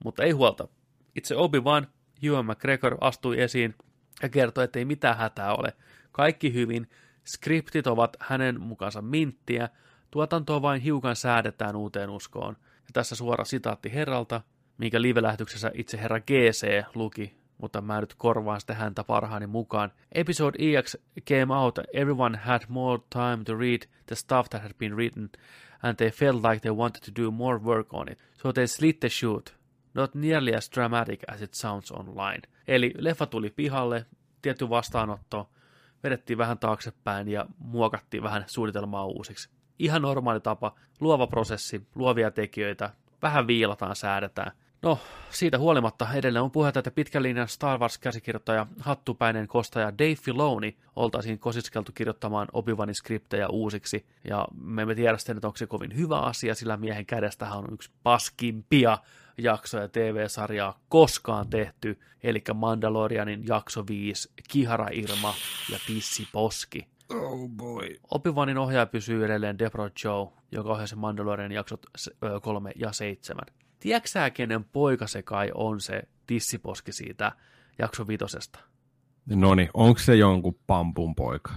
mutta ei huolta. Itse Obi-Wan, Ewan McGregor astui esiin ja kertoi, että ei mitään hätää ole. Kaikki hyvin, skriptit ovat hänen mukansa minttiä, tuotantoa vain hiukan säädetään uuteen uskoon. Ja tässä suora sitaatti herralta, minkä live-lähetyksessä itse herra GC luki mutta mä nyt korvaan sitä häntä parhaani mukaan. Episode EX came out, everyone had more time to read the stuff that had been written, and they felt like they wanted to do more work on it. So they slit the shoot. Not nearly as dramatic as it sounds online. Eli leffa tuli pihalle, tietty vastaanotto, vedettiin vähän taaksepäin ja muokattiin vähän suunnitelmaa uusiksi. Ihan normaali tapa, luova prosessi, luovia tekijöitä, vähän viilataan, säädetään. No, siitä huolimatta edelleen on puhetta, että pitkän linjan Star Wars-käsikirjoittaja, hattupäinen kostaja Dave Filoni oltaisiin kosiskeltu kirjoittamaan Obi-Wanin skriptejä uusiksi, ja me emme tiedä sitten, että onko se kovin hyvä asia, sillä miehen kädestähän on yksi paskimpia jaksoja TV-sarjaa koskaan tehty, eli Mandalorianin jakso 5, Kihara Irma ja Pissi Poski. Oh boy. Obi-Wanin ohjaaja pysyy edelleen Deborah Joe, joka ohjasi Mandalorianin jaksot 3 ja 7. Tiedätkö kenen poika se kai on se tissiposki siitä jakso vitosesta? No niin, onko se jonkun pampun poika?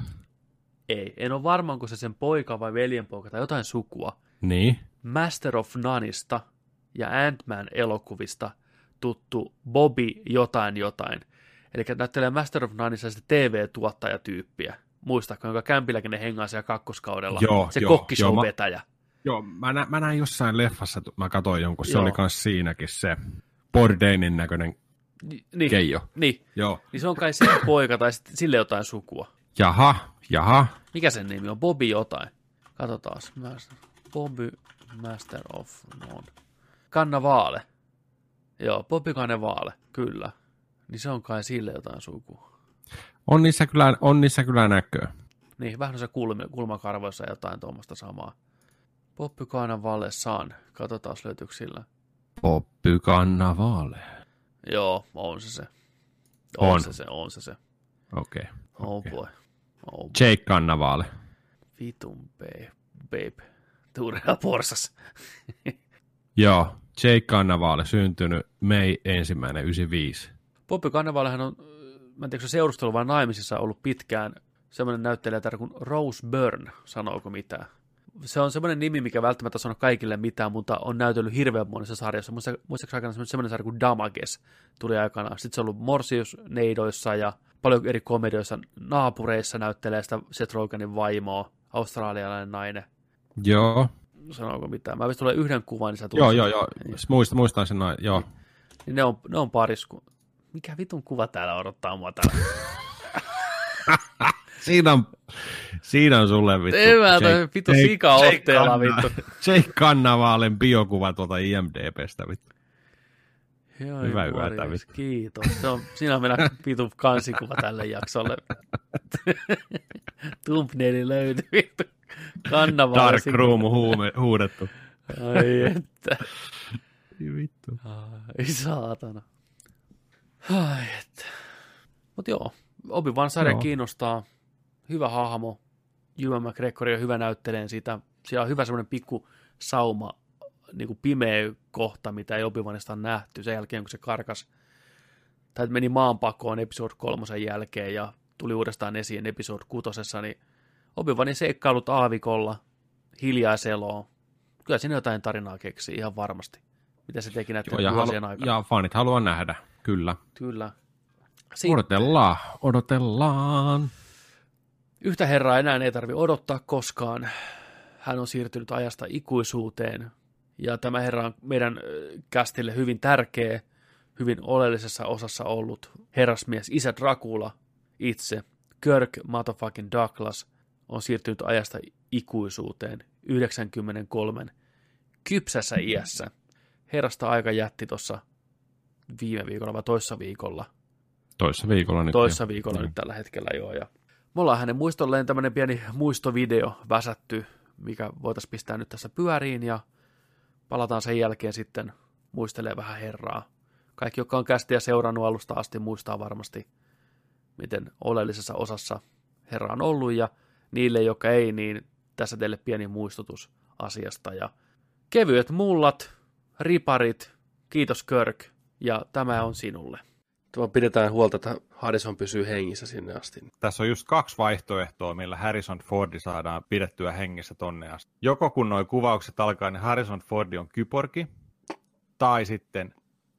Ei, en ole varma, onko se sen poika vai veljenpoika tai jotain sukua. Niin. Master of Noneista ja Ant-Man elokuvista tuttu Bobby jotain jotain. Eli näyttelee Master of Noneissa sitä TV-tuottajatyyppiä. Muistatko, jonka kämpilläkin ne hengaa siellä kakkoskaudella? Joo, se joo, kokkishow vetäjä. Joo, mä, nä, mä näin jossain leffassa, mä katsoin jonkun, se Joo. oli kans siinäkin se Bourdainin näköinen Ni- Niin, keijo. niin, Joo. niin se on kai sen poika tai sille jotain sukua. Jaha, jaha. Mikä sen nimi on? Bobby jotain. Katsotaan. Bobby Master of None. Kannavaale. Joo, Bobby Kannavaale, kyllä. Niin se on kai sille jotain sukua. On niissä kyllä, on niissä kyllä näköä. Niin, vähän se kulmi, kulmakarvoissa jotain tuommoista samaa. Bobby Kannavaale San. Katsotaan, löytyykö sillä. Poppy Kannavaale. Joo, on se se. On, On. se se, on se se. Okei. Oh Okei. boy. Oh Jake Kannavaale. vitun babe. babe. Turha porsas. [LAUGHS] Joo, Jake Kannavaale syntynyt Mei ensimmäinen 95. Bobby Cannavalehan on, äh, mä en tiedä, seurustelu vai naimisissa ollut pitkään semmoinen näyttelijä kuin Rose Byrne, sanooko mitään. Se on semmoinen nimi, mikä välttämättä sano kaikille mitään, mutta on näytellyt hirveän monessa sarjassa. Muista- Muistaakseni aikana semmoinen sarja kuin Damages tuli aikanaan. Sitten se on ollut Morsius Neidoissa ja paljon eri komedioissa. Naapureissa näyttelee sitä Seth Rogenin vaimoa, australialainen nainen. Joo, Sanooko mitään? Mä tulee yhden kuvan, niin sä joo, tulet- joo, joo. Muistan, muistan sen noin, joo. Niin ne on, ne on parisku. Mikä vitun kuva täällä odottaa mua täällä? [LAUGHS] Siinä on, siinä on sulle vittu. Ei mä toi vittu sika otteella vittu. Jake Kannavaalen biokuva tuolta IMDBstä vittu. Joo, Hyvä yötä. Kiitos. Se on, siinä on meillä vitu kansikuva tälle jaksolle. [LAUGHS] Thumbnaili löytyi vittu. Kannavalle. Dark Room huume, huudettu. Ai että. Vittu. Ai saatana. Ai että. Mut joo, Obi-Wan sarja Joo. kiinnostaa. Hyvä hahmo. Ewan McGregor on hyvä näytteleen sitä. Siellä on hyvä semmoinen pikku sauma, niin kuin pimeä kohta, mitä ei Obi-Wanista on nähty sen jälkeen, kun se karkas tai meni maanpakoon episode kolmosen jälkeen ja tuli uudestaan esiin episode kutosessa, niin Obi-Wanin seikkailut aavikolla, hiljaiseloa. Kyllä siinä jotain tarinaa keksii ihan varmasti. Mitä se teki näiden Joo, ja, halu, aikana. ja fanit haluaa nähdä, kyllä. Kyllä. Sitten Odotellaan, odotellaan. yhtä herraa enää ei tarvi odottaa koskaan. Hän on siirtynyt ajasta ikuisuuteen. Ja tämä herra on meidän kästille hyvin tärkeä, hyvin oleellisessa osassa ollut herrasmies isä Dracula itse. Kirk motherfucking Douglas on siirtynyt ajasta ikuisuuteen 93 kypsässä iässä. Herrasta aika jätti tuossa viime viikolla vai toissa viikolla. Toissa viikolla nyt. toissa jo. viikolla Mm. nyt tällä hetkellä joo. Ja me ollaan hänen muistolleen tämmöinen pieni muistovideo väsätty, mikä voitaisiin pistää nyt tässä pyöriin ja palataan sen jälkeen sitten muistelee vähän herraa. Kaikki, jotka on kästiä seurannut alusta asti, muistaa varmasti, miten oleellisessa osassa herra on ollut ja niille, jotka ei, niin tässä teille pieni muistutus asiasta. Ja kevyet mullat, riparit, kiitos Kirk ja tämä on sinulle. Tuo pidetään huolta, että Harrison pysyy hengissä sinne asti. Tässä on just kaksi vaihtoehtoa, millä Harrison Fordi saadaan pidettyä hengissä tonne asti. Joko kun nuo kuvaukset alkaa, niin Harrison Fordi on kyporki, tai sitten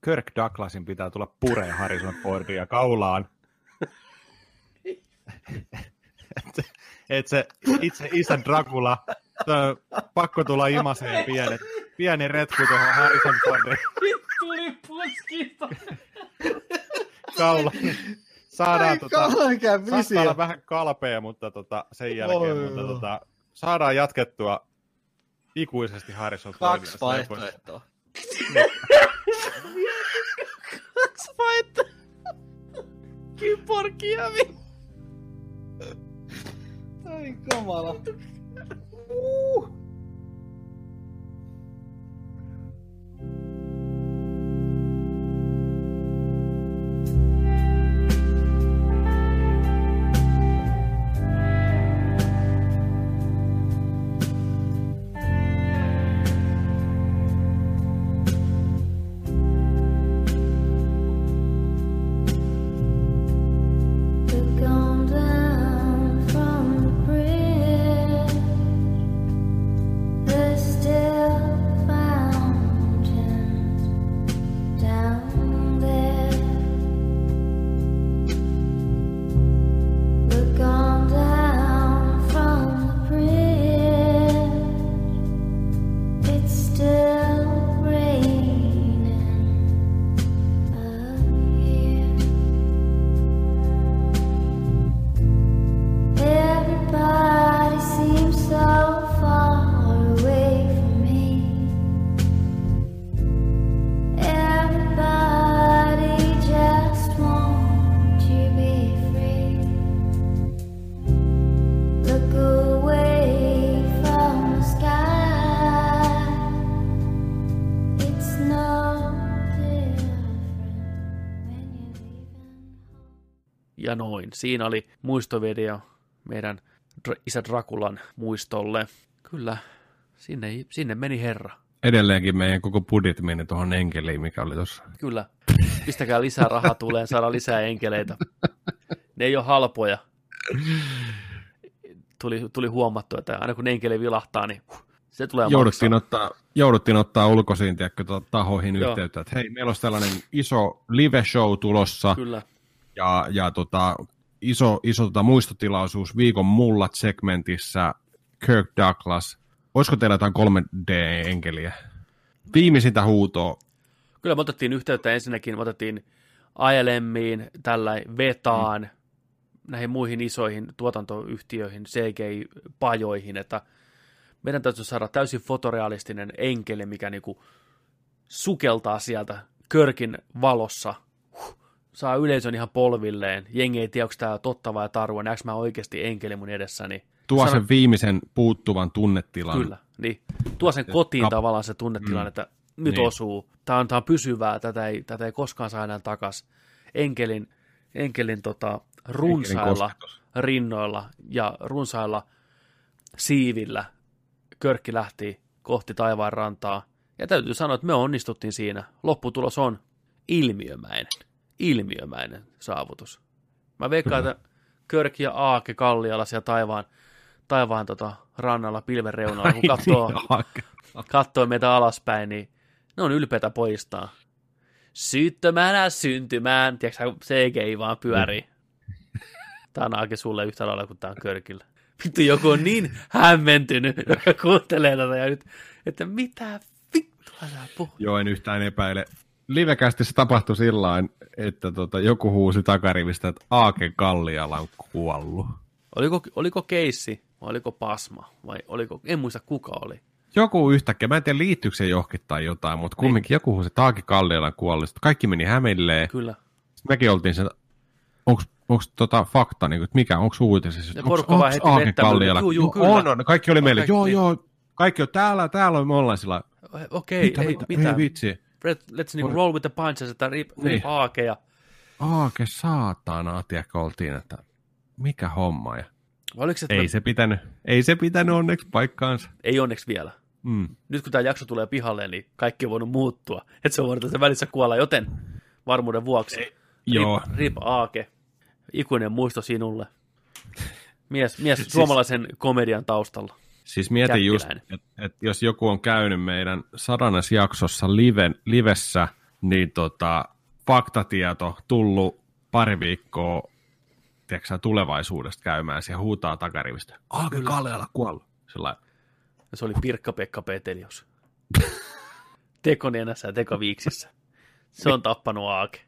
Kirk Douglasin pitää tulla puree Harrison Fordia kaulaan. et, se, et se itse isä Dracula, se on pakko tulla imaseen pienet, pieni retku tuohon Harrison Tuli puskista! Kaulaan. Saadaan tota, Saattaa olla vähän kalpea, mutta tota, sen jälkeen Oi, mutta joo. tota, saadaan jatkettua ikuisesti Harrison Kaksi vaihtoehtoa. Kaksi vaihtoehtoa! Kyporkia vi- Ai kamala. Look Ja noin. Siinä oli muistovideo meidän isä Drakulan muistolle. Kyllä, sinne, sinne meni herra. Edelleenkin meidän koko budjetti meni tuohon enkeliin, mikä oli tuossa. Kyllä. Pistäkää lisää rahaa tuleen, saada lisää enkeleitä. Ne ei ole halpoja. Tuli, tuli huomattu, että aina kun enkeli vilahtaa, niin se tulee Jouduttiin maksaa. ottaa, jouduttiin ottaa ulkoisiin tiedätkö, to- tahoihin Joo. yhteyttä, että hei, meillä olisi tällainen iso live-show tulossa, Kyllä. Ja, ja tota, iso, iso tota, muistotilaisuus viikon mullat segmentissä Kirk Douglas. Olisiko teillä jotain 3D-enkeliä? Viimeisintä huutoa. Kyllä me otettiin yhteyttä ensinnäkin, me otettiin ILMiin, tällä Vetaan, mm. näihin muihin isoihin tuotantoyhtiöihin, CGI-pajoihin, että meidän täytyy saada täysin fotorealistinen enkeli, mikä niinku sukeltaa sieltä Körkin valossa, saa yleisön ihan polvilleen, jengi ei tiedä, onko tämä totta vai tarua, näekö mä oikeasti enkeli mun edessäni. Tuo Sano- sen viimeisen puuttuvan tunnetilan. Kyllä, niin. Tuo sen kotiin kap- tavallaan se tunnetilanne, Mm. että nyt Niin. osuu. Tämä on, tämä on pysyvää, tätä ei, tätä ei koskaan saa enää takas. Enkelin, enkelin tota, runsailla kosketus. rinnoilla ja runsailla siivillä Körkki lähti kohti taivaan rantaa. Ja täytyy sanoa, että me onnistuttiin siinä. Lopputulos on ilmiömäinen. Ilmiömäinen saavutus. Mä veikkaan, että Körk ja Aake Kalliala siellä taivaan, taivaan tota, rannalla pilven reunalla, kun katsoo, Niin, katsoo meitä alaspäin, niin ne on ylpeitä poistaa. Syyttömänä syntymään, tiedätkö CGI vaan pyörii. Tää on Aake sulle yhtä lailla kuin tää on Körkillä. Vittu, joku on niin hämmentynyt, joka kuuntelee tätä ja nyt, että mitä vittua sä puhut. Joo, en yhtään epäile. Livekästi se tapahtui sillä että tota, joku huusi takarivistä, että Aake Kalliala on kuollut. Oliko, oliko keissi vai oliko pasma vai oliko, en muista kuka oli. Joku yhtäkkiä, mä en tiedä liittyykö se johonkin tai jotain, mutta kumminkin joku huusi, että Aake Kalliala on kuollut. Sitten kaikki meni hämilleen. Kyllä. Sitten mekin oltiin sen, onko onko tota fakta, niin kuin, että mikä, onko uutisissa? Onko heti vettämällä. Juu, juu, kyllä. On, on, kaikki oli meille, Kaikki, joo, niin. joo, kaikki on täällä, täällä me ollaan sillä, Okei, mitä, ei mitä, ei vitsi. Let- Let's niinku roll with the punches, että rip, Niin. rip aake ja... Aake saatana, tiedätkö, oltiin, että mikä homma. Ja Oliko se, ei me- se pitänyt, ei se pitänyt onneksi paikkaansa. ei onneksi vielä. Mm. Nyt kun tämä jakso tulee pihalle, niin kaikki on voinut muuttua. Että se on voinut tässä välissä kuolla, joten varmuuden vuoksi. Rip, Joo. Rip Aake, ikuinen muisto sinulle. Mies, mies suomalaisen komedian taustalla. Siis mietin just, että et jos joku on käynyt meidän sadannes jaksossa live, livessä, niin tota, faktatieto tullut pari viikkoa tiedätkö, tulevaisuudesta käymään siellä huutaa takarivistä. Aake Kaleala kuollut. Sillä Ja se oli Pirkka-Pekka Petelius. Tekonienässä ja Tekoviiksissä. Se on tappanut Aake.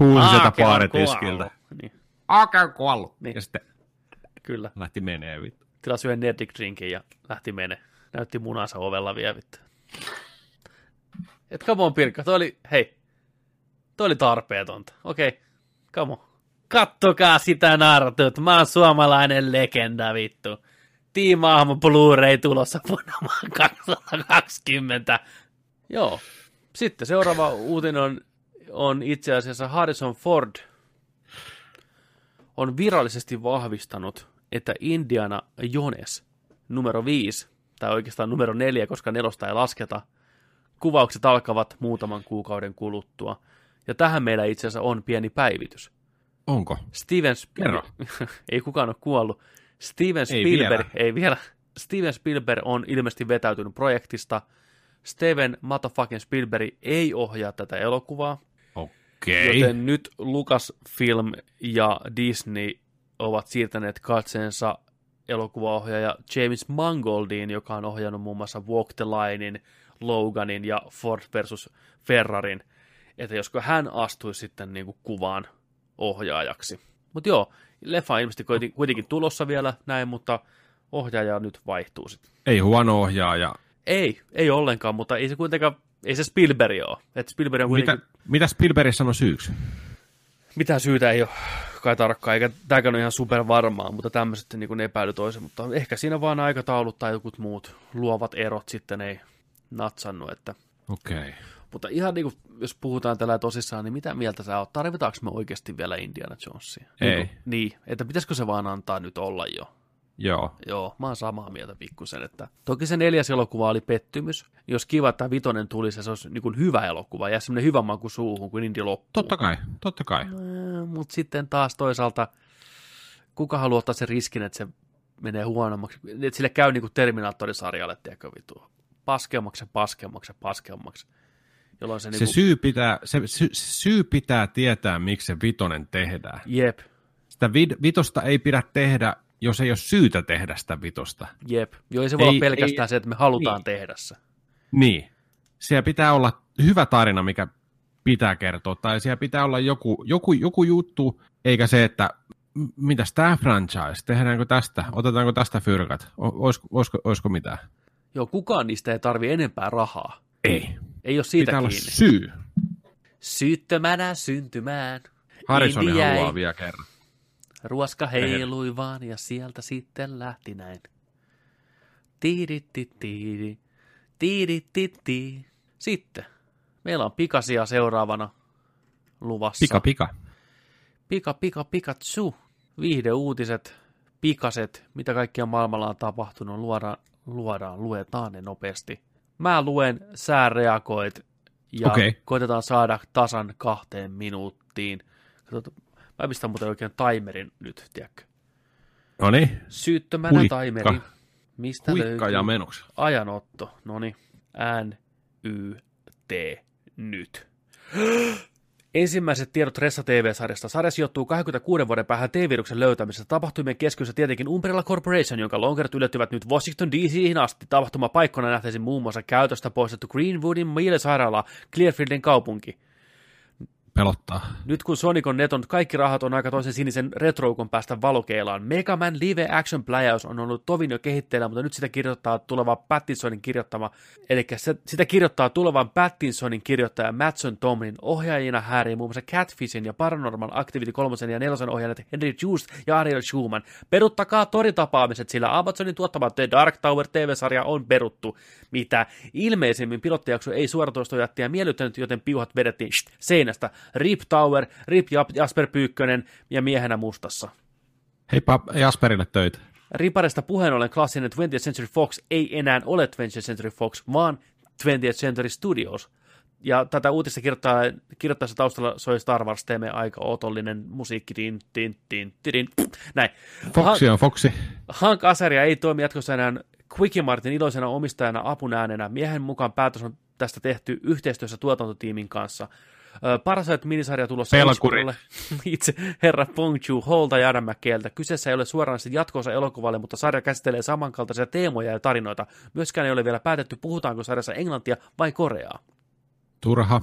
huusi sieltä baaritiskiltä. Niin, Aake on kuollut. Niin. Ja sitten kyllä. lähti menee vittu. Tilasi yhden Nerdic drinkin ja lähti mene. Näytti munansa ovella vielä vittu. Et come on Pirkka, toi oli, hei, toi oli tarpeetonta. Okei, okay. come on. Kattokaa sitä nartut, mä oon suomalainen legenda vittu. Tiimaahmo Blu-ray tulossa vuonna 2020. Joo. Sitten seuraava uutinen on, on itse asiassa Harrison Ford on virallisesti vahvistanut, että Indiana Jones numero 5, tai oikeastaan numero 4, koska nelosta ei lasketa, kuvaukset alkavat muutaman kuukauden kuluttua. Ja tähän meillä itse asiassa on pieni päivitys. Onko? Steven. Spielberg, [LAUGHS] ei kukaan ole kuollut. Steven Ei Spielberg, vielä. ei vielä. Steven Spielberg on ilmeisesti vetäytynyt projektista. Steven motherfucking Spielberg ei ohjaa tätä elokuvaa, Okei. joten nyt Lucasfilm ja Disney ovat siirtäneet katseensa elokuvaohjaaja James Mangoldin, joka on ohjannut muun muassa Walk the Linein, Loganin ja Ford versus Ferrarin, että josko hän astuisi sitten niin kuin kuvaan ohjaajaksi. Mutta joo, leffa on ilmeisesti kuiten- kuitenkin tulossa vielä näin, mutta ohjaaja nyt vaihtuu sitten. Ei huono ohjaaja. Ei, ei ollenkaan, mutta ei se kuitenkaan, ei se Spielberg ole. Et Spielberg on kuitenkin, Mitä, mitä Spielberg sanoi syyksi? mitään syytä ei ole kai tarkkaan, eikä tämäkään ole ihan super varmaa, mutta tämmöiset niin epäily toisen, mutta ehkä siinä vaan aikataulut tai jotkut muut luovat erot sitten ei natsannut, että Okei. Okay. mutta ihan niin kuin, jos puhutaan tällä tosissaan, niin mitä mieltä sä oot? Tarvitaanko me oikeasti vielä Indiana Jonesia? Ei. Niin, kuin- niin, että pitäisikö se vaan antaa nyt olla jo? Joo. Joo, mä oon samaa mieltä pikkusen, että toki se neljäs elokuva oli pettymys. Jos kiva, että vitonen tulisi, se olisi niin kuin hyvä elokuva ja semmoinen hyvä maku suuhun, kun Indi loppuu. Totta kai, totta kai. Mutta sitten taas toisaalta, kuka haluaa ottaa sen riskin, että se menee huonommaksi, että sille käy niin kuin Terminaattorisarjalle, tiedätkö vitu, paskemmaksi ja paskemmaksi ja paskemmaksi. Jolloin se, Se, niinku, syy pitää, se sy, syy pitää tietää, miksi se vitonen tehdään. jep, Sitä vid, vitosta ei pidä tehdä, jos ei ole syytä tehdä sitä vitosta. jep. Joo, ei se voi Ei- olla pelkästään ei- se, että me halutaan niin. tehdä se. Niin. Siellä pitää olla hyvä tarina, mikä pitää kertoa, tai siellä pitää olla joku, joku, joku juttu, eikä se, että mitäs tämä franchise, tehdäänkö tästä, otetaanko tästä fyrkat, olisiko, olisiko, olisiko mitään? Joo, kukaan niistä ei tarvi enempää rahaa. Ei. Ei ole siitä Pitää olla kiinni. syy. Syyttömänä syntymään. Harrison haluaa vielä kerran. Ruoska heilui vaan ja sieltä sitten lähti näin. Tiidittitiidi, tiidittiti. Sitten meillä on pikasia seuraavana luvassa. Pika, pika. pika, pika, Pikachu. Viihdeuutiset, pikaset, mitä kaikkia maailmalla on tapahtunut, luodaan, luodaan luetaan ne nopeasti. Mä luen, sä reagoit ja Okei. koitetaan saada tasan kahteen minuuttiin. Katsotaan, mä pistän muuten oikein timerin nyt, tiedätkö? No niin, Syyttömänä Huikka. timeri. Mistä huikka löytyy? ja menoksi. Ajanotto. Noni. N, Y, T, nyt. [GASPS] Ensimmäiset tiedot Ressa TV-sarjasta. Sarja sijoittuu 26 vuoden päähän T-viruksen löytämisestä. Tapahtumien keskiössä tietenkin Umbrella Corporation, jonka lonkerit yllättyvät nyt Washington DC:hin asti. Tapahtumapaikkona nähtäisiin muun muassa käytöstä poistettu Greenwoodin mielisairaala, Clearfieldin kaupunki. Pelottaa. Nyt kun Sonic on neton, kaikki rahat on aika toisen sinisen retroukon päästä valokeilaan. Mega Man Live Action Playhouse on ollut tovin jo kehitteillä, mutta nyt sitä kirjoittaa tuleva Pattinsonin kirjoittama, eli sitä kirjoittaa tulevan Pattinsonin kirjoittaja Matson Tomlin. Ohjaajina häärii muun muassa Catfishin ja Paranormal Activity 3 ja 4 ohjaajat Henry Joost ja Ariel Schumann. Peruttakaa toritapaamiset, sillä Amazonin tuottama The Dark Tower TV-sarja on peruttu, mitä ilmeisemmin pilottijakso ei suoratoistojättiä miellyttänyt, joten piuhat vedettiin seinästä. Rip Tower, Rip Jasper Pyykkönen ja miehenä mustassa. Heippa Jasperille töitä. Riparista puheen ollen klassinen 20th Century Fox ei enää ole 20th Century Fox, vaan 20th Century Studios. Ja tätä uutista kirjoittaa, kirjoittaessa taustalla soi Star Wars teemme aika otollinen musiikki, tin, tin, tin, tin, näin. Foxi on Foxi. Hank Asaria ei toimi jatkossa enää Quickie Martin iloisena omistajana apunäänenä. Miehen mukaan päätös on tästä tehty yhteistyössä tuotantotiimin kanssa. Parasite-minisarja tulossa Pelkurit. HBOlle. [LAUGHS] itse herra Bong Joon-holta ja Adam McKeeltä. Kyseessä ei ole suoranaisesti jatkoosa elokuvalle, mutta sarja käsittelee samankaltaisia teemoja ja tarinoita. Myöskään ei ole vielä päätetty, puhutaanko sarjassa englantia vai koreaa. Turha.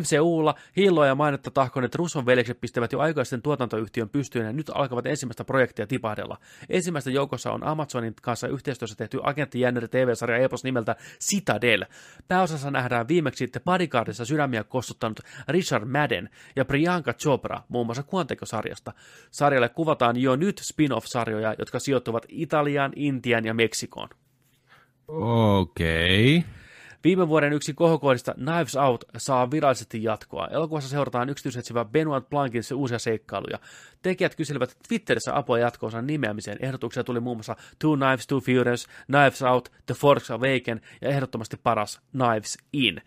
MCUlla hilloa ja mainetta tahkoneet Russon veljekset pistävät jo aikaisten tuotantoyhtiön pystyyn ja nyt alkavat ensimmäistä projektia tipahdella. Ensimmäistä joukossa on Amazonin kanssa yhteistyössä tehty agenttijänneri TV-sarja Epos nimeltä Citadel. Pääosassa nähdään viimeksi sitten Bodyguardissa sydämiä kostuttanut Richard Madden ja Priyanka Chopra muun muassa Quantico-sarjasta. Sarjalle kuvataan jo nyt spin-off-sarjoja, jotka sijoittuvat Italiaan, Intiaan ja Meksikoon. Okei. Okay. Viime vuoden yksi kohokohdista Knives Out saa virallisesti jatkoa. Elokuvassa seurataan yksityisetsivä Benoit Blancin uusia seikkailuja. Tekijät kyselivät Twitterissä apua jatkoonsa nimeämiseen. Ehdotuksia tuli muun muassa Two Knives, Two Furious, Knives Out, The Force Awaken ja ehdottomasti paras Knives In.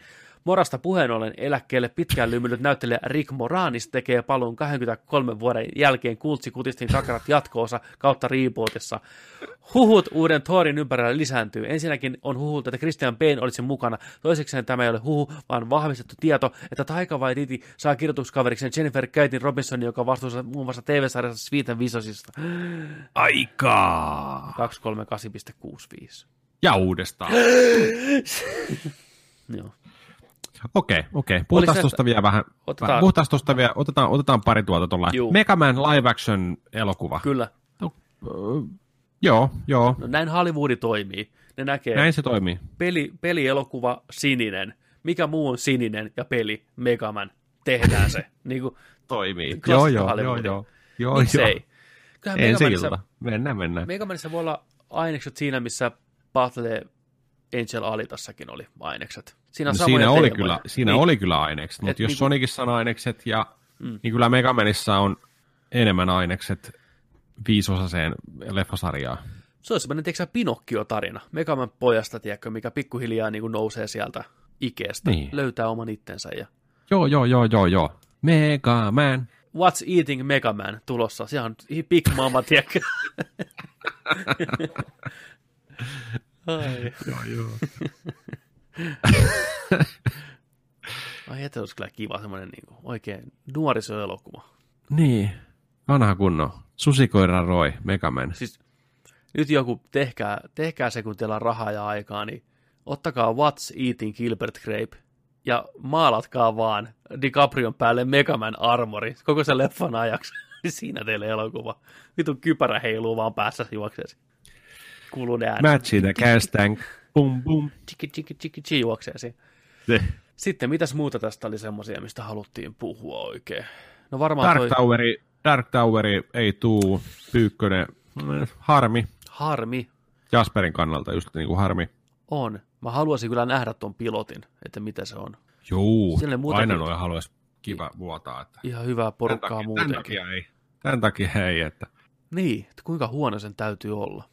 Morasta puheen ollen eläkkeelle pitkään lymynyt näyttelijä Rick Moranis tekee paluun 23 vuoden jälkeen kultsi kutistin kakarat jatkoosa kautta rebootissa. Huhut uuden Thorin ympärillä lisääntyy. Ensinnäkin on huhut, että Christian Bale olisi mukana. Toisekseen tämä ei ole huhu, vaan vahvistettu tieto, että Taika Waititi saa kirjoituskaverikseen Jennifer Keitin Robinsonin, joka vastuussa muun muassa TV-sarjassa Sweet and Visosista. Aikaa. 238,65. Ja uudestaan. Joo. Okei, okei. Puhutaan tuosta vielä vähän. Otetaan- Puhutaan tuosta vielä, otetaan, otetaan pari tuota tuolla. Mega Man live action elokuva. Kyllä. Joo, joo. No näin Hollywoodi toimii. Ne näkee Näin se toimii. peli, pelielokuva sininen. Mikä muu on sininen ja peli Megaman. Tehdään se. [LAUGHS] niin kuin, Toimii. Joo, joo, joo, joo. Joo, joo. miksei? Kyllähän Ensi ilta. Mennään, mennään. Megamanissa voi olla ainekset siinä, missä Battle Angel Alitassakin oli ainekset. Siinä, No, siinä oli, teemoja. kyllä, siinä Niin. oli kyllä ainekset, Et mutta jos niinku- Sonicissa on ainekset, ja, Mm. niin kyllä Megamanissa on enemmän ainekset viisosaseen leffasarjaa. Se on semmoinen, tiedätkö Pinokkio-tarina. Megaman pojasta, tiedätkö, mikä pikkuhiljaa niin kuin nousee sieltä ikeestä. Niin. Löytää oman itsensä ja Joo, joo, joo, joo, joo. Mega Man. What's Eating Megaman tulossa. Se on Big Mama, tiedätkö? [LAUGHS] Ai. Joo, joo. [LAUGHS] Ai että olisi kyllä kiva semmoinen niin oikein nuorisoelokuva. Niin, vanha kunno. Susikoira Roy, Mega Man. Siis nyt joku, tehkää, tehkää se, kun teillä on rahaa ja aikaa, niin ottakaa What's Eating Gilbert Grape ja maalatkaa vaan DiCaprion päälle Megaman armori koko sen leffan ajaksi. [LAUGHS] Siinä teille elokuva. Vitun kypärä heiluu vaan päässä juokseesi. Kuuluu ne äänet. Matchi the gas tank. Bum, bum. Chiki, chiki, chiki, chiki juokseesi. Se. Sitten mitäs muuta tästä oli semmoisia, mistä haluttiin puhua oikein? No varmaan Dark toi Toweri, Dark Toweri ei tuu. Pyykkönen. mm, Harmi. harmi Jasperin kannalta just niin kuin harmi. on. Mä haluaisin kyllä nähdä ton pilotin, että mitä se on. Juu, aina noin haluaisi kiva vuotaa. Että Ihan hyvää tämän, porukkaa takia, tämän muutenkin. takia ei. Tämän takia ei, että Niin, että kuinka huono sen täytyy olla.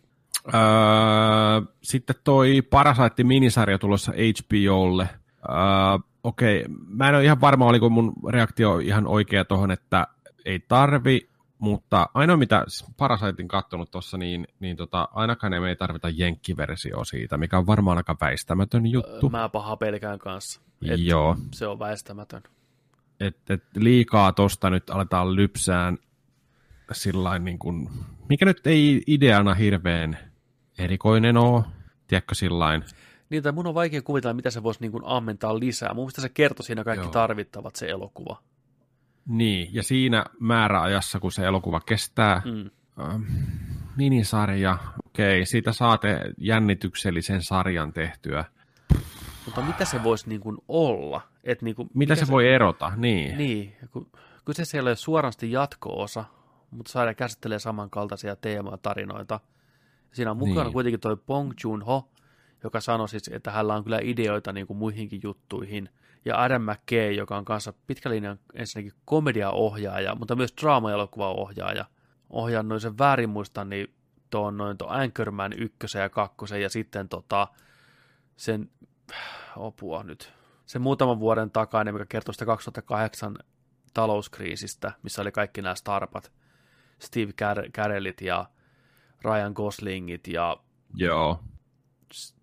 Öö, sitten toi Parasite-minisarja tulossa HBOlle. Öö, Okei, mä en ole ihan varma, oliko mun reaktio ihan oikea tuohon, että ei tarvi, mutta ainoa mitä Parasitein kattonut tuossa, niin, niin tota, ainakaan me ei tarvita jenkkiversio siitä, mikä on varmaan aika väistämätön juttu. Mä paha pelkään kanssa. Et Joo, Se on väistämätön. että et liikaa tosta nyt aletaan lypsään sillain niin kuin, mikä nyt ei ideana hirveän erikoinen ole, tiedätkö sillain, Niin, tai mun on vaikea kuvitella, mitä se voisi niin kuin ammentaa lisää. Mun mielestä se kertoi siinä kaikki Joo. tarvittavat se elokuva. Niin, ja siinä määräajassa, kun se elokuva kestää, Mm. ähm, minisarja, okei, siitä saatte jännityksellisen sarjan tehtyä. Mutta mitä se voisi niin kuin olla? Et niin kuin, Mitä se voi erota? Niin. Niin, kun kyseessä ei ole suorasti jatko-osa, mutta saada käsittelee samankaltaisia teemoja tarinoita. Siinä on mukana Niin. kuitenkin toi Bong Joon-ho, joka sanoi siis, että hänellä on kyllä ideoita niin kuin muihinkin juttuihin. Ja Adam McKay, joka on kanssa pitkälinjan ensinnäkin komediaohjaaja, mutta myös draama-elokuvaohjaaja. Ohjannut sen väärin muistan, niin tuon noin tuon Anchorman ykkösen ja kakkosen ja sitten tota, sen, opua nyt, sen muutaman vuoden takainen, mikä kertoo sitä 2008 talouskriisistä, missä oli kaikki nämä starpat, Steve Car- Carellit ja Ryan Goslingit ja Joo.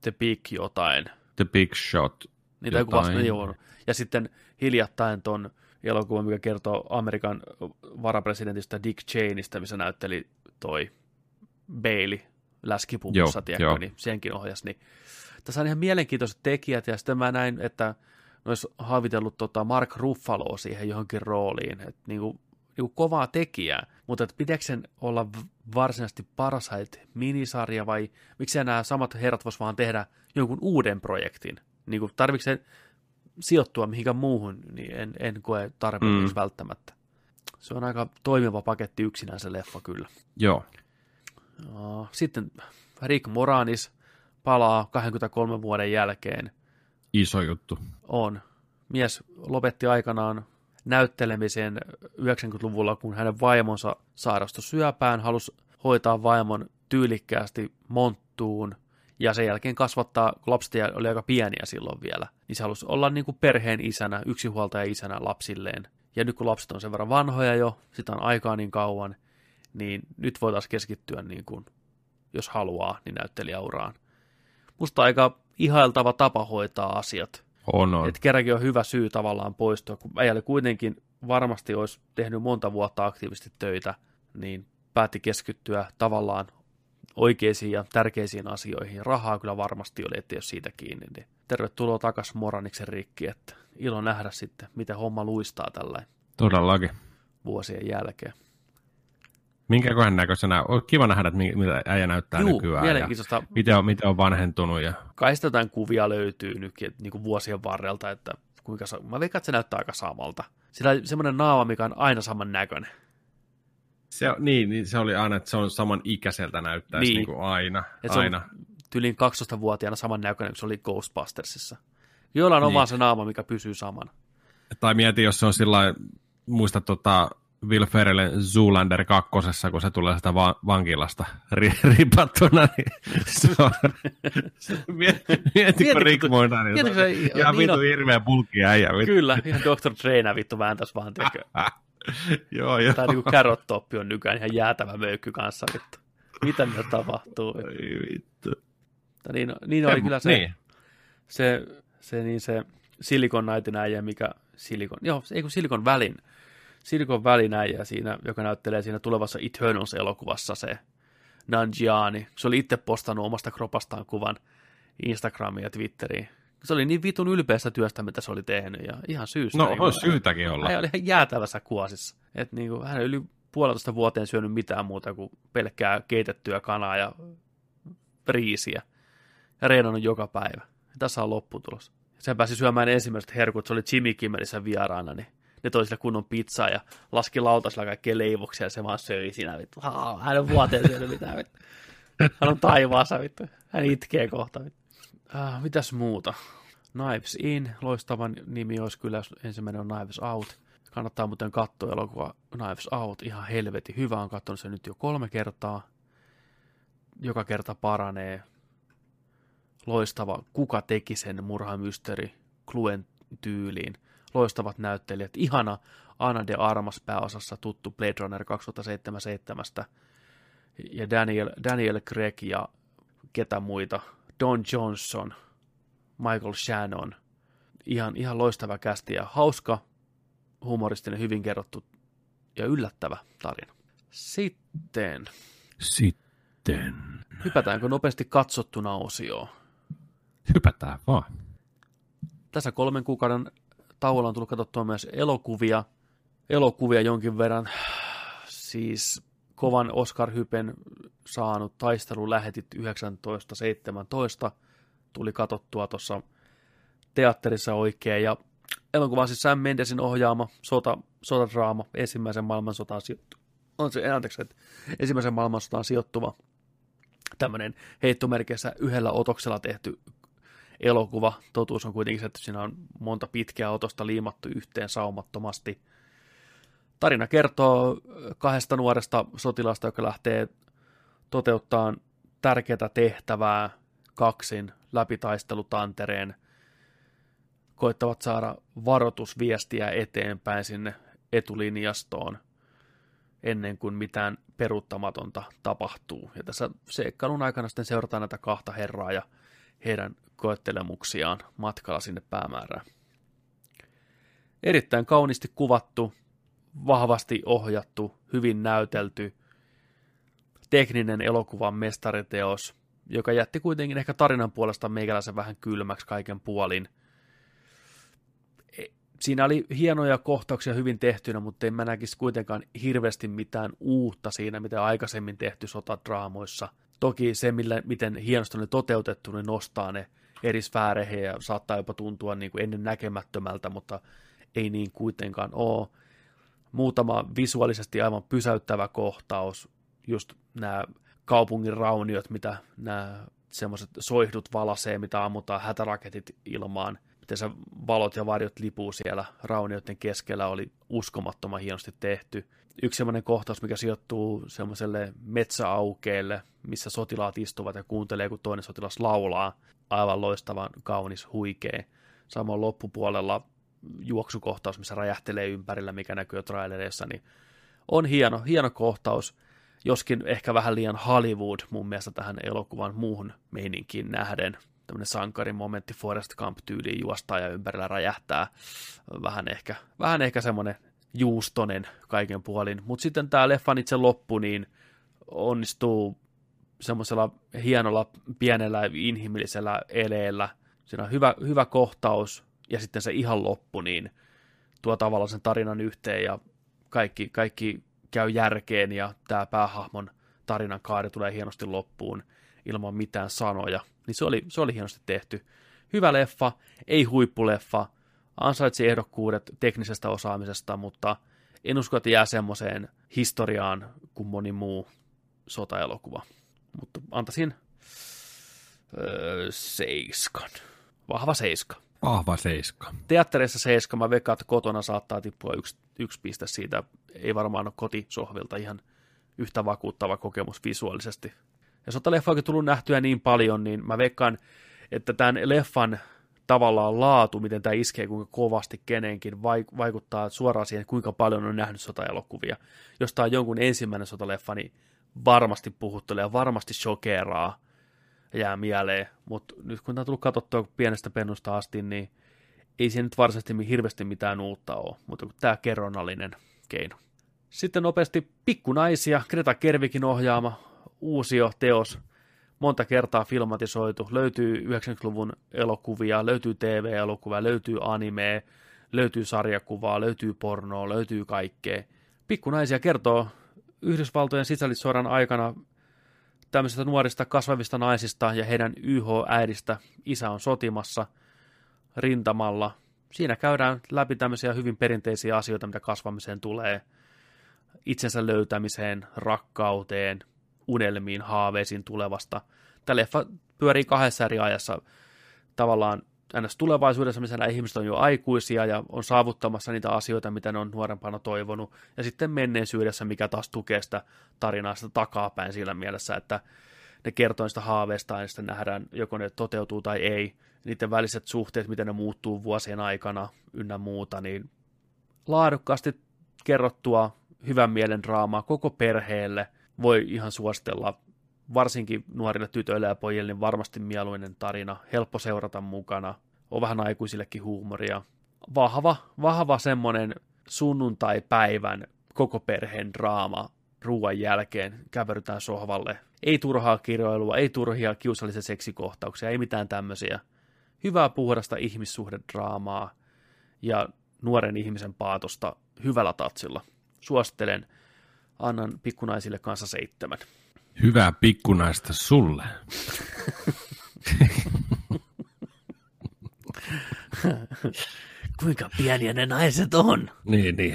The Big jotain. The Big Shot. Niitä Jotain. joo. Ja sitten hiljattain ton elokuvan, mikä kertoo Amerikan varapresidentistä Dick Cheneystä, missä näytteli toi Bailey läskipuvussa, Joo, tiedätkö, joo. niin senkin ohjas. Niin. Tässä on ihan mielenkiintoiset tekijät, ja sitten mä näin, että ne olisi haavitellut tota Mark Ruffaloa siihen johonkin rooliin, että niinku, niinku kovaa tekijää, mutta pitääkö sen olla varsinaisesti Parasite minisarja vai miksi nämä samat herrat vois vaan tehdä jonkun uuden projektin? Niinku, tarvitsetko se sijoittua mihinkään muuhun, niin en, en koe tarpeeksi mm. välttämättä. Se on aika toimiva paketti yksinään se leffa kyllä. Joo. Sitten Rick Moranis palaa 23 vuoden jälkeen. Iso juttu. On. Mies lopetti aikanaan näyttelemisen 90-luvulla, kun hänen vaimonsa sairastui syöpään, halusi hoitaa vaimon tyylikkäästi monttuun ja sen jälkeen kasvattaa, kun lapset oli aika pieniä silloin vielä, niin se halusi olla niin kuin perheen isänä, yksinhuoltaja isänä lapsilleen. Ja nyt kun lapset on sen verran vanhoja jo, sitä on aikaa niin kauan, niin nyt voitaisiin keskittyä niin kuin, jos haluaa, niin näyttelijäuraan. Musta aika ihailtava tapa hoitaa asiat. On, on. Että kerrankin on hyvä syy tavallaan poistua, kun äijälle kuitenkin varmasti olisi tehnyt monta vuotta aktiivisesti töitä, niin päätti keskittyä tavallaan oikeisiin ja tärkeisiin asioihin. Rahaa kyllä varmasti oli, ettei ole siitä kiinni. Niin tervetuloa takaisin Moraniksen rikki, että ilo nähdä sitten, miten homma luistaa tällä Todellakin. vuosien jälkeen. Minkäköhän näköisenä, on kiva nähdä, että mi- mitä äijä näyttää Juu, nykyään. Mielenkiintoista. miten on, miten on vanhentunut. Ja... Kai sitä jotain kuvia löytyy nyt niin kuin vuosien varrelta, että kuinka sa- mä veikkaan, että se näyttää aika samalta. Sillä on semmoinen naama, mikä on aina saman näköinen. Se, niin, niin, se oli aina, että se on saman ikäiseltä näyttäisi Niin. niin. kuin aina. Et se aina. on tyliin 12-vuotiaana saman näköinen, kun se oli Ghostbustersissa. Jollain on Niin. vaan se naama, mikä pysyy samana. Tai mieti, jos se on sillä muista tota Will Ferrellin Zoolander kakkosessa, kun se tulee sitä va- vankilasta ri- [LAUGHS] ripattuna, niin se on... [LAUGHS] se- Mieti, mieti, kun kun Rick se- ihan niin vitu on. hirveä bulkki äijä. vittu. Kyllä, ihan Dr. Treinä vittu vääntäisi vaan, tiedätkö. [LAUGHS] joo, joo. Tai niinku Carrot Top on nykyään ihan jäätävä möykky kanssa vittu. Mitä niillä tapahtuu? vittu? Ai vittu. Tai niin, niin oli kyllä se, Niin. se, se, niin se Silicon Knightin äijä, mikä Silicon, joo, ei kun Silicon Välin, Silicon Välin äijä siinä, joka näyttelee siinä tulevassa Eternals-elokuvassa se Nanjiani. Se oli itse postannut omasta kropastaan kuvan Instagramiin ja Twitteriin. Se oli niin vitun ylpeästä työstä, mitä se oli tehnyt, ja ihan syystä. No, niin olisi syytäkin olla. Hän oli ihan jäätävässä kuosissa. Et niin kuin, hän ei yli puolentoista vuoteen syönyt mitään muuta kuin pelkkää keitettyä kanaa ja riisiä. Ja reenannut joka päivä. Ja tässä on lopputulos. Sen pääsi syömään ensimmäiset herkut, se oli Jimmy Kimmelissä vieraana, niin ne toi sille kunnon pizzaa ja laski lautasella kaikkea leivoksia ja se vaan söi siinä vittu. Hän on vuoteen syönyt mitään vittu. Hän on taivaassa vittu. Hän itkee kohta vittu. Äh, mitäs muuta? Knives In, loistavan nimi olisi kyllä, jos ensimmäinen on Knives Out. Kannattaa muuten katsoa elokuva Knives Out, ihan helvetin hyvä, on katsonut sen nyt jo kolme kertaa. Joka kerta paranee. Loistava, kuka teki sen murhamysteri Cluen tyyliin. Loistavat näyttelijät, ihana Anna de Armas pääosassa tuttu Blade Runner 2077 ja Daniel, Daniel Craig ja ketä muita. Don Johnson, Michael Shannon. Ihan, ihan loistava kästi ja hauska, humoristinen, hyvin kerrottu ja yllättävä tarina. Sitten Sitten hypätäänkö nopeasti katsottuna osioon. hypätään vaan. Tässä kolmen kuukauden tauolla on tullut katsottua myös elokuvia. elokuvia jonkin verran. Siis kovan Oscar-hypen saanut taistelu lähetit 1917 tuli katottua tuossa teatterissa oikein. Ja elokuva on siis Sam Mendesin ohjaama sota, sotadraama ensimmäisen maailmansotaan sijoittuva. On se, anteeksi, että ensimmäisen maailmansotaan sijoittuva tämmöinen heittomerkeissä yhdellä otoksella tehty elokuva. Totuus on kuitenkin se, että siinä on monta pitkää otosta liimattu yhteen saumattomasti. Tarina kertoo kahdesta nuoresta sotilasta, joka lähtee toteuttaa tärkeää tehtävää kaksin läpi taistelutantereen. Koittavat saada varoitusviestiä eteenpäin sinne etulinjastoon ennen kuin mitään peruuttamatonta tapahtuu. Ja tässä seikkailun aikana sitten seurataan näitä kahta herraa ja heidän koettelemuksiaan matkalla sinne päämäärään. Erittäin kauniisti kuvattu, vahvasti ohjattu, hyvin näytelty, tekninen elokuvan mestariteos, joka jätti kuitenkin ehkä tarinan puolesta meikäläisen vähän kylmäksi kaiken puolin. Siinä oli hienoja kohtauksia hyvin tehtynä, mutta en mä näkisi kuitenkaan hirveästi mitään uutta siinä, mitä aikaisemmin tehty sotadraamoissa. Toki se, millä, miten hienosti ne toteutettu, ne nostaa ne eri sfääreihin ja saattaa jopa tuntua niin kuin ennen näkemättömältä, mutta ei niin kuitenkaan ole. Muutama visuaalisesti aivan pysäyttävä kohtaus, just nämä kaupungin rauniot, mitä nämä semmoiset soihdut valasee, mitä ammutaan hätäraketit ilmaan, miten se valot ja varjot lipuu siellä raunioiden keskellä, oli uskomattoman hienosti tehty. Yksi semmoinen kohtaus, mikä sijoittuu semmoiselle metsäaukeelle, missä sotilaat istuvat ja kuuntelee, kun toinen sotilas laulaa. Aivan loistavan kaunis huikee. Samoin loppupuolella juoksukohtaus, missä räjähtelee ympärillä, mikä näkyy trailereissa, niin on hieno, hieno kohtaus, joskin ehkä vähän liian Hollywood mun mielestä tähän elokuvan muuhun meininkiin nähden. Tämmöinen sankarin momentti Forest Camp-tyyliin juostaa ja ympärillä räjähtää. Vähän ehkä, vähän ehkä semmoinen juustonen kaiken puolin. Mutta sitten tämä leffan itse loppu, niin onnistuu semmoisella hienolla, pienellä, inhimillisellä eleellä. Siinä on hyvä, hyvä kohtaus, ja sitten se ihan loppu, niin tuo tavallaan sen tarinan yhteen, ja kaikki, kaikki käy järkeen, ja tämä päähahmon tarinan kaari tulee hienosti loppuun ilman mitään sanoja. Niin se oli, se oli hienosti tehty. Hyvä leffa, ei huippuleffa, ansaitsi ehdokkuudet teknisestä osaamisesta, mutta en usko, että jää semmoiseen historiaan kuin moni muu sotaelokuva. Mutta antaisin öö, seiskan. Vahva seiska. Vahva seiska. Teatterissa seiska, mä veikkaan, että kotona saattaa tippua yksi, yksi piste siitä. Ei varmaan ole kotisohvilta ihan yhtä vakuuttava kokemus visuaalisesti. Ja sotaleffa onkin tullut nähtyä niin paljon, niin mä veikkaan, että tämän leffan tavallaan laatu, miten tämä iskee, kuinka kovasti kenenkin, vaikuttaa suoraan siihen, kuinka paljon on nähnyt sotaelokuvia. Jos tämä on jonkun ensimmäinen sotaleffa, niin varmasti puhuttelee ja varmasti shokeraa ja jää mieleen. Mutta nyt kun tämä on tullut katsottua pienestä pennusta asti, niin ei siinä nyt varsinaisesti hirveästi mitään uutta ole, mutta tämä kerronnallinen keino. Sitten nopeasti Pikkunaisia, Greta Kervikin ohjaama uusio teos, monta kertaa filmatisoitu, löytyy 90-luvun elokuvia, löytyy TV-elokuvia, löytyy anime, löytyy sarjakuvaa, löytyy pornoa, löytyy kaikkea. Pikkunaisia kertoo Yhdysvaltojen sisällissodan aikana tämmöisistä nuorista kasvavista naisista ja heidän YH-äidistä. Isä on sotimassa rintamalla. Siinä käydään läpi tämmöisiä hyvin perinteisiä asioita, mitä kasvamiseen tulee. Itsensä löytämiseen, rakkauteen, unelmiin, haaveisiin tulevasta. Tämä leffa pyörii kahdessa eri ajassa tavallaan ns. tulevaisuudessa, missä nämä ihmiset on jo aikuisia ja on saavuttamassa niitä asioita, mitä ne on nuorempana toivonut, ja sitten menneisyydessä, mikä taas tukee sitä tarinaa sitä takapäin sillä mielessä, että ne kertoo sitä haaveista ja sitten nähdään, joko ne toteutuu tai ei, niiden väliset suhteet, miten ne muuttuu vuosien aikana ynnä muuta, niin laadukkaasti kerrottua hyvän mielen draamaa koko perheelle voi ihan suositella varsinkin nuorille tytöille ja pojille, niin varmasti mieluinen tarina, helppo seurata mukana, on vähän aikuisillekin huumoria. Vahva, vahva semmoinen sunnuntai-päivän koko perheen draama ruoan jälkeen, käverytään sohvalle. Ei turhaa kirjoilua, ei turhia kiusallisia seksikohtauksia, ei mitään tämmöisiä. Hyvää puhdasta ihmissuhdedraamaa ja nuoren ihmisen paatosta hyvällä tatsilla. Suosittelen, annan pikkunaisille kanssa seitsemän. Hyvää pikkunaista sulle. Kuinka pieniä ne naiset on? Niin, niin.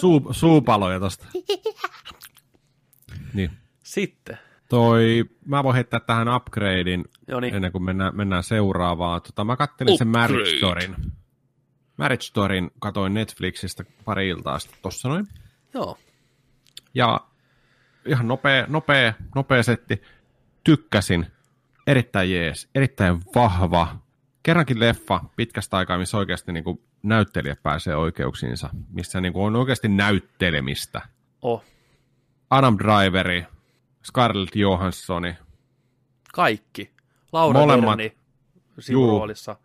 Suu, suupaloja tosta. [LAUGHS] Niin. Sitten. Toi, mä voin heittää tähän upgradein Joo niin. ennen kuin mennään, mennään seuraavaan. Tota, mä kattelin sen Marriage. Storyn. Marriage Storyn katoin Netflixistä pari iltaa sitten tossa noin. Joo. Ja ihan nopea, nopea, nopea setti. Tykkäsin. Erittäin jees. Erittäin vahva. Kerrankin leffa pitkästä aikaa, missä oikeasti niin kuin näyttelijä pääsee oikeuksiinsa. Missä niin kuin on oikeasti näyttelemistä. Oh. Adam Driveri, Scarlett Johanssoni. Kaikki. Laura Molemmat. Derni sivuroolissa.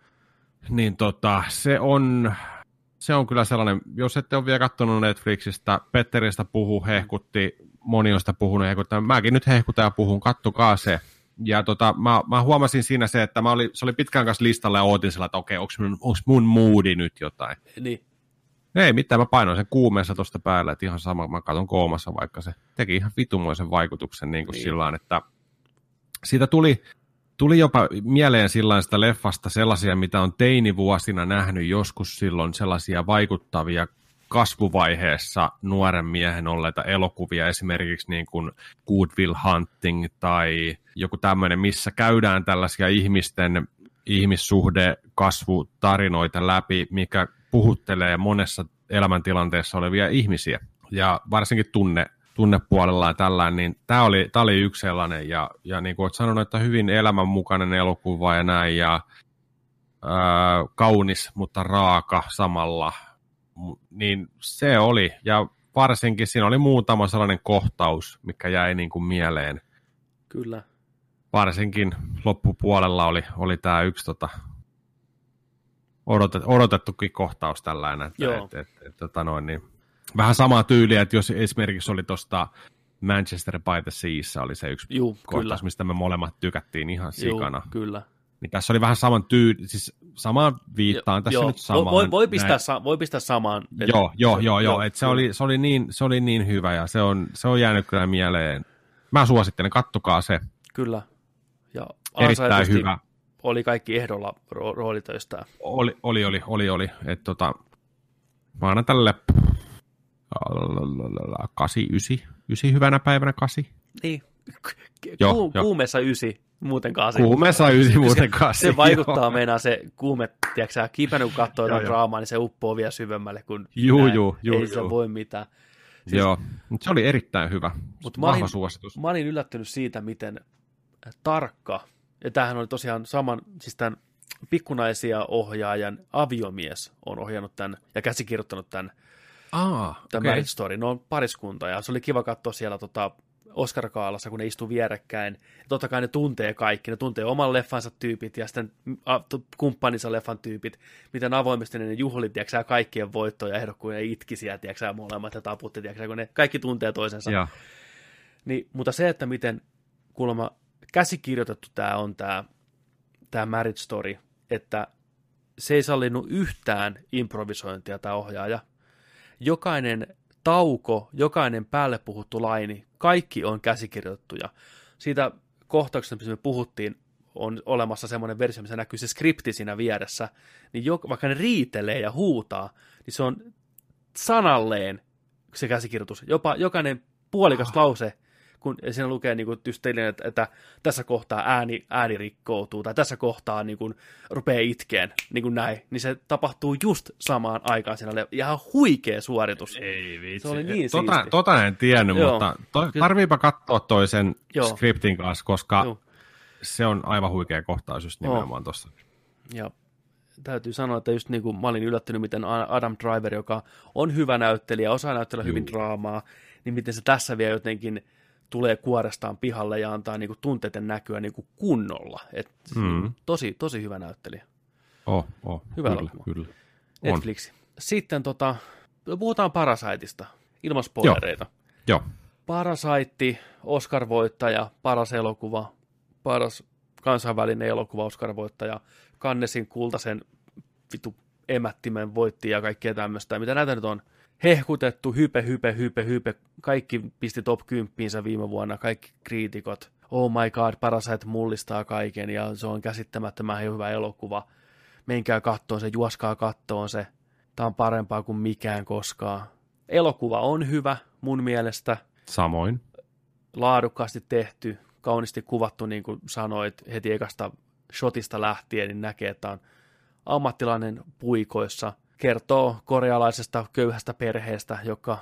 Niin tota, se on, se on kyllä sellainen, jos ette ole vielä katsonut Netflixistä, Petteristä puhuu, hehkutti, moni on sitä puhunut, hehkutti. Mäkin nyt hehkutan ja puhun, kattokaa se. Ja tota, mä, mä, huomasin siinä se, että mä oli, se oli pitkään kanssa listalla ja ootin sillä, että okei, onko mun, onks mun moodi nyt jotain. Niin. Ei mitään, mä painoin sen kuumeessa tuosta päälle, että ihan sama, mä katon koomassa, vaikka se teki ihan vitumoisen vaikutuksen niin kuin Niin. sillä että siitä tuli, tuli jopa mieleen sillä sitä leffasta sellaisia, mitä on teinivuosina nähnyt joskus silloin, sellaisia vaikuttavia kasvuvaiheessa nuoren miehen olleita elokuvia, esimerkiksi niin kuin Good Will Hunting tai joku tämmöinen, missä käydään tällaisia ihmisten ihmissuhde kasvutarinoita läpi, mikä puhuttelee monessa elämäntilanteessa olevia ihmisiä. Ja varsinkin tunne, tunnepuolella ja tällainen, niin tämä oli, tää oli yksi sellainen, ja, ja niin kuin olet sanonut, että hyvin elämänmukainen elokuva ja näin, ja ää, kaunis, mutta raaka samalla, niin se oli, ja varsinkin siinä oli muutama sellainen kohtaus, mikä jäi niin kuin mieleen. Kyllä. Varsinkin loppupuolella oli, oli tämä yksi tota, odotet, odotettukin kohtaus tällainen. Että, Joo. et, et, et, tota noin, niin, vähän samaa tyyliä, että jos esimerkiksi oli tuosta Manchester by the Seassa oli se yksi Juu, kohtaus, kyllä. mistä me molemmat tykättiin ihan sikana. Juu, kyllä. Niin tässä oli vähän saman tyyli, siis samaan viittaan tässä Joo, nyt samaan. voi, voi, pistää, sa, voi pistää samaan. Et- Joo, joo, joo, joo. Et se, oli, se, oli niin, se oli niin hyvä ja se on, se on jäänyt kyllä mieleen. Mä suosittelen, kattokaa se. Kyllä. Ja Erittäin hyvä. Oli kaikki ehdolla ro- roolitöistä. Oli, oli, oli, oli, oli. Et tota, mä annan tälle kasi, ysi, ysi hyvänä päivänä kasi. Niin. Joo, Ku, joo. kuumeessa ysi, muuten kasi. Kuumeessa ysi muuten kasi. [LAUGHS] Se vaikuttaa joo. meinaa se kuume, tiedätkö sä, kipeänä kun katsoo jotain draamaa, niin se uppoo vielä syvemmälle kuin Juu, juu, juu, Ei se juu. voi mitään. Siis- Joo, mutta se oli erittäin hyvä. Mut mä Vahva olin- suositus. Mä olin yllättynyt siitä, miten tarkka, ja tämähän oli tosiaan saman, siis tämän pikkunaisia ohjaajan aviomies on ohjannut tämän ja käsikirjoittanut tämän, Tämän okei. okay. Marriage Story. Ne on pariskunta ja se oli kiva katsoa siellä tota, Oscar-kaalassa, kun ne istuu vierekkäin. Ja totta kai ne tuntee kaikki, ne tuntee oman leffansa tyypit ja sitten kumppaninsa leffan tyypit, miten avoimesti ne juhli, tiedätkö sä, kaikkien voittoja ehdokkuja ja itkisi ja tiedätkö sä, molemmat ja taputti, tiedätkö sä, kun ne kaikki tuntee toisensa. Joo. Niin, mutta se, että miten kuulemma käsikirjoitettu tämä on tämä, tämä Marriage Story, että se ei sallinut yhtään improvisointia tämä ohjaaja. Jokainen tauko, jokainen päälle puhuttu laini, kaikki on käsikirjoitettuja. Siitä kohtauksesta, missä me puhuttiin, on olemassa semmoinen versio, missä näkyy se skripti siinä vieressä, niin jo, vaikka ne riitelee ja huutaa, niin se on sanalleen se käsikirjoitus. Jopa jokainen puolikas Ah. lause, kun siinä lukee niin kuin, just teille, että, että, tässä kohtaa ääni, ääni rikkoutuu, tai tässä kohtaa niin kuin, rupeaa itkeen, niin kuin näin, niin se tapahtuu just samaan aikaan siinä. le- Ihan huikea suoritus. Ei vitsi. Se oli niin tota, siisti. tota en tiennyt, Joo. mutta to, tarviipa katsoa toisen Joo. skriptin kanssa, koska Joo. se on aivan huikea kohtaus just nimenomaan tuossa. Täytyy sanoa, että just niin kuin mä olin yllättynyt, miten Adam Driver, joka on hyvä näyttelijä, osaa näyttellä Juu. hyvin draamaa, niin miten se tässä vielä jotenkin tulee kuorestaan pihalle ja antaa niin kuin tunteiden näkyä niin kuin kunnolla. Et Mm. tosi, tosi hyvä näyttelijä. Oh, oh, Hyvä kyllä, elokuva. kyllä. On. Netflix. Sitten tota, puhutaan Parasaitista, ilman spoilereita. Joo, Parasaitti, Oscar-voittaja, paras elokuva, paras kansainvälinen elokuva, Oscar-voittaja, Kannesin kultaisen vitu emättimen voitti ja kaikkea tämmöistä. Mitä näitä nyt on hehkutettu, hype, hype, hype, hype. Kaikki pisti top 10 viime vuonna, kaikki kriitikot. Oh my god, Parasite mullistaa kaiken ja se on käsittämättömän hyvä elokuva. Menkää kattoon se, juoskaa kattoon se. Tämä on parempaa kuin mikään koskaan. Elokuva on hyvä mun mielestä Samoin. laadukkaasti tehty, kauniisti kuvattu, niin kuin sanoit, heti ekasta shotista lähtien, niin näkee, että on ammattilainen puikoissa. Kertoo korealaisesta köyhästä perheestä, joka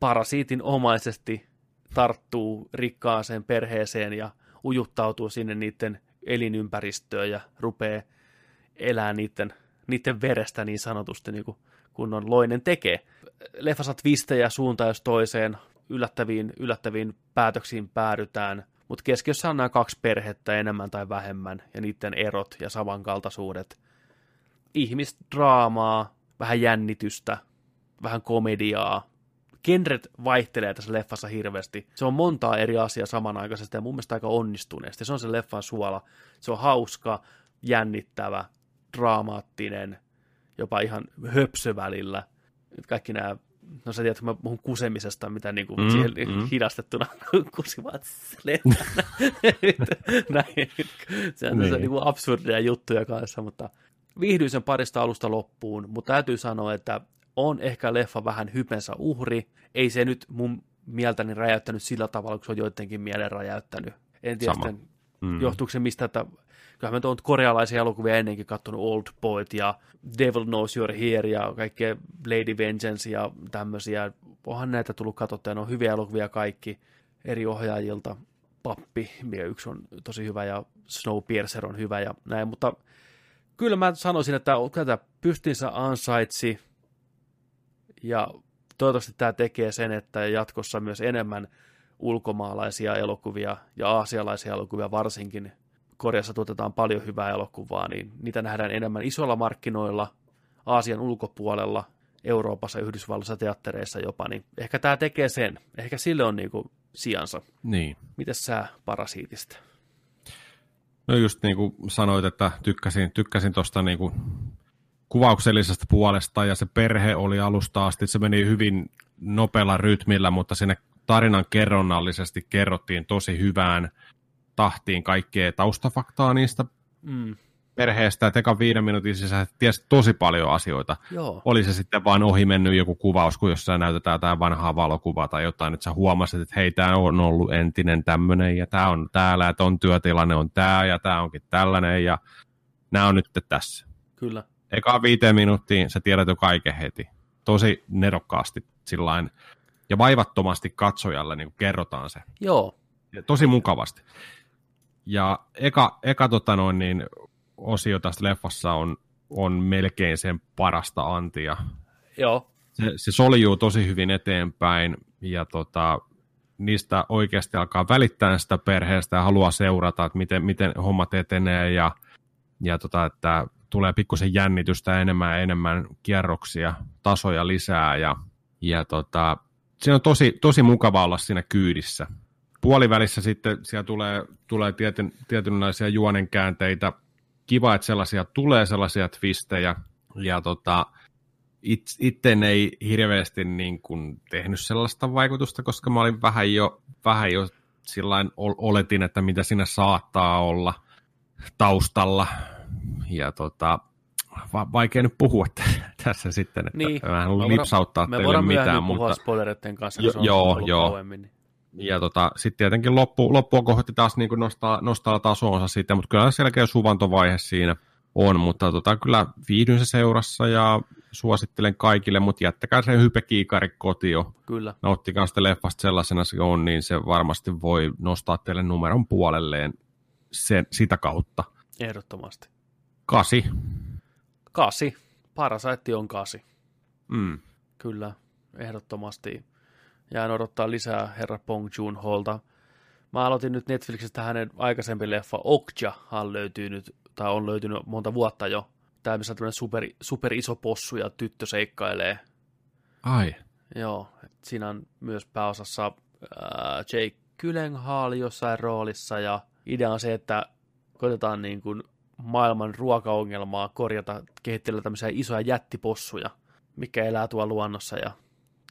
parasiitin omaisesti tarttuu rikkaaseen perheeseen ja ujuttautuu sinne niiden elinympäristöön ja rupeaa elää niiden, niiden verestä niin sanotusti, niin kuin kunnon loinen tekee. Leffassa twistejä suuntaan jos toiseen, yllättäviin, yllättäviin päätöksiin päädytään, mutta keskiössä on nämä kaksi perhettä enemmän tai vähemmän, ja niiden erot ja samankaltaisuudet. Ihmisdraamaa, vähän jännitystä, vähän komediaa. Genret vaihtelee tässä leffassa hirveästi. Se on montaa eri asiaa samanaikaisesti ja mun mielestä aika onnistuneesti. Se on se leffan suola. Se on hauska, jännittävä, dramaattinen, jopa ihan höpsö välillä. Kaikki nämä, no sä tiedät, kun mä puhun kusemisesta, mitä niin kuin Mm, siihen mm. hidastettuna [LAUGHS] kusivat [LAUGHS] Näin. Se on Niin. kuin absurdeja juttuja kanssa, mutta viihdyin sen parista alusta loppuun, mutta täytyy sanoa, että on ehkä leffa vähän hypensä uhri. Ei se nyt mun mieltäni räjäyttänyt sillä tavalla, kun se on joidenkin mielen räjäyttänyt. En tiedä Sama. sitten, Mm. johtuuko se mistä, että kyllähän mä oon korealaisia elokuvia ennenkin katsonut Old Boyt ja Devil Knows You're Here ja kaikkea Lady Vengeance ja tämmöisiä. Onhan näitä tullut katsottua, ne on hyviä elokuvia kaikki eri ohjaajilta. Pappi, mikä yksi on tosi hyvä ja Snowpiercer on hyvä ja näin, mutta kyllä mä sanoisin, että tätä pystinsä ansaitsi ja toivottavasti tämä tekee sen, että jatkossa myös enemmän ulkomaalaisia elokuvia ja aasialaisia elokuvia varsinkin. Koreassa tuotetaan paljon hyvää elokuvaa, niin niitä nähdään enemmän isoilla markkinoilla, Aasian ulkopuolella, Euroopassa, Yhdysvalloissa, teattereissa jopa, niin ehkä tämä tekee sen. Ehkä sille on niinku sijansa. Niin. Mites sä parasiitista? No just niin kuin sanoit, että tykkäsin, tykkäsin niin kuvauksellisesta puolesta ja se perhe oli alusta asti, se meni hyvin nopealla rytmillä, mutta sinne tarinan kerronnallisesti kerrottiin tosi hyvään tahtiin kaikkea taustafaktaa niistä Mm, perheestä, että ekan viiden minuutin sisällä tiesi tosi paljon asioita. joo, Oli se sitten vain ohi mennyt joku kuvaus, kun jossain näytetään jotain vanhaa valokuvaa tai jotain, että sä huomasit, että hei, tämä on ollut entinen tämmöinen ja tämä on täällä, ja ton työtilanne on tämä ja tämä onkin tällainen ja nämä on nyt tässä. kyllä. Eka viiteen minuuttiin sä tiedät jo kaiken heti. Tosi nerokkaasti sillain, ja vaivattomasti katsojalle niin kerrotaan se. Joo, Ja tosi mukavasti. Ja eka, eka tota noin, niin, osio tästä leffassa on, on melkein sen parasta antia. joo, Se, se soljuu tosi hyvin eteenpäin ja tota, niistä oikeasti alkaa välittää sitä perheestä ja haluaa seurata, että miten, miten hommat etenee ja, ja tota, että tulee pikkusen jännitystä enemmän ja enemmän kierroksia, tasoja lisää ja, ja tota, siinä on tosi, tosi mukava olla siinä kyydissä. Puolivälissä sitten siellä tulee, tulee tietyn, tietynlaisia juonenkäänteitä. Kiva, että sellaisia tulee, sellaisia twistejä. Ja tota, it, itten ei hirveästi niin kuin tehnyt sellaista vaikutusta, koska mä olin vähän jo, vähän jo sillain ol- oletin, että mitä siinä saattaa olla taustalla. Ja tota, va- vaikea nyt puhua t- [LAUGHS] tässä sitten, että Niin. mä en halua Me voidaan- lipsauttaa me teille voidaan mitään, myöhemmin puhua mutta spoilereiden kanssa, Jo- kun se on joo, joo. kauemmin. Niin. Ja tota, sitten tietenkin loppu, loppua kohti taas niin kuin nostaa, nostaa tasonsa sitten, mutta kyllä selkeä suvantovaihe siinä on, mutta tota, kyllä viihdyn se seurassa ja suosittelen kaikille, mutta jättäkää se hypekiikari kotio. Kyllä, Nauttikaa sitä leffasta sellaisena se on, niin se varmasti voi nostaa teille numeron puolelleen sen, sitä kautta. ehdottomasti. Kasi. Kasi. Parasaitti on kasi. Mm. Kyllä, ehdottomasti. Jään odottaa lisää herra Pong Joon Holta. Mä aloitin nyt Netflixistä hänen aikaisempi leffa Okja löytyy nyt, tai on löytynyt monta vuotta jo. Tämä missä on tämmöinen super, super iso possu ja tyttö seikkailee. Ai. Joo, siinä on myös pääosassa ää, Jake Gyllenhaal jossain roolissa ja idea on se, että koitetaan niin kuin maailman ruokaongelmaa korjata kehittelyllä tämmöisiä isoja jättipossuja, mikä elää tuolla luonnossa ja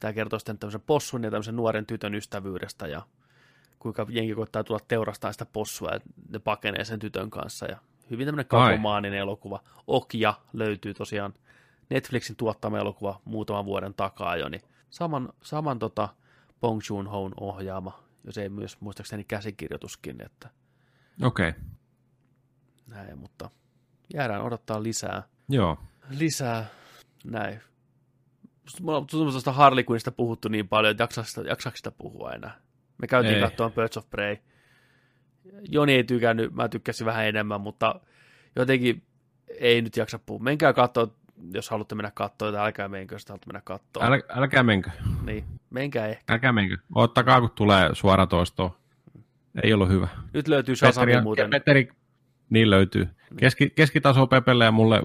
tämä kertoo sitten tämmöisen possun ja tämmöisen nuoren tytön ystävyydestä ja kuinka jengi koittaa tulla teurastaa sitä possua ja ne pakenee sen tytön kanssa ja hyvin tämmöinen Ai. kakomaaninen elokuva. Okja löytyy tosiaan Netflixin tuottama elokuva muutaman vuoden takaa jo, niin saman, saman tota Bong Joon-hoon ohjaama, jos ei myös muistaakseni käsikirjoituskin, että Okei, okay. näin, mutta jäädään odottaa lisää, joo. lisää, näin. Mulla on tuosta Harley Quinnista puhuttu niin paljon, että jaksaako sitä, jaksaako sitä puhua enää. Me käytiin Ei. katsomaan Birds of Prey. Joni ei tykännyt, mä tykkäsin vähän enemmän, mutta jotenkin ei nyt jaksa puhua. Menkää katsoa, jos haluatte mennä katsoa, tai älkää menkö, jos haluatte mennä katsoa. Äl, älkää menkö, Niin, menkää ehkä. älkää menkö. Ottakaa, kun tulee suoratoistoon. Ei ollut hyvä. Nyt löytyy Shazami muuten. Petteri, niin löytyy. Keski, keskitaso Pepelle ja mulle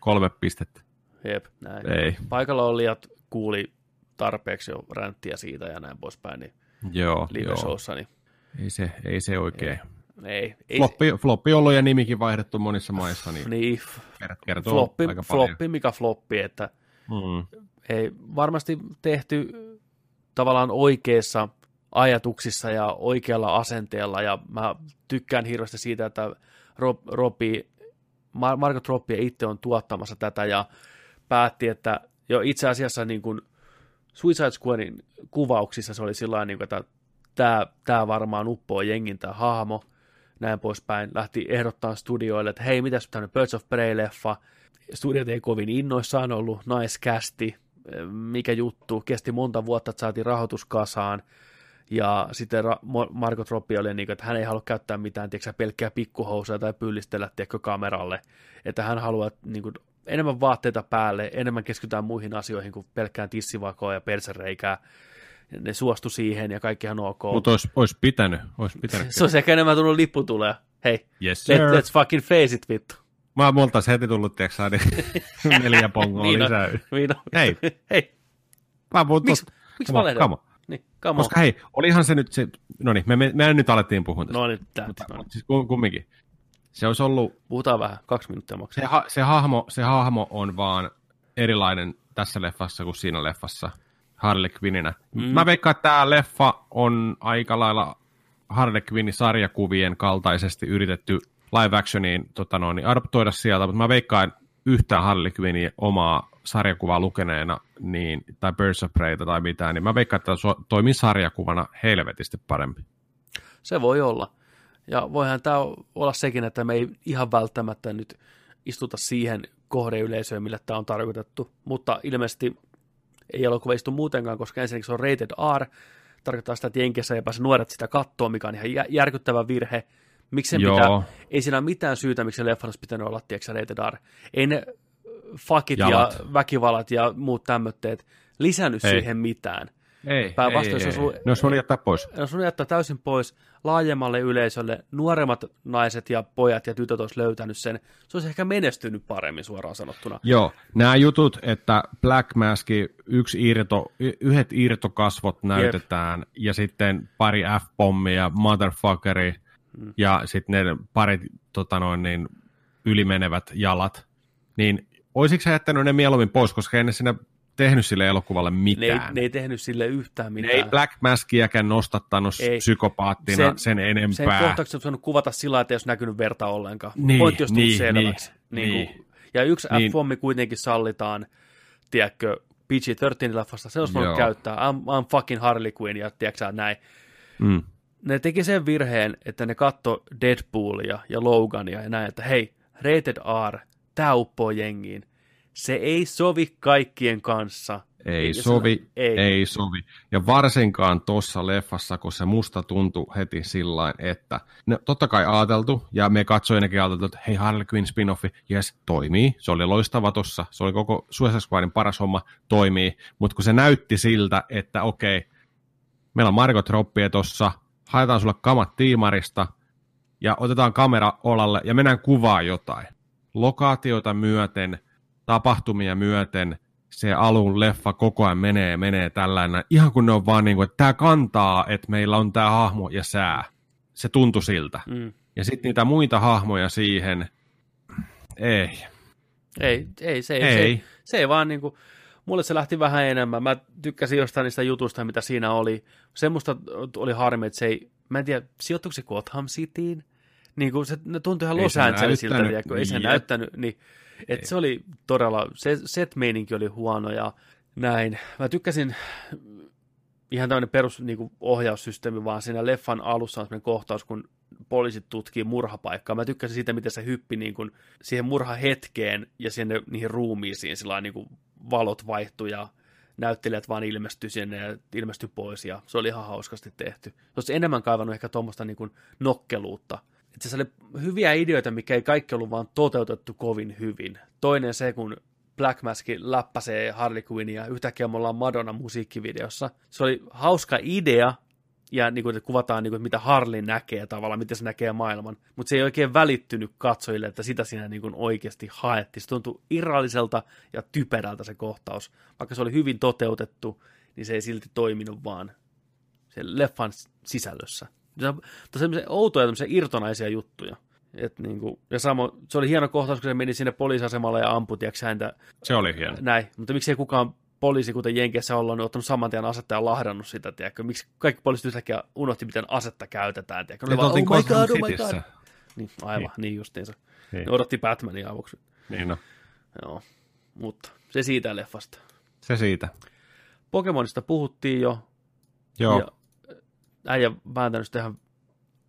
kolme pistettä. Jep, näin. Ei, Paikalla olijat kuuli tarpeeksi jo ränttiä siitä ja näin poispäin, niin joo, joo. live-showssa, niin Ei se, ei se oikein. ei. ei Floppi, floppi ollut ja nimikin vaihdettu monissa maissa, niin niin, kertoo floppi, aika paljon. floppi, mikä floppi, että Mm. ei varmasti tehty tavallaan oikeissa ajatuksissa ja oikealla asenteella, ja mä tykkään hirveästi siitä, että Rob, Robbi, Mar- Margot Robbie itse on tuottamassa tätä, ja päätti, että jo itse asiassa niin kuin Suicide Squadin kuvauksissa se oli sillä niin että tämä, tämä varmaan uppoo jengin tämä hahmo, näin poispäin. Lähti ehdottaa studioille, että hei, mitäs tämmöinen Birds of Prey-leffa. Studiot ei kovin innoissaan ollut, naiskästi, mikä juttu, kesti monta vuotta, että saatiin rahoitus kasaan. Ja sitten Ra- Margot Robbie oli niin että hän ei halua käyttää mitään, tiedätkö, pelkkää pikkuhousuja tai pyllistellä, tiedätkö, kameralle. Että hän haluaa niin kuin, enemmän vaatteita päälle, enemmän keskitytään muihin asioihin kuin pelkkään tissivakoa ja persereikää. Ne suostu siihen ja kaikkihan ok. Mutta olisi, olisi pitänyt. Olisi pitänyt. Se olisi ehkä enemmän tullut lippu tulee. Hei, yes, let, let's fucking face it, vittu. Mä multa olisi heti tullut, tiedätkö niin [LAUGHS] neljä pongoa Niin lisää. niin. Hei. [LAUGHS] Hei, Mä puhun miksi, tosta. miksi Come. Niin, come Koska hei, olihan se nyt se, no niin, me, me, me nyt alettiin puhua tästä. No niin, tää, mutta, no niin. siis kum- kumminkin. Se olisi ollut, Puhutaan vähän, kaksi minuuttia maksaa. se, ha, se, hahmo, se hahmo on vaan erilainen tässä leffassa kuin siinä leffassa Harley Quinninä. Mm. Mä veikkaan, että tämä leffa on aika lailla Harley Quinnin sarjakuvien kaltaisesti yritetty live actioniin tota noin, niin adoptoida sieltä, mutta mä veikkaan yhtään Harley Quinnin omaa sarjakuvaa lukeneena, niin, tai Birds of Preyta tai mitään, niin mä veikkaan, että se toimii sarjakuvana helvetisti parempi. Se voi olla. Ja voihan tämä olla sekin, että me ei ihan välttämättä nyt istuta siihen kohdeyleisöön, mille tämä on tarkoitettu. Mutta ilmeisesti ei elokuva istu muutenkaan, koska ensinnäkin se on rated R, tarkoittaa sitä, että Jenkeissä ei pääse nuoret sitä kattoa, mikä on ihan jä- järkyttävä virhe. Miksi pitää, ei siinä ole mitään syytä, miksi se leffan olisi pitänyt olla, tiedätkö, rated R. Ei ne fuckit Jalat. ja väkivallat ja muut tämmöitteet lisännyt Ei. siihen mitään. Ei, Päinvastoin ei, se ei, ollut- ei. Ne olisi voinut jättää pois. No sun jättää täysin pois laajemmalle yleisölle. Nuoremmat naiset ja pojat ja tytöt olisi löytänyt sen. Se olisi ehkä menestynyt paremmin suoraan sanottuna. Joo, nämä jutut, että Black Mask, yksi irto, y- yhdet irtokasvot näytetään, ja sitten pari F-pommia, motherfuckeri, Mm. ja sitten ne parit tota noin, niin, ylimenevät jalat, niin olisiko sä jättänyt ne mieluummin pois, koska ei ne sinä tehnyt sille elokuvalle Ne ei, mitään. ne ei tehnyt sille yhtään Ne mitään. ei Black Maskiäkään nostattanut Ei. psykopaattina Sen- sen, sen Sen enempää. kohtauksen voinut kuvata sillä, että ei olisi näkynyt verta ollenkaan. Niin, Pointti olisi tullut niin, selväksi. niin, Niin, niin. ja yksi Niin. F-pommi kuitenkin sallitaan, tiedätkö, PG-13-leffasta. Se olisi voinut käyttää. I'm, I'm fucking Harley Quinn ja tiedätkö näin. Mm. ne teki sen virheen, että ne katto Deadpoolia ja Logania ja näin, että hei, rated R, tää uppoo jengiin. Se ei sovi kaikkien kanssa. Ei Ja sovi, sillä- ei. ei. sovi. Ja varsinkaan tuossa leffassa, kun se musta tuntui heti sillä että no, totta kai ajateltu, ja me katsojinakin ajateltu, että hei Harley Quinn spin-offi, jes, toimii, se oli loistava tossa, se oli koko Suicide Squadin paras homma, toimii, mutta kun se näytti siltä, että okei, meillä on Margot Robbie tossa, haetaan sulle kamat tiimarista, ja otetaan kamera olalle, ja mennään kuvaa jotain. Lokaatioita myöten, tapahtumia myöten, se alun leffa koko ajan menee, menee tällainen, ihan kun ne on vaan niin kuin, että tämä kantaa, että meillä on tämä hahmo ja sää. Se tuntui siltä. Mm. Ja sitten niitä muita hahmoja siihen, Ei. Ei, ei, se ei, Ei. Se, ei, se ei vaan niinku, mulle se lähti vähän enemmän. Mä tykkäsin jostain niistä jutuista, mitä siinä oli. Semmoista oli harmi, että se ei, mä en tiedä, sijoittuiko se Gotham Cityin? Niin kuin se ne tuntui ihan Ei Los se Angelesilta, näyttänyt, tiedätkö? ei se jep. näyttänyt, niin, että se oli todella, se set-meininki oli huono ja näin. Mä tykkäsin ihan tämmöinen perus niin kuin ohjaussysteemi, vaan siinä leffan alussa on sellainen kohtaus, kun poliisit tutkii murhapaikkaa. Mä tykkäsin siitä, miten se hyppi niin kuin siihen murhahetkeen ja sinne niihin ruumiisiin, sillä niin kuin valot vaihtui ja näyttelijät vaan ilmestyi sinne ja ilmestyi pois ja se oli ihan hauskasti tehty. Se olisi enemmän kaivannut ehkä tuommoista niin kuin nokkeluutta. Että se oli hyviä ideoita, mikä ei kaikki ollut vaan toteutettu kovin hyvin. Toinen se, kun Black Mask läppäsee Harley Quinnia yhtäkkiä me ollaan Madonna musiikkivideossa. Se oli hauska idea, ja niin kuin, että kuvataan, niin kuin, mitä Harley näkee tavallaan, miten se näkee maailman. Mutta se ei oikein välittynyt katsojille, että sitä siinä niin kuin oikeasti haettiin. Se tuntui irralliselta ja typerältä se kohtaus. Vaikka se oli hyvin toteutettu, niin se ei silti toiminut vaan sen leffan sisällössä. Semmoisia outoja, tämmöisiä irtonaisia juttuja. Et niin kuin, ja samo, se oli hieno kohtaus, kun se meni sinne poliisiasemalle ja ampui, tiiäks, häntä Se oli hieno. näin. Mutta miksei kukaan poliisi, kuten Jenkeissä ollaan, niin ottanut saman tien asetta ja lahdannut sitä, tiedätkö? Miksi kaikki poliisit yhtäkkiä unohti, miten asetta käytetään, tiedätkö? Ne vaan, oh my god, oh my god. Niin, aivan, niin, niin justiinsa. Niin. Ne odotti Batmania avuksi. Niin no. Joo, mutta se siitä leffasta. Se siitä. Pokemonista puhuttiin jo, Joo. ja äijä vääntänyt sitä ihan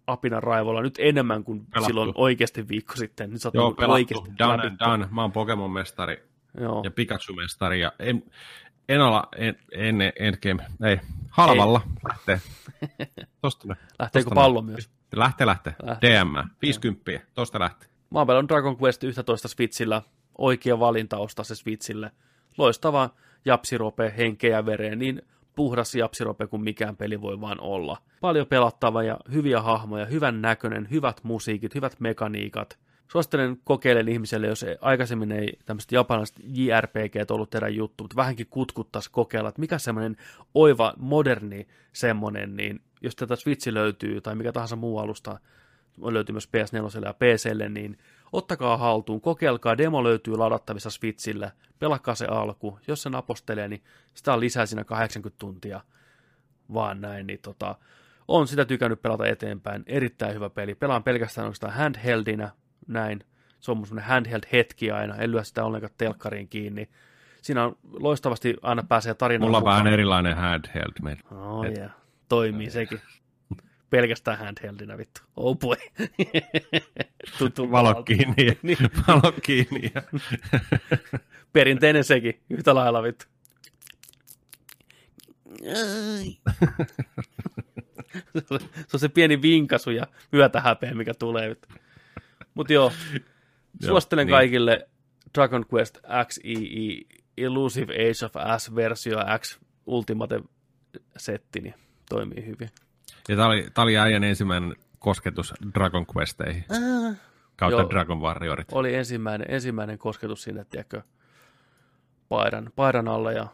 apinan raivolla nyt enemmän kuin Pelattu. silloin oikeasti viikko sitten. Nyt sä oot Joo, ollut pelattu. oikeasti Done and done. Mä oon Pokemon-mestari Joo. ja Pikachu-mestari. Ja en, en olla en, en, endgame. Ei, halvalla lähtee. [LAUGHS] Tosta ne. Lähteekö tosta pallo ne. myös? Lähtee, lähtee. Lähtee. DM. 50. Tosta lähtee. Mä oon pelannut Dragon Quest 11 Switchillä. Oikea valinta ostaa se Switchille. Loistava japsirope, henkeä ja vereen, niin puhdas japsirope kuin mikään peli voi vaan olla. Paljon pelattavaa ja hyviä hahmoja, hyvän näköinen, hyvät musiikit, hyvät mekaniikat. Suosittelen kokeilen ihmiselle, jos ei- aikaisemmin ei tämmöiset japanilaiset JRPG ollut teidän juttu, mutta vähänkin kutkuttaisi kokeilla, että mikä semmoinen oiva, moderni semmoinen, niin jos tätä Switchi löytyy tai mikä tahansa muu alusta, löytyy myös PS4 ja PClle, niin ottakaa haltuun, kokeilkaa, demo löytyy ladattavissa Switchille, pelakaa se alku, jos se napostelee, niin sitä on lisää siinä 80 tuntia, vaan näin, niin tota, on sitä tykännyt pelata eteenpäin, erittäin hyvä peli, pelaan pelkästään oikeastaan handheldinä, näin, se on mun semmoinen handheld-hetki aina, en lyö sitä ollenkaan telkkariin kiinni, siinä on loistavasti aina pääsee tarinaan Mulla on vähän erilainen handheld. Oh yeah. Toimii sekin. Pelkästään handheldinä vittu. Oh boy. [LAUGHS] Tuttu Valo kiinni. Niin. [LAUGHS] Valo kiinni. ja- [LAUGHS] Perinteinen sekin. Yhtä lailla vittu. se on se pieni vinkasu ja myötähäpeä, mikä tulee. vittu. Mut joo, suosittelen niin. kaikille Dragon Quest XII Elusive Age of S-versio X Ultimate setti, niin toimii hyvin. Ja tää oli, tää oli äijän ensimmäinen kosketus Dragon Questeihin. Kautta Joo. Dragon Warriorit. oli ensimmäinen, ensimmäinen kosketus sinne, tiedätkö, paidan, paidan alla ja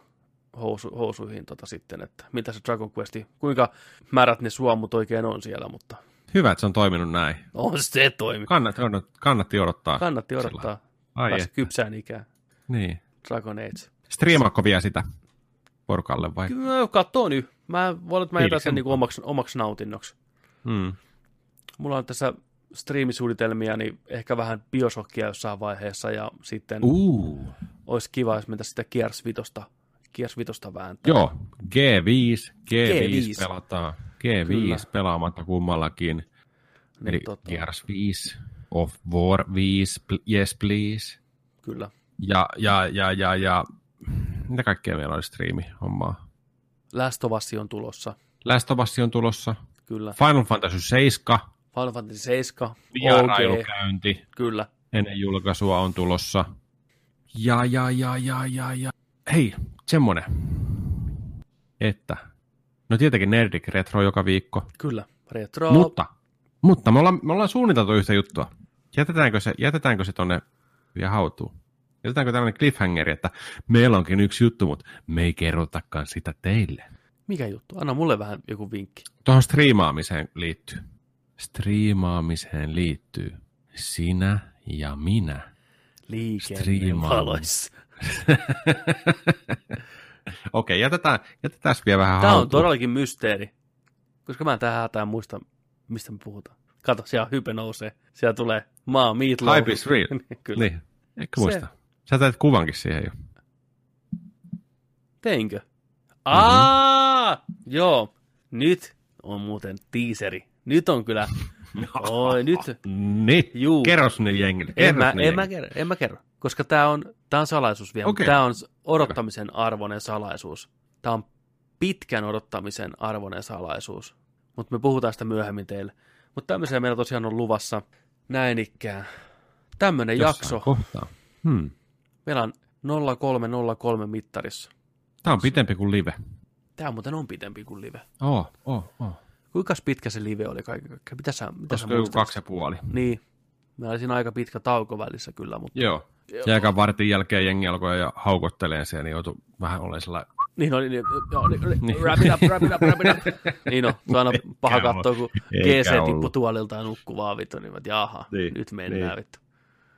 housu, housuihin tota sitten, että mitä se Dragon Questi, kuinka märät ne suomut oikein on siellä, mutta Hyvä, että se on toiminut näin. on se toimi. Kannatti, kannatti odottaa. Kannatti odottaa Ai että. kypsään ikään. Niin. Dragon Age. Striimaako vielä sitä porukalle vai? Kyllä, kattoo nyt. Mä voin, että mä jätän sen niin omaksi, omaksi nautinnoksi. Mm. Mulla on tässä striimisuunnitelmia, niin ehkä vähän bioshokkia jossain vaiheessa, ja sitten Uh. olisi kiva, jos mentä sitä Gears 5, Gears 5 vääntää. Joo, G5, G5, G5. pelataan. G5 Kyllä. pelaamatta kummallakin. Niin, Eli tota, Gears 5, of War 5, pl- yes please. Kyllä. Ja, ja, ja, ja, ja, mitä kaikkea meillä oli striimi hommaa? Last of Us on tulossa, Last of Us on tulossa. kyllä. Final Fantasy 7, Final Fantasy 7, OG, vierailukäynti kyllä. ennen julkaisua on tulossa. Ja, ja, ja, ja, ja, ja. Hei, semmonen, että, no tietenkin Nerdik Retro joka viikko, Kyllä. Retro. mutta, mutta me ollaan, me ollaan suunniteltu yhtä juttua. Jätetäänkö se, jätetäänkö se tonne vielä hautuun? Jätetäänkö tällainen cliffhangeri, että meillä onkin yksi juttu, mutta me ei kerrotakaan sitä teille. Mikä juttu? Anna mulle vähän joku vinkki. Tuohon striimaamiseen liittyy. Striimaamiseen liittyy sinä ja minä. Liikenteen valoissa. [LAUGHS] Okei, jätetään, jätetään vielä vähän Tämä on haltuun. todellakin mysteeri, koska mä en tähän hätään muista, mistä me puhutaan. Kato, siellä hype nousee. Siellä tulee maa, meatloaf. Hype is real. [LAUGHS] Kyllä. Niin, Se- muista? Sä teet kuvankin siihen jo. Teinkö? Mhm. Aa, joo. Nyt on muuten teaseri. Nyt on kyllä. [LAUGHS] Oi, nyt. Niin, Juu. kerro sinne jengille. En mä, en, mä kerro, en mä kerro, koska tämä on, tää on salaisuus vielä. Okay. Tämä on odottamisen arvoinen salaisuus. Tämä on pitkän odottamisen arvoinen salaisuus. Mutta me puhutaan sitä myöhemmin teille. Mutta tämmöisiä meillä tosiaan on luvassa näin ikään. Tämmöinen jakso. Kohtaa. Hmm. Meillä on 0303 mittarissa. Tämä on pitempi kuin live. Tämä muuten on pitempi kuin live. Oh, oh, oh. Kuinka pitkä se live oli kaiken kaikkiaan? Mitä sä, mitä sä Olisiko muistat? kaksi ja puoli? Niin. Oli siinä aika pitkä tauko välissä kyllä, mutta Joo. Ja aika vartin jälkeen jengi alkoi ja haukotteleen sen, niin joutui vähän olemaan sellainen... Niin oli, niin, joo, niin, oli, wrap it up, wrap it up, wrap it up. [LAUGHS] Niin on, se on aina paha katsoa, kun GC tippui tuolilta ja nukkuu vaan vittu, niin että jaha, Niin, nyt mennään niin. vittu.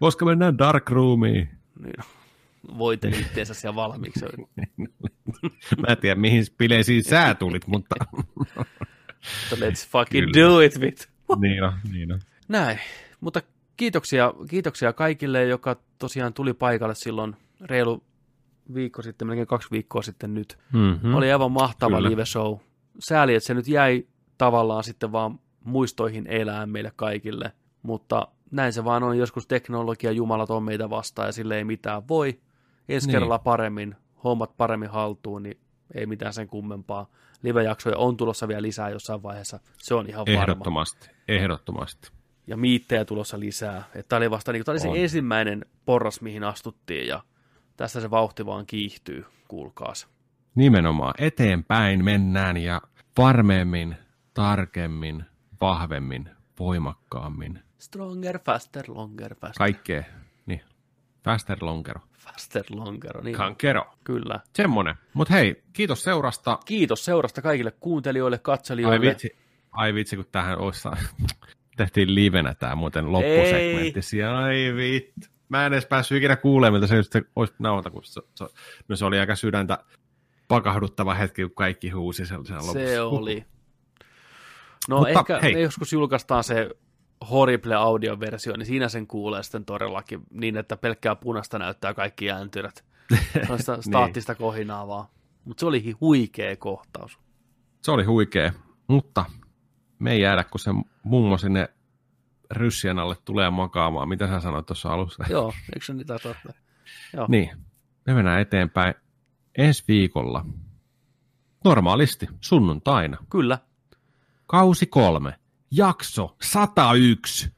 Koska mennään Dark Roomiin. Niin. Voiteli itteensä siellä valmiiksi. [LAUGHS] Mä en tiedä, mihin bileisiin sä tulit, mutta... Mutta let's fucking Kyllä. do it, vittu. niin on, niin on. Näin, mutta kiitoksia, kiitoksia kaikille, joka tosiaan tuli paikalle silloin reilu viikko sitten, melkein kaksi viikkoa sitten nyt. Mm-hmm. Oli aivan mahtava Kyllä. live show. Sääli, että se nyt jäi tavallaan sitten vaan muistoihin elää meille kaikille, mutta näin se vaan on. Joskus teknologia jumalat on meitä vastaan ja sille ei mitään voi. Ensi Niin. kerralla paremmin, hommat paremmin haltuun, niin ei mitään sen kummempaa. Live-jaksoja on tulossa vielä lisää jossain vaiheessa, se on ihan varma. Ehdottomasti, ehdottomasti. Ja miittejä tulossa lisää. Tämä oli vasta niin, tämä oli se On. ensimmäinen porras, mihin astuttiin ja tässä se vauhti vaan kiihtyy, kuulkaas. Nimenomaan eteenpäin mennään ja varmemmin, tarkemmin, vahvemmin, voimakkaammin. Stronger, faster, longer, faster. Kaikkea. Niin. Faster lonkero. Faster, longer. Niin, Kankero. kyllä. Semmonen. Mut hei, kiitos seurasta. Kiitos seurasta kaikille kuuntelijoille, katselijoille. Ai vitsi, ai vitsi kun tähän olisi [LAUGHS] tehtiin livenä tää muuten loppusegmentti. Ai vittu. Mä en edes päässyt ikinä kuulemaan, miltä se just olisi nauta, kun se, se, no se oli aika sydäntä pakahduttava hetki, kun kaikki huusi sellaisena lopussa. Se oli. No Mutta ehkä hei. me joskus julkaistaan se horrible audioversio, niin siinä sen kuulee sitten todellakin niin, että pelkkää punasta näyttää kaikki ääntyrät. On sitä [LAUGHS] staattista kohinaa vaan. Mutta se oli huikea kohtaus. Se oli huikea, mutta me ei jäädä, kun se mummo sinne ryssien alle tulee makaamaan. Mitä sä sanoit tuossa alussa? [LAUGHS] Joo, eikö se niitä totta? Joo. Niin, me mennään eteenpäin ensi viikolla. Normaalisti, sunnuntaina. Kyllä, Kausi kolme, jakso 101.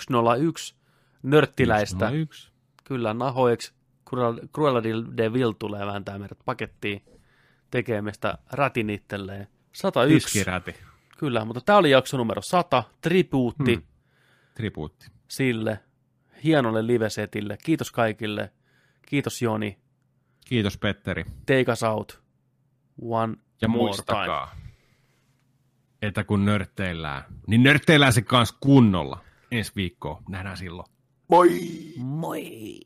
101 nörttiläistä. 101. Kyllä, nahoiksi Cruella- de Vil tulee vääntää meidät pakettiin tekemistä rätin itselleen. 101. Tiskiräti, Kyllä, mutta tämä oli jakso numero 100, tribuutti Hmm. tribuutti. sille hienolle livesetille. Kiitos kaikille. Kiitos Joni. Kiitos Petteri. Take us out. One Ja more muistakaa, että kun nörtteillään, niin nörtteillään se kanssa kunnolla. Ensi viikkoa. Nähdään silloin. time. Moi!